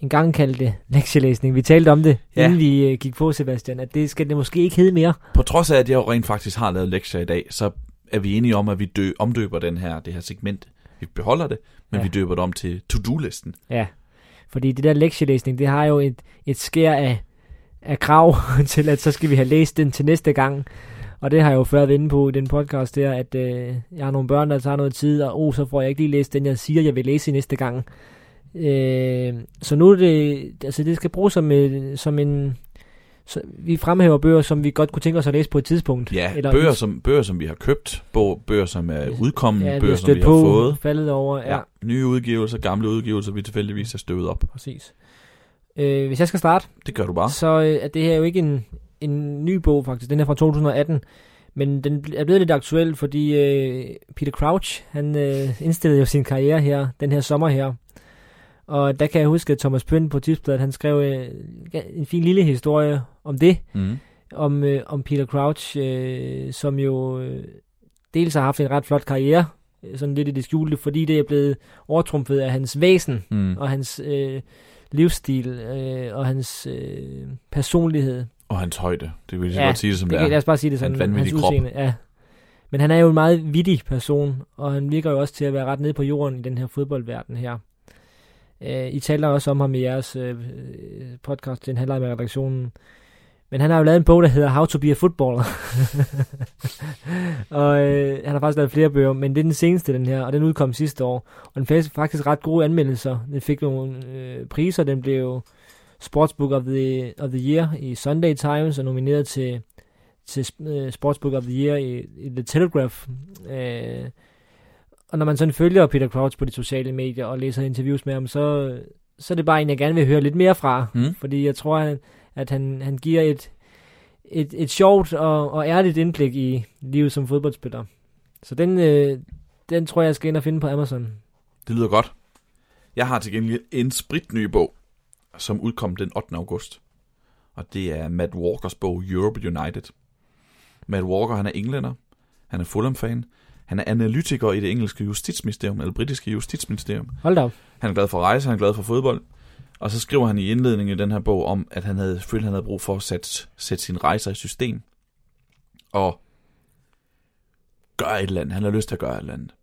engang kaldte <laughs> lektielæsning. Vi talte om det, Ja. inden vi øh, gik på, Sebastian, at det skal det måske ikke hedde mere. På trods af, at jeg jo rent faktisk har lavet lektier i dag, så er vi enige om, at vi dø, omdøber den her, det her segment. Vi beholder det, men. Ja. vi døber det om til to-do-listen. Ja, fordi det der lektielæsning, det har jo et, et skær af, af krav <laughs> til, at så skal vi have læst den til næste gang. Og det har jeg jo før været inde på i den podcast der, at øh, jeg har nogle børn, der tager noget tid, og oh, så får jeg ikke lige læst den, jeg siger, jeg vil læse i næste gang. Øh, så nu er det, altså det skal bruges som, øh, som en, så vi fremhæver bøger, som vi godt kunne tænke os at læse på et tidspunkt. Ja, Eller- bøger som, bøger, som vi har købt, bøger, som er udkommet, ja, bøger, som vi har på, fået. faldet over, ja. Ja. Nye udgivelser, gamle udgivelser, vi tilfældigvis har støvet op. præcis. Øh, hvis jeg skal starte, Det gør du bare. så øh, er det her jo ikke en, en ny bog faktisk. Den er fra 2018. Men den er blevet lidt aktuel, fordi øh, Peter Crouch, han øh, indstillede jo sin karriere her, den her sommer her. Og der kan jeg huske, at Thomas Pønt på Tipsbladet, han skrev øh, en fin lille historie om det. Mm. Om, øh, om Peter Crouch, øh, som jo øh, dels har haft en ret flot karriere, øh, sådan lidt i det skjulte, fordi det er blevet overtrumfet af hans væsen Mm. og hans øh, livsstil øh, og hans øh, personlighed. Og hans højde. Det vil jeg Ja, godt sige det som Det det kan, lad er. os bare sige det er sådan. hans krop. udseende, ja. Men han er jo en meget vittig person, og han virker jo også til at være ret nede på jorden i den her fodboldverden her. Øh, I taler også om ham i jeres øh, podcast, den handler med redaktionen. Men han har jo lavet en bog, der hedder How to be a footballer. <laughs> og øh, han har faktisk lavet flere bøger, men det er den seneste, den her, og den udkom sidste år. Og den fik faktisk ret gode anmeldelser. Den fik nogle øh, priser, den blev Sportsbook of the, of the Year i Sunday Times, og nomineret til, til uh, Sportsbook of the Year i, i The Telegraph. Øh, og når man sådan følger Peter Crouch på de sociale medier og læser interviews med ham, så, så er det bare en, jeg gerne vil høre lidt mere fra. Mm. Fordi jeg tror, at, at han, han giver et, et, et sjovt og, og ærligt indblik i livet som fodboldspiller. Så den, øh, den tror jeg, jeg skal ind og finde på Amazon. Det lyder godt. Jeg har til gengæld en spritny bog, som udkom den 8. august. Og det er Matt Walkers bog Europe United. Matt Walker, han er englænder. Han er Fulham-fan. Han er analytiker i det engelske justitsministerium, eller britiske justitsministerium. Hold da op. Han er glad for rejse, han er glad for fodbold. Og så skriver han i indledningen i den her bog om, at han havde følt, at han havde brug for at sætte, sætte sine rejser i system. Og gøre et eller andet. Han havde lyst til at gøre et eller andet.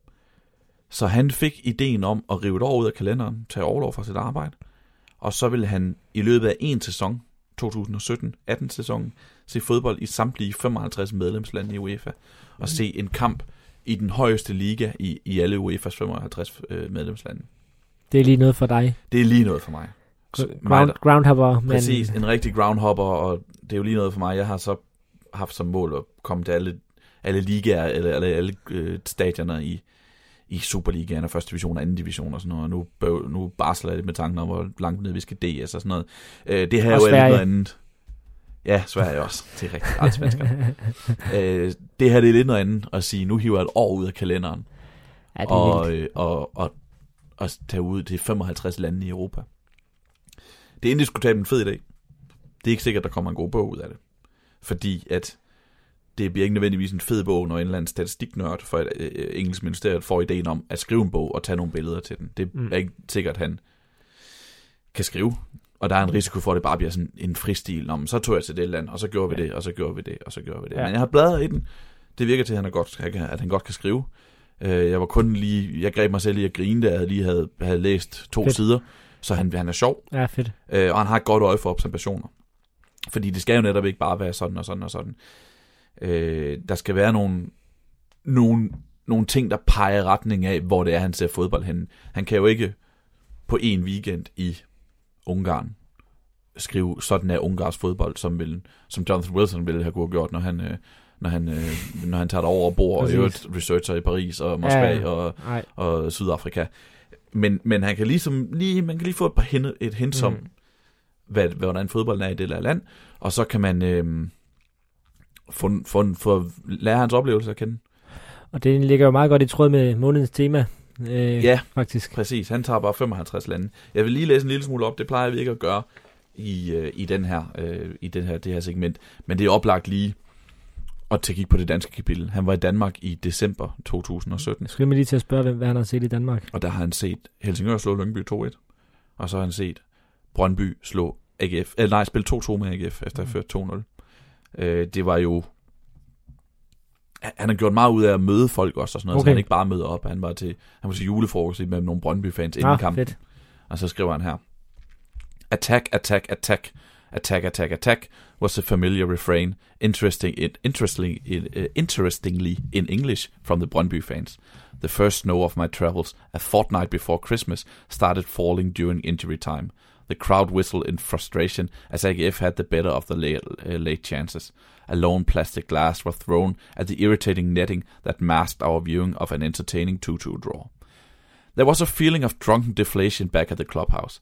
Så han fik ideen om at rive et år ud af kalenderen, tage overlov fra sit arbejde. Og så ville han i løbet af en sæson, 2017-18 sæsonen, se fodbold i samtlige 55 medlemslande i UEFA. Og se en kamp i den højeste liga i, i alle UEFA's 55 øh, medlemslande. Det er lige noget for dig. Det er lige noget for mig. Ground, der- groundhopper. Men, Præcis, en rigtig groundhopper, og det er jo lige noget for mig. Jeg har så haft som mål at komme til alle, alle ligaer, eller alle, alle øh, stadioner i, i Superligaen og første division og anden division og sådan noget. Og nu, bøv, nu barsler jeg lidt med tanken om, hvor langt ned vi skal DS og sådan noget. Øh, det her er jo Sverige. noget andet. Ja, Sverige også. Det er rigtigt. Alt svenskerne. øh, det her det er lidt noget andet at sige, nu hiver jeg et år ud af kalenderen ja, det er og, vildt. øh, og, og, og tage ud til 55 lande i Europa. Det er indiskutabelt en fed idé. Det er ikke sikkert, der kommer en god bog ud af det. Fordi at det bliver ikke nødvendigvis en fed bog, når en eller anden statistiknørd for et øh, engelsk ministeriet får ideen om at skrive en bog og tage nogle billeder til den. Det Mm. er ikke sikkert, at han kan skrive. Og der er en risiko for, at det bare bliver sådan en fristil. Om, så tog jeg til det land, og så gjorde vi det, og så gjorde vi det, og så gjorde vi det. Ja. Men jeg har bladret i den. Det virker til, at han, er godt, at han godt kan skrive. Øh, jeg var kun lige, jeg greb mig selv i at grine, da jeg lige havde, havde læst to Fedt. sider. Så han, han er sjov, Ja, fedt. øh, og han har et godt øje for observationer. Fordi det skal jo netop ikke bare være sådan og sådan og sådan. Øh, der skal være nogle, nogle, nogle ting, der peger retning af, hvor det er, han ser fodbold hen. Han kan jo ikke på en weekend i Ungarn skrive, sådan er Ungars fodbold, som, vil, som Jonathan Wilson ville have gjort, når han, øh, når han, øh, når han tager over og bor, og Præcis. øvrigt researcher i Paris og Moskva Ja, og, Nej. og Sydafrika. Men, men han kan ligesom, lige, man kan lige få et, par hint, et hint om, Mm. hvad, hvordan fodbolden er i det der land, og så kan man øh, få, få, få, lære hans oplevelser at kende. Og det ligger jo meget godt i tråd med månedens tema. Øh, Ja. Faktisk. Præcis, han tager bare 55 lande. Jeg vil lige læse en lille smule op, det plejer vi ikke at gøre i, øh, i, den her, øh, i den her, det her segment, men det er oplagt lige at tage kigge på det danske kapitel. Han var i Danmark i december 2017, Jeg skulle lige til at spørge, hvem hvad han har set i Danmark. og der har han set Helsingør slå Lyngby 2-1, og så har han set Brøndby slå AGF, eller nej, spille 2-2 med AGF, efter at have ført 2-0. Øh, det var jo... Han har gjort meget ud af at møde folk også, og sådan noget, okay. så han ikke bare møder op. Han var til, han var til julefrokost med nogle Brøndby-fans inden Ah, kampen. fedt. Og så skriver han her. Attack, attack, attack. Attack, attack, attack was a familiar refrain, interesting in, interesting in, uh, interestingly in English from the Brøndby fans. The first snow of my travels, a fortnight before Christmas, started falling during injury time. The crowd whistled in frustration as AGF had the better of the late, uh, late chances. A lone plastic glass was thrown at the irritating netting that masked our viewing of an entertaining 2-2 draw. There was a feeling of drunken deflation back at the clubhouse.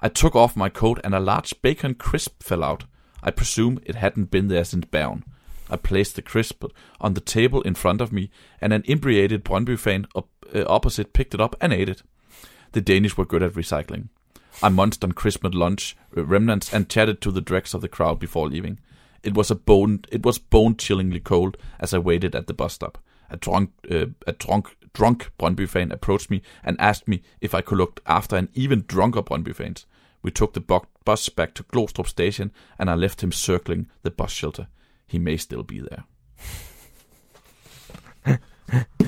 I took off my coat and a large bacon crisp fell out. I presume it hadn't been there since Bern. I placed the crisp on the table in front of me, and an inebriated Brøndby fan op, uh, opposite picked it up and ate it. The Danish were good at recycling. I munched on crisp at lunch remnants and chatted to the dregs of the crowd before leaving. It was a bone. It was bone-chillingly cold as I waited at the bus stop. A drunk, uh, a drunk, drunk Brøndby fan approached me and asked me if I could look after an even drunker Brøndby fan. We took the bu- bus back to Glostrup station, and I left him circling the bus shelter. He may still be there.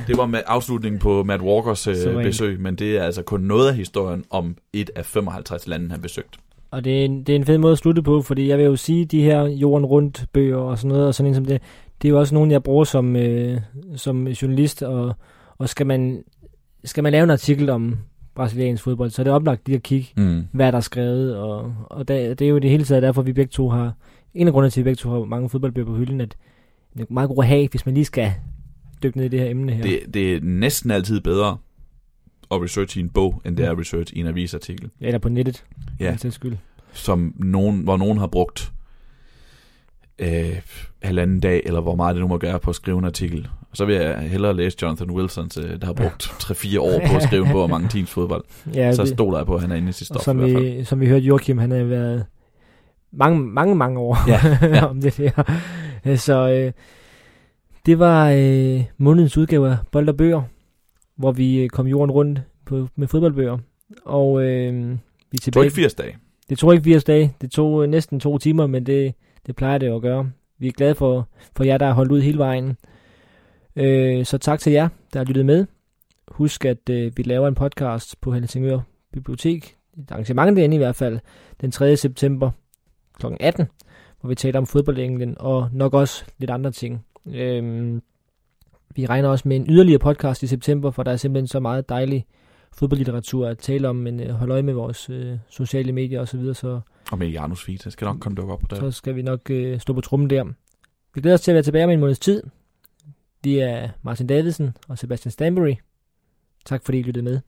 Det var med afslutningen på Matt Walkers øh, besøg, men det er altså kun noget af historien om et af 55 lande, han besøgt. Og det er, en, det er en fed måde at slutte på, fordi jeg vil jo sige, de her jorden rundt bøger og sådan noget, og sådan en som det, det er jo også nogle, jeg bruger som, øh, som journalist, og, og skal, man, skal man lave en artikel om brasiliansk fodbold, så er det oplagt lige at kigge, Mm. hvad der er skrevet, og, og der, det er jo det hele taget derfor, vi begge to har, en af grundene til, at vi begge to har mange fodboldbøger på hylden, at det er meget god at have, hvis man lige skal dykke ned i det her emne her. Det, det er næsten altid bedre at researche i en bog, end det er at researche i en avisartikel. Eller på nettet, Ja. den skyld. som nogen, hvor nogen har brugt øh, halvanden dag, eller hvor meget det nu må gøre på at skrive en artikel. Og så vil jeg hellere læse Jonathan Wilsons, øh, der har brugt 3-4 år på at skrive en bog om mange teams fodbold. Ja, Så stoler jeg på, at han er inde i sit stof som vi, som vi hørte Joachim, han har været mange, mange, mange år Ja, <laughs> ja. om det der. Så øh, det var øh, månedens udgave af Bold og Bøger, hvor vi øh, kom jorden rundt på, med fodboldbøger. Og øh, vi er Det tog tilbage. ikke 80 dage. Det tog ikke 80 dage. Det tog øh, næsten to timer, men det, det plejer det at gøre. Vi er glade for, for jer, der har holdt ud hele vejen. Øh, så tak til jer, der har lyttet med. Husk, at øh, vi laver en podcast på Helsingør Bibliotek. Et arrangement derinde i hvert fald. Den 3. september kl. 18, hvor vi taler om fodboldenglen og nok også lidt andre ting. Øh, vi regner også med en yderligere podcast i september, for der er simpelthen så meget dejlig fodboldlitteratur at tale om, men øh, hold øje med vores øh, sociale medier osv., så, videre, så Og med Janus Vita skal nok komme dukke op på det. så skal vi nok øh, stå på trummen der. Vi glæder os til at være tilbage med en måneds tid. Vi er Martin Davidsen og Sebastian Stanbury. Tak fordi I lyttede med.